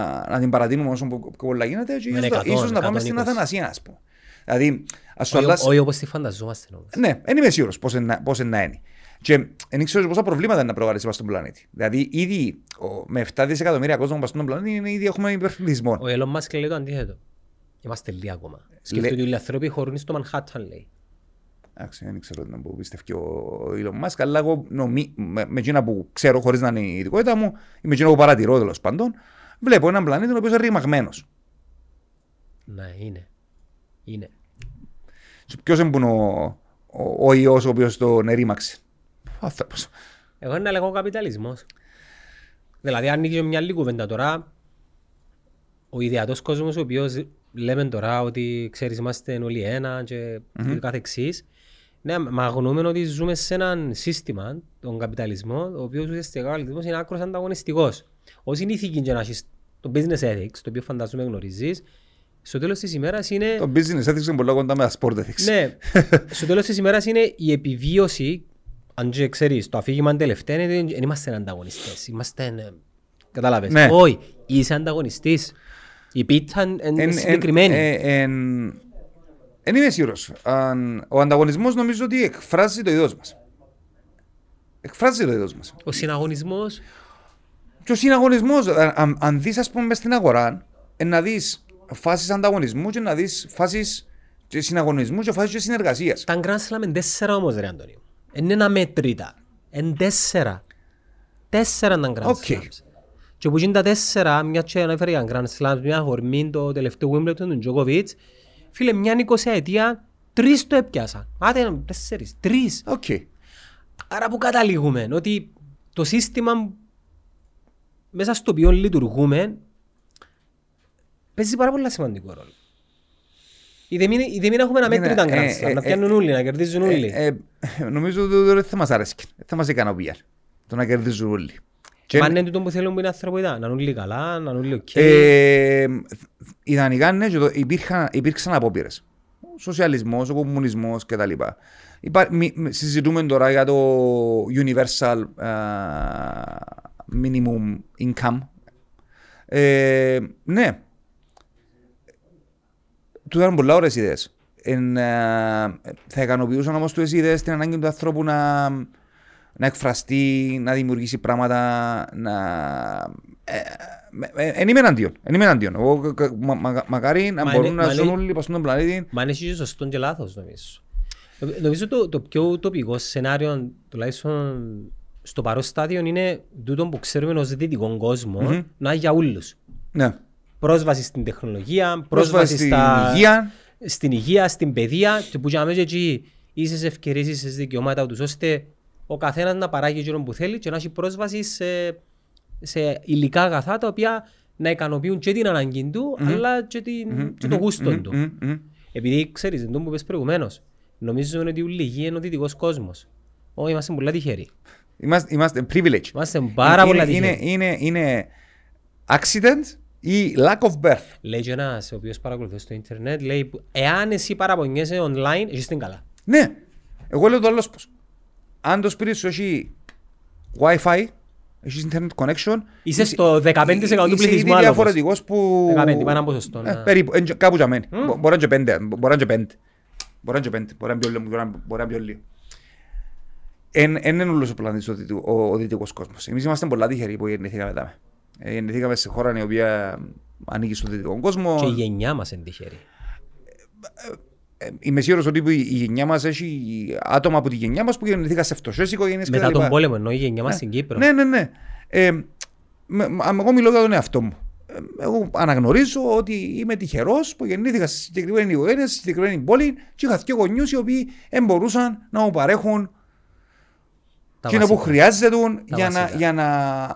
[SPEAKER 1] α, να την παρατείνουμε όσο πιο πολλά γίνεται και
[SPEAKER 2] Με
[SPEAKER 1] ίσως,
[SPEAKER 2] 100,
[SPEAKER 1] ίσως να πάμε στην
[SPEAKER 2] 120.
[SPEAKER 1] αθανασία, ας πούμε. Δηλαδή, ας σου
[SPEAKER 2] Όχι-
[SPEAKER 1] αλλάξει...
[SPEAKER 2] Όχι όπως τη φανταζόμαστε όμως.
[SPEAKER 1] Ναι, δεν είμαι σίγουρος πώς είναι, πώς είναι να είναι. Και δεν ξέρω πόσα προβλήματα είναι να προκαλέσει μας στον πλανήτη. Δηλαδή, ήδη ο, με 7 δισεκατομμύρια κόσμο μας στον πλανήτη, είναι, ήδη έχουμε υπερφυλισμό.
[SPEAKER 2] Ο Elon Musk λέει το αντίθετο. Είμαστε λίγοι ακόμα. Σκεφτείτε ότι οι άνθρωποι χωρούν στο Manhattan λέει.
[SPEAKER 1] Εντάξει, δεν ξέρω να που πιστεύει ο Elon Musk, αλλά εγώ νομί, με, με εκείνα που ξέρω χωρίς να είναι η ειδικότητα μου, ή με εκείνα που παρατηρώ τέλος πάντων, βλέπω έναν πλανήτη ο οποίος είναι ρημαγμένος.
[SPEAKER 2] Ναι, είναι. Είναι.
[SPEAKER 1] Και Ποιος είναι ο, ο, ο ιός ο οποίος τον ερήμαξε; Ο άνθρωπος.
[SPEAKER 2] Εγώ είναι να λέγω καπιταλισμός. Δηλαδή αν ανοίγει μια άλλη κουβέντα τώρα, ο ιδεατός κόσμος ο οποίος λέμε τώρα ότι ξέρεις είμαστε όλοι ένα και mm-hmm. κάθε εξής, ναι, μα αγνοούμε ότι ζούμε σε έναν σύστημα, τον καπιταλισμό, ο οποίος ουσιαστικά ο καπιταλισμός είναι άκρος ανταγωνιστικός. Όσοι είναι ηθική και να έχεις το business ethics, το οποίο φαντάζομαι γνωρίζεις, στο τέλος της ημέρας είναι...
[SPEAKER 1] Το business ethics είναι πολλά κοντά με τα sport ethics.
[SPEAKER 2] Ναι, στο τέλος της ημέρας είναι η επιβίωση, αν και ξέρεις, το αφήγημα τελευταία είναι ότι δεν είμαστε ανταγωνιστές, είμαστε... ε, Κατάλαβες.
[SPEAKER 1] Ναι.
[SPEAKER 2] Όχι, είσαι ανταγωνιστής. Η πίτσα είναι
[SPEAKER 1] Εν- εν-
[SPEAKER 2] συγκεκριμένη.
[SPEAKER 1] ε, εν- Εν είμαι σίγουρος. Αν- Ο ανταγωνισμός νομίζω ότι εκφράζει το είδος μας. Εκφράζει το είδος μας.
[SPEAKER 2] Ο συναγωνισμός,
[SPEAKER 1] Και ο συναγωνισμός, αν, αν, αν δεις ας πούμε μες στην αγορά, ε, να δεις φάσεις ανταγωνισμού και να δεις φάσεις και συναγωνισμού και φάσεις και συνεργασίας.
[SPEAKER 2] τα Grand Slam είναι τέσσερα όμως ρε Αντώνιο. Είναι εν αμέτρητα. Είναι τέσσερα. Τέσσερα τα Grand
[SPEAKER 1] OK.
[SPEAKER 2] Slams. Και που είναι τα τέσσερα, μια και ανέφερε για Grand Slams, με αφορμή το τελευταίο Wimbledon του Djokovic, φίλε, μια 20 ετία, τρεις το έπιασα. Άτε, τέσσερις, τρεις.
[SPEAKER 1] Οκ.
[SPEAKER 2] Άρα που καταλήγουμε, ότι το σύστημα μέσα στο οποίο λειτουργούμε παίζει πάρα πολύ σημαντικό ρόλο. Ειδεμή, ειδεμή έχουμε ένα
[SPEAKER 1] Είναι,
[SPEAKER 2] αμέτρητα
[SPEAKER 1] ε,
[SPEAKER 2] Grand Slam,
[SPEAKER 1] ε,
[SPEAKER 2] να
[SPEAKER 1] ε,
[SPEAKER 2] πιάνουν όλοι, να κερδίζουν όλοι.
[SPEAKER 1] Ε, ε, νομίζω ότι δεν θα μας αρέσει. Δεν θα μας ικανοποιεί. Το να κερδίζουν όλοι. Και-
[SPEAKER 2] Μα είναι τούτο που θέλουν που είναι ανθρωποειδά, να είναι όλοι καλά, να είναι όλοι οκ.
[SPEAKER 1] Ε, ιδανικά ναι, και το- υπήρχαν, υπήρξαν απόπειρες. Ο σοσιαλισμός, ο κομμουνισμός κτλ. Υπά, μι, μι- συζητούμε τώρα για το universal α, minimum income. Ε, ναι. Του ήταν πολλά ωραίες ιδέες. Εν, α, θα ικανοποιούσαν όμως τις ιδέες την ανάγκη του ανθρώπου να, να εκφραστεί, να δημιουργήσει πράγματα, να... Ε, ε, ε, εν είμαι εναντίον. Εν είμαι εναντίον. Εγώ, κα- κα- μα- μα- μακάρι να
[SPEAKER 2] Μα
[SPEAKER 1] μπορούν
[SPEAKER 2] είναι-
[SPEAKER 1] να
[SPEAKER 2] μα
[SPEAKER 1] ζουν
[SPEAKER 2] είναι-
[SPEAKER 1] όλοι πάνω στον πλανήτη.
[SPEAKER 2] Μα είναι και σωστό και λάθος νομίζω. Νομι- Νομίζω το, το πιο τοπικό σενάριο, τουλάχιστον στο παρόν στάδιο, είναι τούτο που ξέρουμε ως δυτικό κόσμο, να είναι για όλους.
[SPEAKER 1] Ναι.
[SPEAKER 2] Πρόσβαση στην τεχνολογία, πρόσβαση,
[SPEAKER 1] Πρόσβαση στην
[SPEAKER 2] στα...
[SPEAKER 1] υγεία.
[SPEAKER 2] στην υγεία, στην παιδεία και που για μέσα εκεί ίσες ευκαιρίες, ίσες δικαιώματα τους ώστε ο καθένας να παράγει εκείνο που θέλει και να έχει πρόσβαση σε, σε υλικά αγαθά τα οποία να ικανοποιούν και την ανάγκη του αλλά και, την, και το γούστο του.
[SPEAKER 1] Μμμ, μμμ.
[SPEAKER 2] Επειδή ξέρεις, εντός που είπες προηγουμένως, νομίζουμε ότι η γη είναι ο δυτικός κόσμος. Όχι, είμαστε πολλά τυχεροί.
[SPEAKER 1] Είμαστε, είμαστε privilege.
[SPEAKER 2] Είμαστε πάρα πολλά
[SPEAKER 1] είναι,
[SPEAKER 2] τυχεροί.
[SPEAKER 1] είναι, είναι, είναι accident ή lack of birth.
[SPEAKER 2] Λέει και ένας ο οποίος παρακολουθεί στο ίντερνετ, λέει, εάν εσύ παραπονιέσαι online, έχεις την καλά.
[SPEAKER 1] Ναι. Εγώ λέω το άλλος πώς. Αν το σπίτι σου έχει Wi-Fi, έχεις internet connection,
[SPEAKER 2] Είσαι στο 15% του
[SPEAKER 1] είσαι
[SPEAKER 2] πληθυσμού
[SPEAKER 1] ήδη
[SPEAKER 2] άλλος.
[SPEAKER 1] διαφορετικός που...
[SPEAKER 2] 15, πάνω ένα ποσοστό,
[SPEAKER 1] Ε,
[SPEAKER 2] ναι.
[SPEAKER 1] περίπου, εν- κάπου για μένα. Μπο- Μπορεί να είναι και πέντε, μπορεί να είναι και πέντε. Μπορεί να είναι και πέντε, μπορεί να είναι πιο λίγο, μπορεί να- μπορεί να είναι πιο λίγο. Εν εν είναι όλος ο πλανήτης ο, δυτικού- ο, ο δυτικός κόσμος. Εμείς είμαστε πολλά τυχεροί που γεννηθήκαμε εδώ. Ε, Γεννηθήκαμε σε χώρα η οποία ανήκει στον δυτικό κόσμο.
[SPEAKER 2] Και η γενιά μας είναι τυχερή.
[SPEAKER 1] Ε, Είμαι σίγουρος ότι η η γενιά μας έχει άτομα από τη γενιά μας που γεννηθήκαν σε φτωχές οικογένειες
[SPEAKER 2] Μετά
[SPEAKER 1] κτλ.
[SPEAKER 2] τον πόλεμο, ενώ η γενιά μας στην Κύπρο.
[SPEAKER 1] Ναι, ναι, ναι. Ε, με- με- εγώ μιλώ για τον εαυτό μου. Ε, Εγώ αναγνωρίζω ότι είμαι τυχερός που γεννήθηκα σε συγκεκριμένη οικογένεια, σε συγκεκριμένη πόλη και είχα δύο γονιούς οι οποίοι δεν μπορούσαν να μου παρέχουν
[SPEAKER 2] Τα
[SPEAKER 1] εκείνο που
[SPEAKER 2] βασικά.
[SPEAKER 1] χρειάζεται
[SPEAKER 2] Τα
[SPEAKER 1] για να,
[SPEAKER 2] βασικά.
[SPEAKER 1] για να.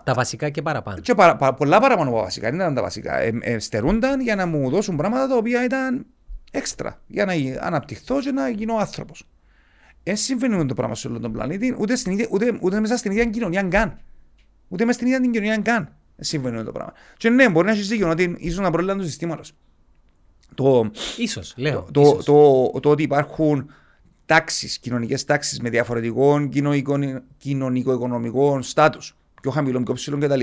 [SPEAKER 2] Τα βασικά και παραπάνω.
[SPEAKER 1] Και παρα, παρα- πολλά παραπάνω από βασικά, δεν ήταν τα βασικά. Ε, ε, στερούνταν για να μου δώσουν πράγματα τα οποία ήταν έξτρα. Για να γι- αναπτυχθώ και να γίνω άνθρωπος. Δεν συμβαίνει το πράγμα σε όλο τον πλανήτη, ούτε, στην ίδια, ούτε, ούτε μέσα στην ίδια κοινωνία καν. Ούτε μέσα στην ίδια την κοινωνία καν. Δεν συμβαίνει το πράγμα. Και ναι, μπορεί να έχεις δίκιο ότι ίσως να πρόβλημα του συστήματο. Το,
[SPEAKER 2] Ίσως, λέω.
[SPEAKER 1] το,
[SPEAKER 2] ίσως.
[SPEAKER 1] το, το ότι υπάρχουν τάξεις, κοινωνικές τάξεις με διαφορετικών κοινωνικο- κοινωνικο-οικονομικών στάτους, πιο χαμηλών, πιο ψηλών κτλ.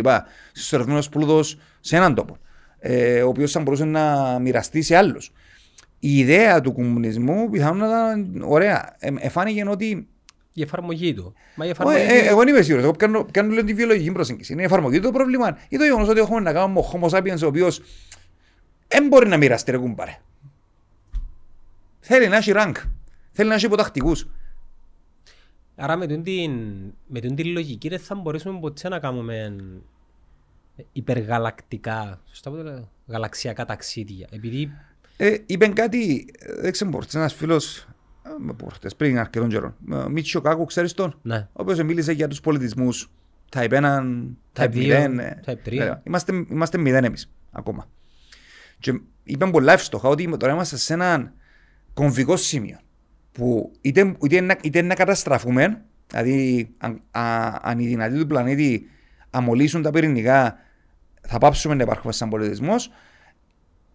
[SPEAKER 1] Συσσωρευμένος πλούτος σε έναν τόπο, ε, ο οποίος θα μπορούσε να μοιραστεί σε άλλους. Η ιδέα του κομμουνισμού πιθανόν να ήταν ωραία. Ε, εφάνηκε ότι
[SPEAKER 2] Η εφαρμογή του. Μα η
[SPEAKER 1] ε,
[SPEAKER 2] εφαρμογή
[SPEAKER 1] ε,
[SPEAKER 2] του...
[SPEAKER 1] εγώ δεν είμαι σίγουρος. Εγώ πιάνω, πιάνω λίγο τη βιολογική προσέγγιση. Είναι η εφαρμογή του το πρόβλημα ή το γεγονός ότι έχουμε να κάνουμε με Homo sapiens ο οποίος δεν μπορεί να μοιραστεί ρε κουμπάρε. Θέλει να έχει rank. Θέλει να έχει υποτακτικούς.
[SPEAKER 2] Άρα με την, με την λογική δεν θα μπορέσουμε ποτέ να κάνουμε υπεργαλακτικά, σωστά πω το λέω, γαλαξιακά ταξίδια. Επειδή...
[SPEAKER 1] Ε, είπε κάτι, δεν ξέρω μπορείς, ένας φίλος ε, με πόρτες πριν αρκετών καιρών. Ε, Μίτσιο Κάκου, ξέρεις τον,
[SPEAKER 2] Ναι.
[SPEAKER 1] ο οποίος μίλησε για τους πολιτισμούς type 1, type 0.
[SPEAKER 2] Type 2,
[SPEAKER 1] ε,
[SPEAKER 2] type 3.
[SPEAKER 1] ε, Είμαστε, είμαστε μηδέν εμείς ακόμα. Και είπε πολλά εύστοχα ότι τώρα είμαστε σε έναν κομβικό σημείο που είτε, είτε, να, είτε να καταστραφούμε, δηλαδή αν, α, αν οι δυνατοί του πλανήτη αμολύσουν τα πυρηνικά, θα πάψουμε να υπάρχουμε σαν πολιτισμός.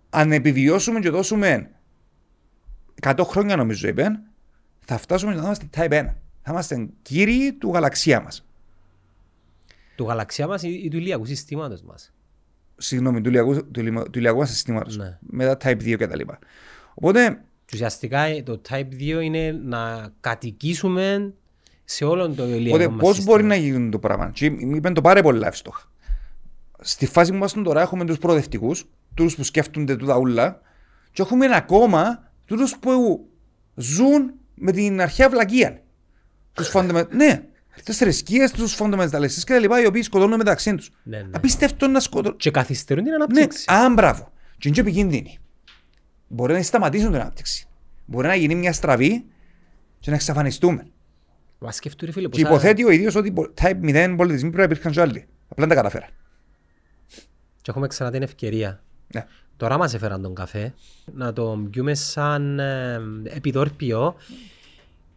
[SPEAKER 1] Αν επιβιώσουμε και δώσουμε 100 χρόνια νομίζω είπε, θα φτάσουμε και θα είμαστε type 1. Θα είμαστε κύριοι του γαλαξία μας.
[SPEAKER 2] Του γαλαξιά μας ή, ή του ηλιακού συστήματος μας.
[SPEAKER 1] Συγγνώμη, του ηλιακού, του, ηλι- του ηλιακού μας συστήματος.
[SPEAKER 2] Ναι.
[SPEAKER 1] Με τα type 2 κτλ. Οπότε,
[SPEAKER 2] Και ουσιαστικά ε, το Type 2 είναι να κατοικήσουμε σε όλο το ηλιακό
[SPEAKER 1] οπότε
[SPEAKER 2] μας
[SPEAKER 1] πώς
[SPEAKER 2] σύστημα.
[SPEAKER 1] μπορεί να γίνει το πράγμα; Και μου είπαν το πάρα πολύ εύστοχα. Στη φάση που είμαστε τώρα έχουμε τους προοδευτικούς, τους που σκέφτονται τούτα ούλα και έχουμε ακόμα τους που ζουν με την αρχαία βλακεία. Τους φαντομε... ναι, τις θρησκείες, τους φοντομεταλλιστές και τα λοιπά, οι οποίοι σκοτώνουν μεταξύ τους.
[SPEAKER 2] Ναι, ναι.
[SPEAKER 1] Απίστευτο να σκοτώνουν.
[SPEAKER 2] Και καθυστερούν την
[SPEAKER 1] Ναι,
[SPEAKER 2] ανάπτυξη.
[SPEAKER 1] α, μπράβο. Και είναι και επικίνδυνοι. Μπορεί να σταματήσουν την ανάπτυξη. Μπορεί να γίνει μια στραβή και να εξαφανιστούμε.
[SPEAKER 2] Μα σκεφτούν ρε φίλε
[SPEAKER 1] Και
[SPEAKER 2] πόσα...
[SPEAKER 1] υποθέτει ο ίδιος ότι πο- type 0 πολιτισμοί πρέπει να υπήρχαν και άλλοι. Απλά δεν τα καταφέρα.
[SPEAKER 2] Και έχουμε ξανά την ευκαιρία.
[SPEAKER 1] Ναι.
[SPEAKER 2] Τώρα μας έφεραν τον καφέ, να τον πιούμε σαν ε, επιδόρπιο.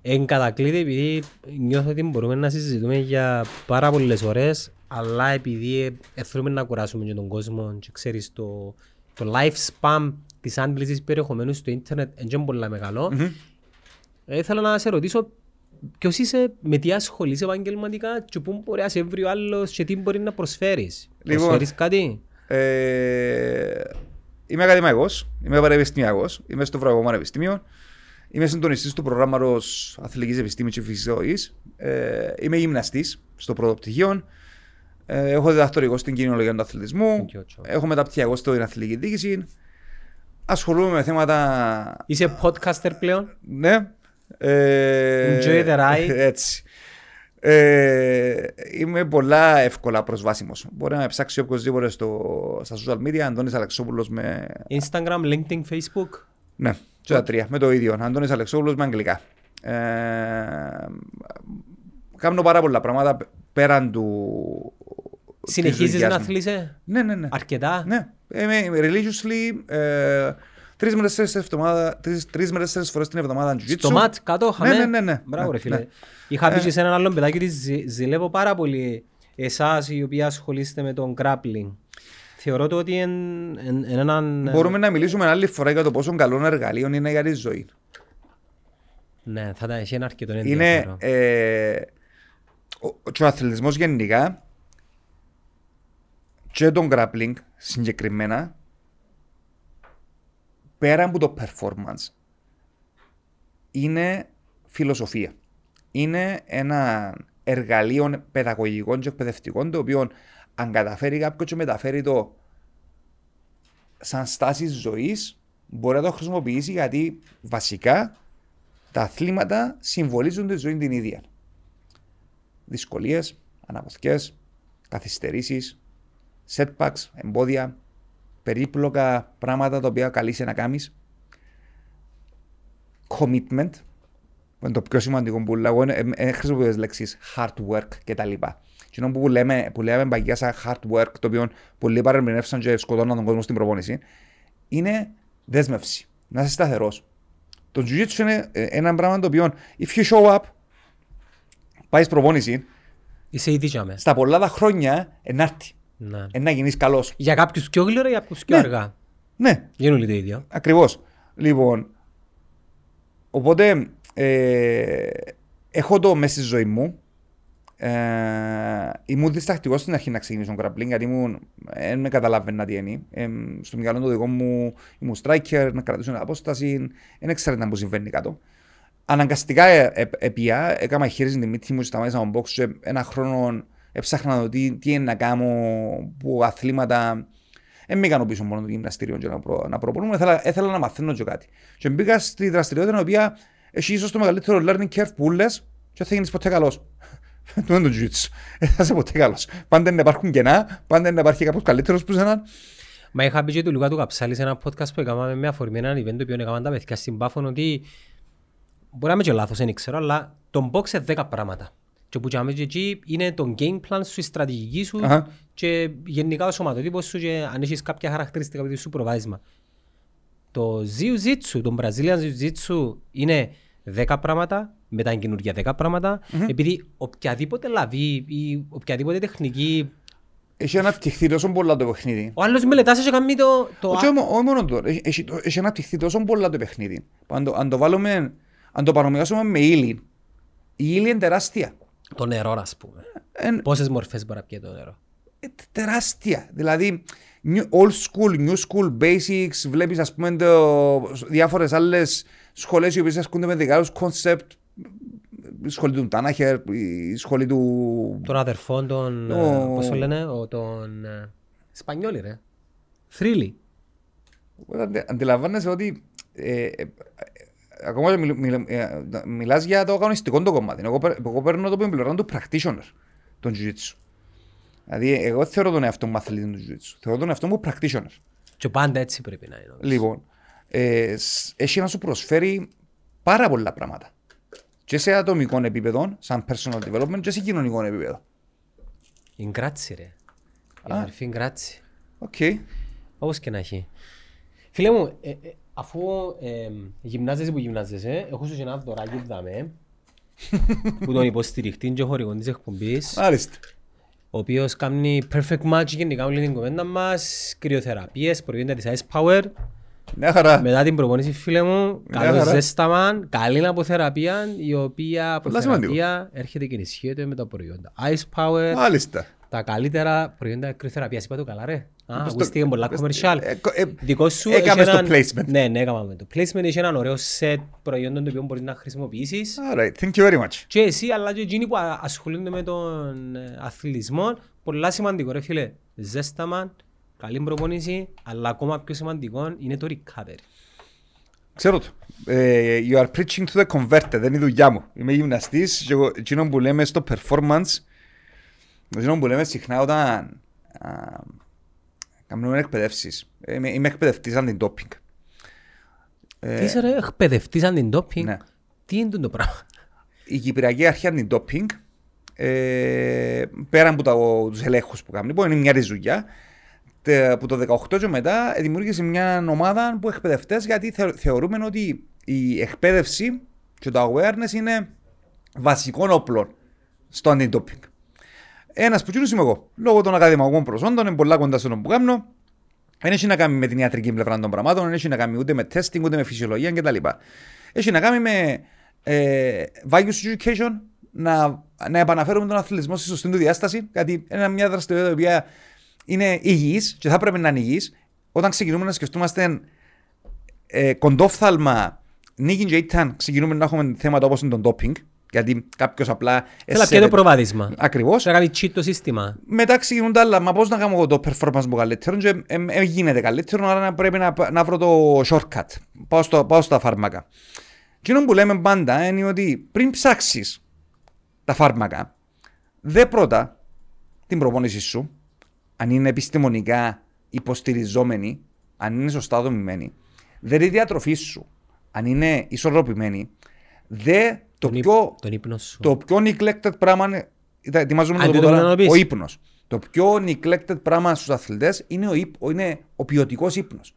[SPEAKER 2] Εν κατακλείδη επειδή νιώθω ότι μπορούμε να συζητούμε για πάρα πολλές ώρες, αλλά επειδή ε, θέλουμε να κουράσουμε και τον κόσμο και ξέρεις το, το lifespan της άντλησης περιεχομένου στο ίντερνετ είναι πολύ μεγάλο. Ε, Ήθελα να σε ρωτήσω ποιος είσαι, με τι ασχολείσαι επαγγελματικά και πού μπορεί να σε βρει ο άλλος και τι μπορεί να προσφέρεις.
[SPEAKER 1] Λοιπόν,
[SPEAKER 2] Προσφέρεις κάτι;
[SPEAKER 1] Ε, είμαι ακαδημαϊκός, είμαι πανεπιστημιακός, είμαι στο Ευρωπαϊκό Πανεπιστήμιο. Είμαι συντονιστής του προγράμματος Αθλητικής Επιστήμης και Φυσικής Ζωής. Ε, είμαι γυμναστής στο πρώτο πτυχίο. Ε, έχω διδακτορικό στην κοινωνία του αθλητισμού.
[SPEAKER 2] Thank you, Τσο.
[SPEAKER 1] Έχω μεταπτυχιακό στην αθλητική διοίκηση. Ασχολούμαι με θέματα.
[SPEAKER 2] Είσαι podcaster πλέον;
[SPEAKER 1] Ναι. Ε,
[SPEAKER 2] Enjoy the ride.
[SPEAKER 1] Έτσι. Ε, είμαι πολλά εύκολα προσβάσιμος. Μπορεί να με ψάξει οποιοδήποτε στο, στα social media. Αντώνης Αλεξόπουλος με...
[SPEAKER 2] Instagram, LinkedIn, Facebook;
[SPEAKER 1] Ναι, και τα τρία. Με το ίδιο. Αντώνης Αλεξόπουλος με αγγλικά. Ε, κάνω πάρα πολλά πράγματα πέραν του... της
[SPEAKER 2] Συνεχίζεις
[SPEAKER 1] δουλειάς
[SPEAKER 2] να
[SPEAKER 1] μου.
[SPEAKER 2] αθλείσαι;
[SPEAKER 1] Ναι, ναι, ναι.
[SPEAKER 2] αρκετά.
[SPEAKER 1] Ναι, είμαι religiously ε, τρεις με τέσσερις εβδομάδα- τρεις- τρεις με τέσσερις φορές την εβδομάδα jiu-jitsu.
[SPEAKER 2] Στο ματ κάτω, χαμέ.
[SPEAKER 1] ναι, ναι, ναι.
[SPEAKER 2] Μπράβο
[SPEAKER 1] Ναι,
[SPEAKER 2] ρε φίλε.
[SPEAKER 1] ναι.
[SPEAKER 2] Είχα πει
[SPEAKER 1] Ε.
[SPEAKER 2] και σε έναν άλλον παιδάκι ότι ζη- ζηλεύω πάρα πολύ εσάς οι οποίοι ασχολείστε με τον grappling. Θεωρώ το ότι είναι έναν...
[SPEAKER 1] Μπορούμε να μιλήσουμε άλλη φορά για το πόσο καλό εργαλείο είναι για τη ζωή.
[SPEAKER 2] Ναι, θα τα έχει ένα αρκετό
[SPEAKER 1] Είναι
[SPEAKER 2] ενδιαφέρον.
[SPEAKER 1] ε, ο, και ο αθλητισμός γενικά και τον grappling συγκεκριμένα πέρα από το performance είναι φιλοσοφία. Είναι ένα εργαλείο παιδαγωγικών και εκπαιδευτικών το οποίο αν καταφέρει κάποιος και μεταφέρει το σαν στάση ζωής μπορεί να το χρησιμοποιήσει γιατί βασικά τα αθλήματα συμβολίζουν τη ζωή την ίδια. Δυσκολίες, αναποθκές, καθυστερήσεις, setbacks, εμπόδια, περίπλοκα πράγματα τα οποία καλείσαι να κάνεις. Commitment, που είναι το πιο σημαντικό που λέω, είναι, ε, ε, χρησιμοποιώ τις λέξεις hard work και τα λοιπά. Και ενώ που λέμε, που λέμε παγιά σαν hard work, το οποίο πολλοί παρεμεινεύσαν και σκοτώναν τον κόσμο στην προπόνηση, είναι δέσμευση. Να είσαι σταθερός. Το jiu-jitsu είναι ε, ένα πράγμα το οποίο, if you show up, πάεις προπόνηση,
[SPEAKER 2] Είσαι ήδη για μες.
[SPEAKER 1] στα πολλά τα χρόνια ενάρτη.
[SPEAKER 2] Ναι.
[SPEAKER 1] Ε, να γίνεις καλός.
[SPEAKER 2] Για κάποιους πιο γλυόρα, για κάποιους πιο
[SPEAKER 1] Ναι.
[SPEAKER 2] αργά.
[SPEAKER 1] Ναι,
[SPEAKER 2] Γίνουν όλοι το ίδιο.
[SPEAKER 1] ακριβώς. Λοιπόν, οπότε ε, έχω το μέσα στη ζωή μου. Ε, ήμουν διστακτικός στην αρχή να ξεκινήσω grappling γιατί ήμουν, δεν με καταλάβαινα τι είναι. Ε, στο μυαλό το δικό μου ήμουν striker, να κρατήσω την απόσταση, δεν ήξερα τι να συμβαίνει κάτω. Αναγκαστικά ε, ε, επία, έκανα χείριση την μύτη μου, σταμάτησα να box και ένα χρόνο έψαχνα να δω τι, τι είναι να κάνω, που αθλήματα δεν με ικανοποιήσουν μόνο το γυμναστήριο και να, προ, να προπονούμε, ήθελα, ήθελα να μαθαίνω και κάτι. Και μπήκα στη δραστηριότητα η οποία έχει ίσως το μεγαλύτερο learning curve που λες και θα γίνεις ποτέ καλός. Του είναι το jiu-jitsu. Δεν θα είσαι ποτέ καλός. Πάντα να υπάρχουν κενά, πάντα να υπάρχει κάποιος καλύτερος που σέναν.
[SPEAKER 2] Μα είχα πει και του Λουκά του Καψάλης σε ένα podcast που έκαναμε με αφορμή έναν event το οποίο έκαναμε τα παιδιά στην Πάφων ότι μπορεί να είμαι και λάθος, δεν ξέρω, αλλά τον box σε 10 πράγματα. Και που κάνουμε και εκεί είναι το game plan σου, η στρατηγική σου
[SPEAKER 1] Αχα.
[SPEAKER 2] και γενικά ο σωματότυπος σου και αν έχεις κάποια χαρακτηριστικά που σου προβάδισμα. Το Jiu-Jitsu, το Brazilian Jiu-Jitsu είναι 10 πράγματα, μετά είναι καινούργια 10 πράγματα, επειδή οποιαδήποτε λαβή ή οποιαδήποτε τεχνική
[SPEAKER 1] Έχει αναπτυχθεί τόσο πολλά το παιχνίδι.
[SPEAKER 2] ο άλλος μελετάς και κάνει το... το
[SPEAKER 1] Όχι όμο- όχι μόνο το, έχει- έχει, το- έχει αναπτυχθεί τόσο πολλά το παιχνίδι. που Αν το, αν το βάλουμε, αν το παρομοιάσουμε με ύλη, η ύλη είναι τεράστια.
[SPEAKER 2] Το νερό, ας πούμε.
[SPEAKER 1] Εν-
[SPEAKER 2] Πόσες μορφές μπορεί να πιει το νερό;
[SPEAKER 1] ε, τεράστια. Δηλαδή, new- old school, new school basics, βλέπεις ας πούμε το, διάφορες άλλες σχολές οι οποίες ασκούνται με δικά τους concept, η σχολή του Τάναχερ, η σχολή του...
[SPEAKER 2] Των αδερφών, των...
[SPEAKER 1] Ο-
[SPEAKER 2] ε, Πώς το λένε, ο, των... ε, Σπανιόλοι, ρε. Θρύλοι.
[SPEAKER 1] Αντε- Αντιλαμβάνεσαι ότι ε, ε, ε, ακόμα και μιλ, μιλ, ε, μιλάς για το αγωνιστικό το κομμάτι. Εγώ, παίρ- εγώ παίρνω το που είναι πλευρά του practitioner, τον jiu-jitsu. Δηλαδή, εγώ θεωρώ τον εαυτό μου αθλητή του jiu-jitsu. Θεωρώ τον εαυτό μου practitioner.
[SPEAKER 2] Και πάντα έτσι πρέπει να είναι. όμως.
[SPEAKER 1] Λοιπόν, ε, σ- έχει να σου προσφέρει πάρα πολλά πράγματα. Και σε ατομικό επίπεδο, σαν personal development, και σε κοινωνικό επίπεδο.
[SPEAKER 2] Είναι Gracie, ρε. Η
[SPEAKER 1] Α.
[SPEAKER 2] αδερφή είναι Gracie.
[SPEAKER 1] OK.
[SPEAKER 2] Όπως και να έχει. Φίλε μου, ε, ε, αφού ε, γυμνάζεσαι που γυμνάζεσαι, έχω σου και ένα δωράκι δάμε, που τον υποστηριχτή και χορηγόν της εκπομπής,
[SPEAKER 1] Μάλιστα.
[SPEAKER 2] ο οποίος κάνει perfect match γενικά όλη την κουβέντα μας, κρυοθεραπείες, προϊόντα της Ice Power.
[SPEAKER 1] Μια χαρά.
[SPEAKER 2] Μετά την προπονήση, φίλε μου,
[SPEAKER 1] Μια
[SPEAKER 2] καλός
[SPEAKER 1] χαρά.
[SPEAKER 2] ζέσταμα, καλή αποθεραπεία, η οποία
[SPEAKER 1] Πολλά σημαντικό.
[SPEAKER 2] αποθεραπεία έρχεται και ενισχύεται με τα προϊόντα. Ice Power,
[SPEAKER 1] Μάλιστα.
[SPEAKER 2] τα καλύτερα προϊόντα κρυοθεραπείας. Είπα το καλά, ρε. Α,
[SPEAKER 1] Πες το-
[SPEAKER 2] ακούστηκε πολλά
[SPEAKER 1] πες το-
[SPEAKER 2] commercial.
[SPEAKER 1] ε, κο- ε,
[SPEAKER 2] Δικό σου
[SPEAKER 1] έκαμες
[SPEAKER 2] έχει
[SPEAKER 1] το
[SPEAKER 2] έναν-
[SPEAKER 1] placement.
[SPEAKER 2] Ναι, ναι, έκαναμε το placement. Έχει έναν ωραίο set προϊόντων το οποίο μπορείς να χρησιμοποιήσεις.
[SPEAKER 1] Alright, thank you very much.
[SPEAKER 2] Και εσύ, αλλά και εκείνοι που α- ασχολούνται με τον ε, αθλητισμό, πολλά σημαντικό ρε φίλε. Ζέσταμα, καλή προπονήση, αλλά ακόμα πιο σημαντικό είναι το recovery.
[SPEAKER 1] Ξέρω το. Ε, you are preaching to the converted, δεν είναι η δουλειά μου. Είμαι γυμναστής και εγώ, εκείνο που λέμε στο performance, εκείνο που λέμε συχνά όταν α, κάνουμε εκπαιδεύσεις. Ε, Είμαι, είμαι εκπαιδευτής αντιντόπινγκ.
[SPEAKER 2] Τι είσαι ρε, εκπαιδευτής αντιντόπινγκ.
[SPEAKER 1] ναι.
[SPEAKER 2] Τι είναι το πράγμα;
[SPEAKER 1] Η Κυπριακή Αρχή Αντιντόπινγκ, ε, πέρα από τα, τους ελέγχους που κάνουν, που είναι μια ριζουλιά, τε- από το 18 και μετά ε, δημιούργησε μια ομάδα που εκπαιδευτές γιατί θε, θεωρούμε ότι η εκπαίδευση και το awareness είναι βασικό όπλο στο αντιντόπινγκ. Ένας που τσίνος είμαι εγώ. Λόγω των ακαδημαϊκών προσόντων, είναι πολλά κοντά στον που κάνω. Δεν έχει να κάνει με την ιατρική πλευρά των πραγμάτων, δεν έχει να κάνει ούτε με testing, ούτε με φυσιολογία κτλ. Έχει να κάνει με ε, values education, να, να επαναφέρουμε τον αθλητισμό στη σωστή του διάσταση, γιατί είναι μια δραστηριότητα η οποία είναι υγιής και θα πρέπει να είναι υγιής. Όταν ξεκινούμε να σκεφτούμαστε ε, κοντόφθαλμα νίκη και ήταν, ξεκινούμε να έχουμε θέματα όπως είναι το doping, γιατί κάποιος απλά...
[SPEAKER 2] Θέλω να
[SPEAKER 1] εσέβεται-
[SPEAKER 2] πιέει το προβάδισμα.
[SPEAKER 1] Ακριβώς.
[SPEAKER 2] Θα κάνει cheat το σύστημα.
[SPEAKER 1] Μετά ξεκινούν τα άλλα. Μα πώς να κάνω εγώ το performance μου καλύτερο, και ε, ε, ε, γίνεται καλύτερο, άρα να πρέπει να, να βρω το shortcut. Πάω, στο, πάω στα φάρμακα. Τι που λέμε πάντα είναι ότι πριν ψάξεις τα φάρμακα, δε πρώτα την προπόνηση σου, αν είναι επιστημονικά υποστηριζόμενη, αν είναι σωστά δομημένη, δε τη διατροφή σου, αν είναι ισορροπημένη, δε το
[SPEAKER 2] Τον,
[SPEAKER 1] πιο
[SPEAKER 2] ύπ, τον ύπνο σου.
[SPEAKER 1] το πιο neglected πράγμα είναι. Ήταν- Ετοιμάζομαι να
[SPEAKER 2] Αν
[SPEAKER 1] το
[SPEAKER 2] δεν
[SPEAKER 1] πω
[SPEAKER 2] το
[SPEAKER 1] τώρα.
[SPEAKER 2] να το πεις.
[SPEAKER 1] Ο ύπνος. Το πιο neglected πράγμα στους αθλητές είναι ο, ύπ, είναι ο ποιοτικός ύπνος.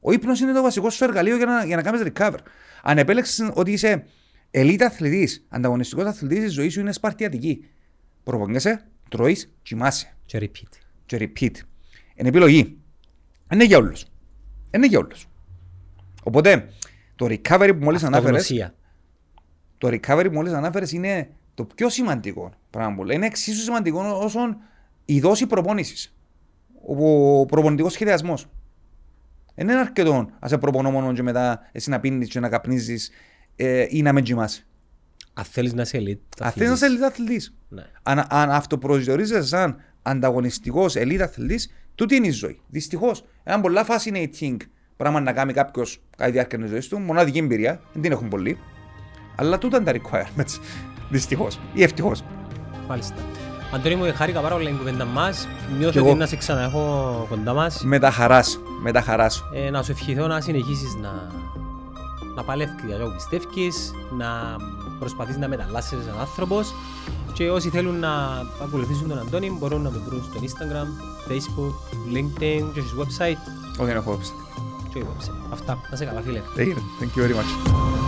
[SPEAKER 1] Ο ύπνος είναι το βασικό σου εργαλείο για να, για να κάνεις recover. Αν επέλεξες ότι είσαι elite αθλητής, ανταγωνιστικός αθλητής, η ζωή σου είναι σπαρτιατική. Προπονιέσαι, τρώεις, κοιμάσαι.
[SPEAKER 2] Και repeat.
[SPEAKER 1] Και repeat. Είναι επιλογή. Είναι για όλους. Είναι για όλους. Οπότε το recovery που μόλις ανάφερε
[SPEAKER 2] Αυτογνωσία.
[SPEAKER 1] Το recovery που μόλις ανάφερες είναι το πιο σημαντικό πράγμα που λέει. Είναι εξίσου σημαντικό όσο η δόση προπόνησης. Ο προπονητικός σχεδιασμός. Δεν είναι αρκετό να σε προπονώ μόνο και μετά εσύ να πίνεις και να καπνίζεις ε, ή να με τζιμάς.
[SPEAKER 2] Αν θέλεις να είσαι elite.
[SPEAKER 1] Αν θέλεις να είσαι elite αθλητής.
[SPEAKER 2] Ναι.
[SPEAKER 1] Αν, αν αυτοπροσδιορίζεσαι σαν ανταγωνιστικός elite αθλητής, τούτη είναι η ζωή. Δυστυχώς. Ένα πολλά fascinating πράγμα να κάνει κάποιος κατά τη διάρκεια της ζωής του, μοναδική εμπειρία, δεν την έχουν πολλοί. Αλλά τούτα είναι τα requirements. Δυστυχώς. Ή ευτυχώς.
[SPEAKER 2] Μάλιστα. Αντώνη μου, χάρηκα πάρα πολύ την κουβέντα μας.
[SPEAKER 1] Κι
[SPEAKER 2] Νιώθω
[SPEAKER 1] εγώ.
[SPEAKER 2] ότι να σε ξαναέχω κοντά μας.
[SPEAKER 1] Με τα χαράς. Με τα χαράς.
[SPEAKER 2] Ε, να σου ευχηθώ να συνεχίσεις να, να παλεύεις για αυτό που πιστεύεις, να προσπαθείς να μεταλλάσσεις σαν άνθρωπος και όσοι θέλουν να ακολουθήσουν τον Αντώνη μπορούν να με βρουν στο Instagram, Facebook, LinkedIn και στο website
[SPEAKER 1] Όχι, δεν έχω όψη.
[SPEAKER 2] και website. Αυτά. Να σε καλά φίλε.
[SPEAKER 1] Thank you very much.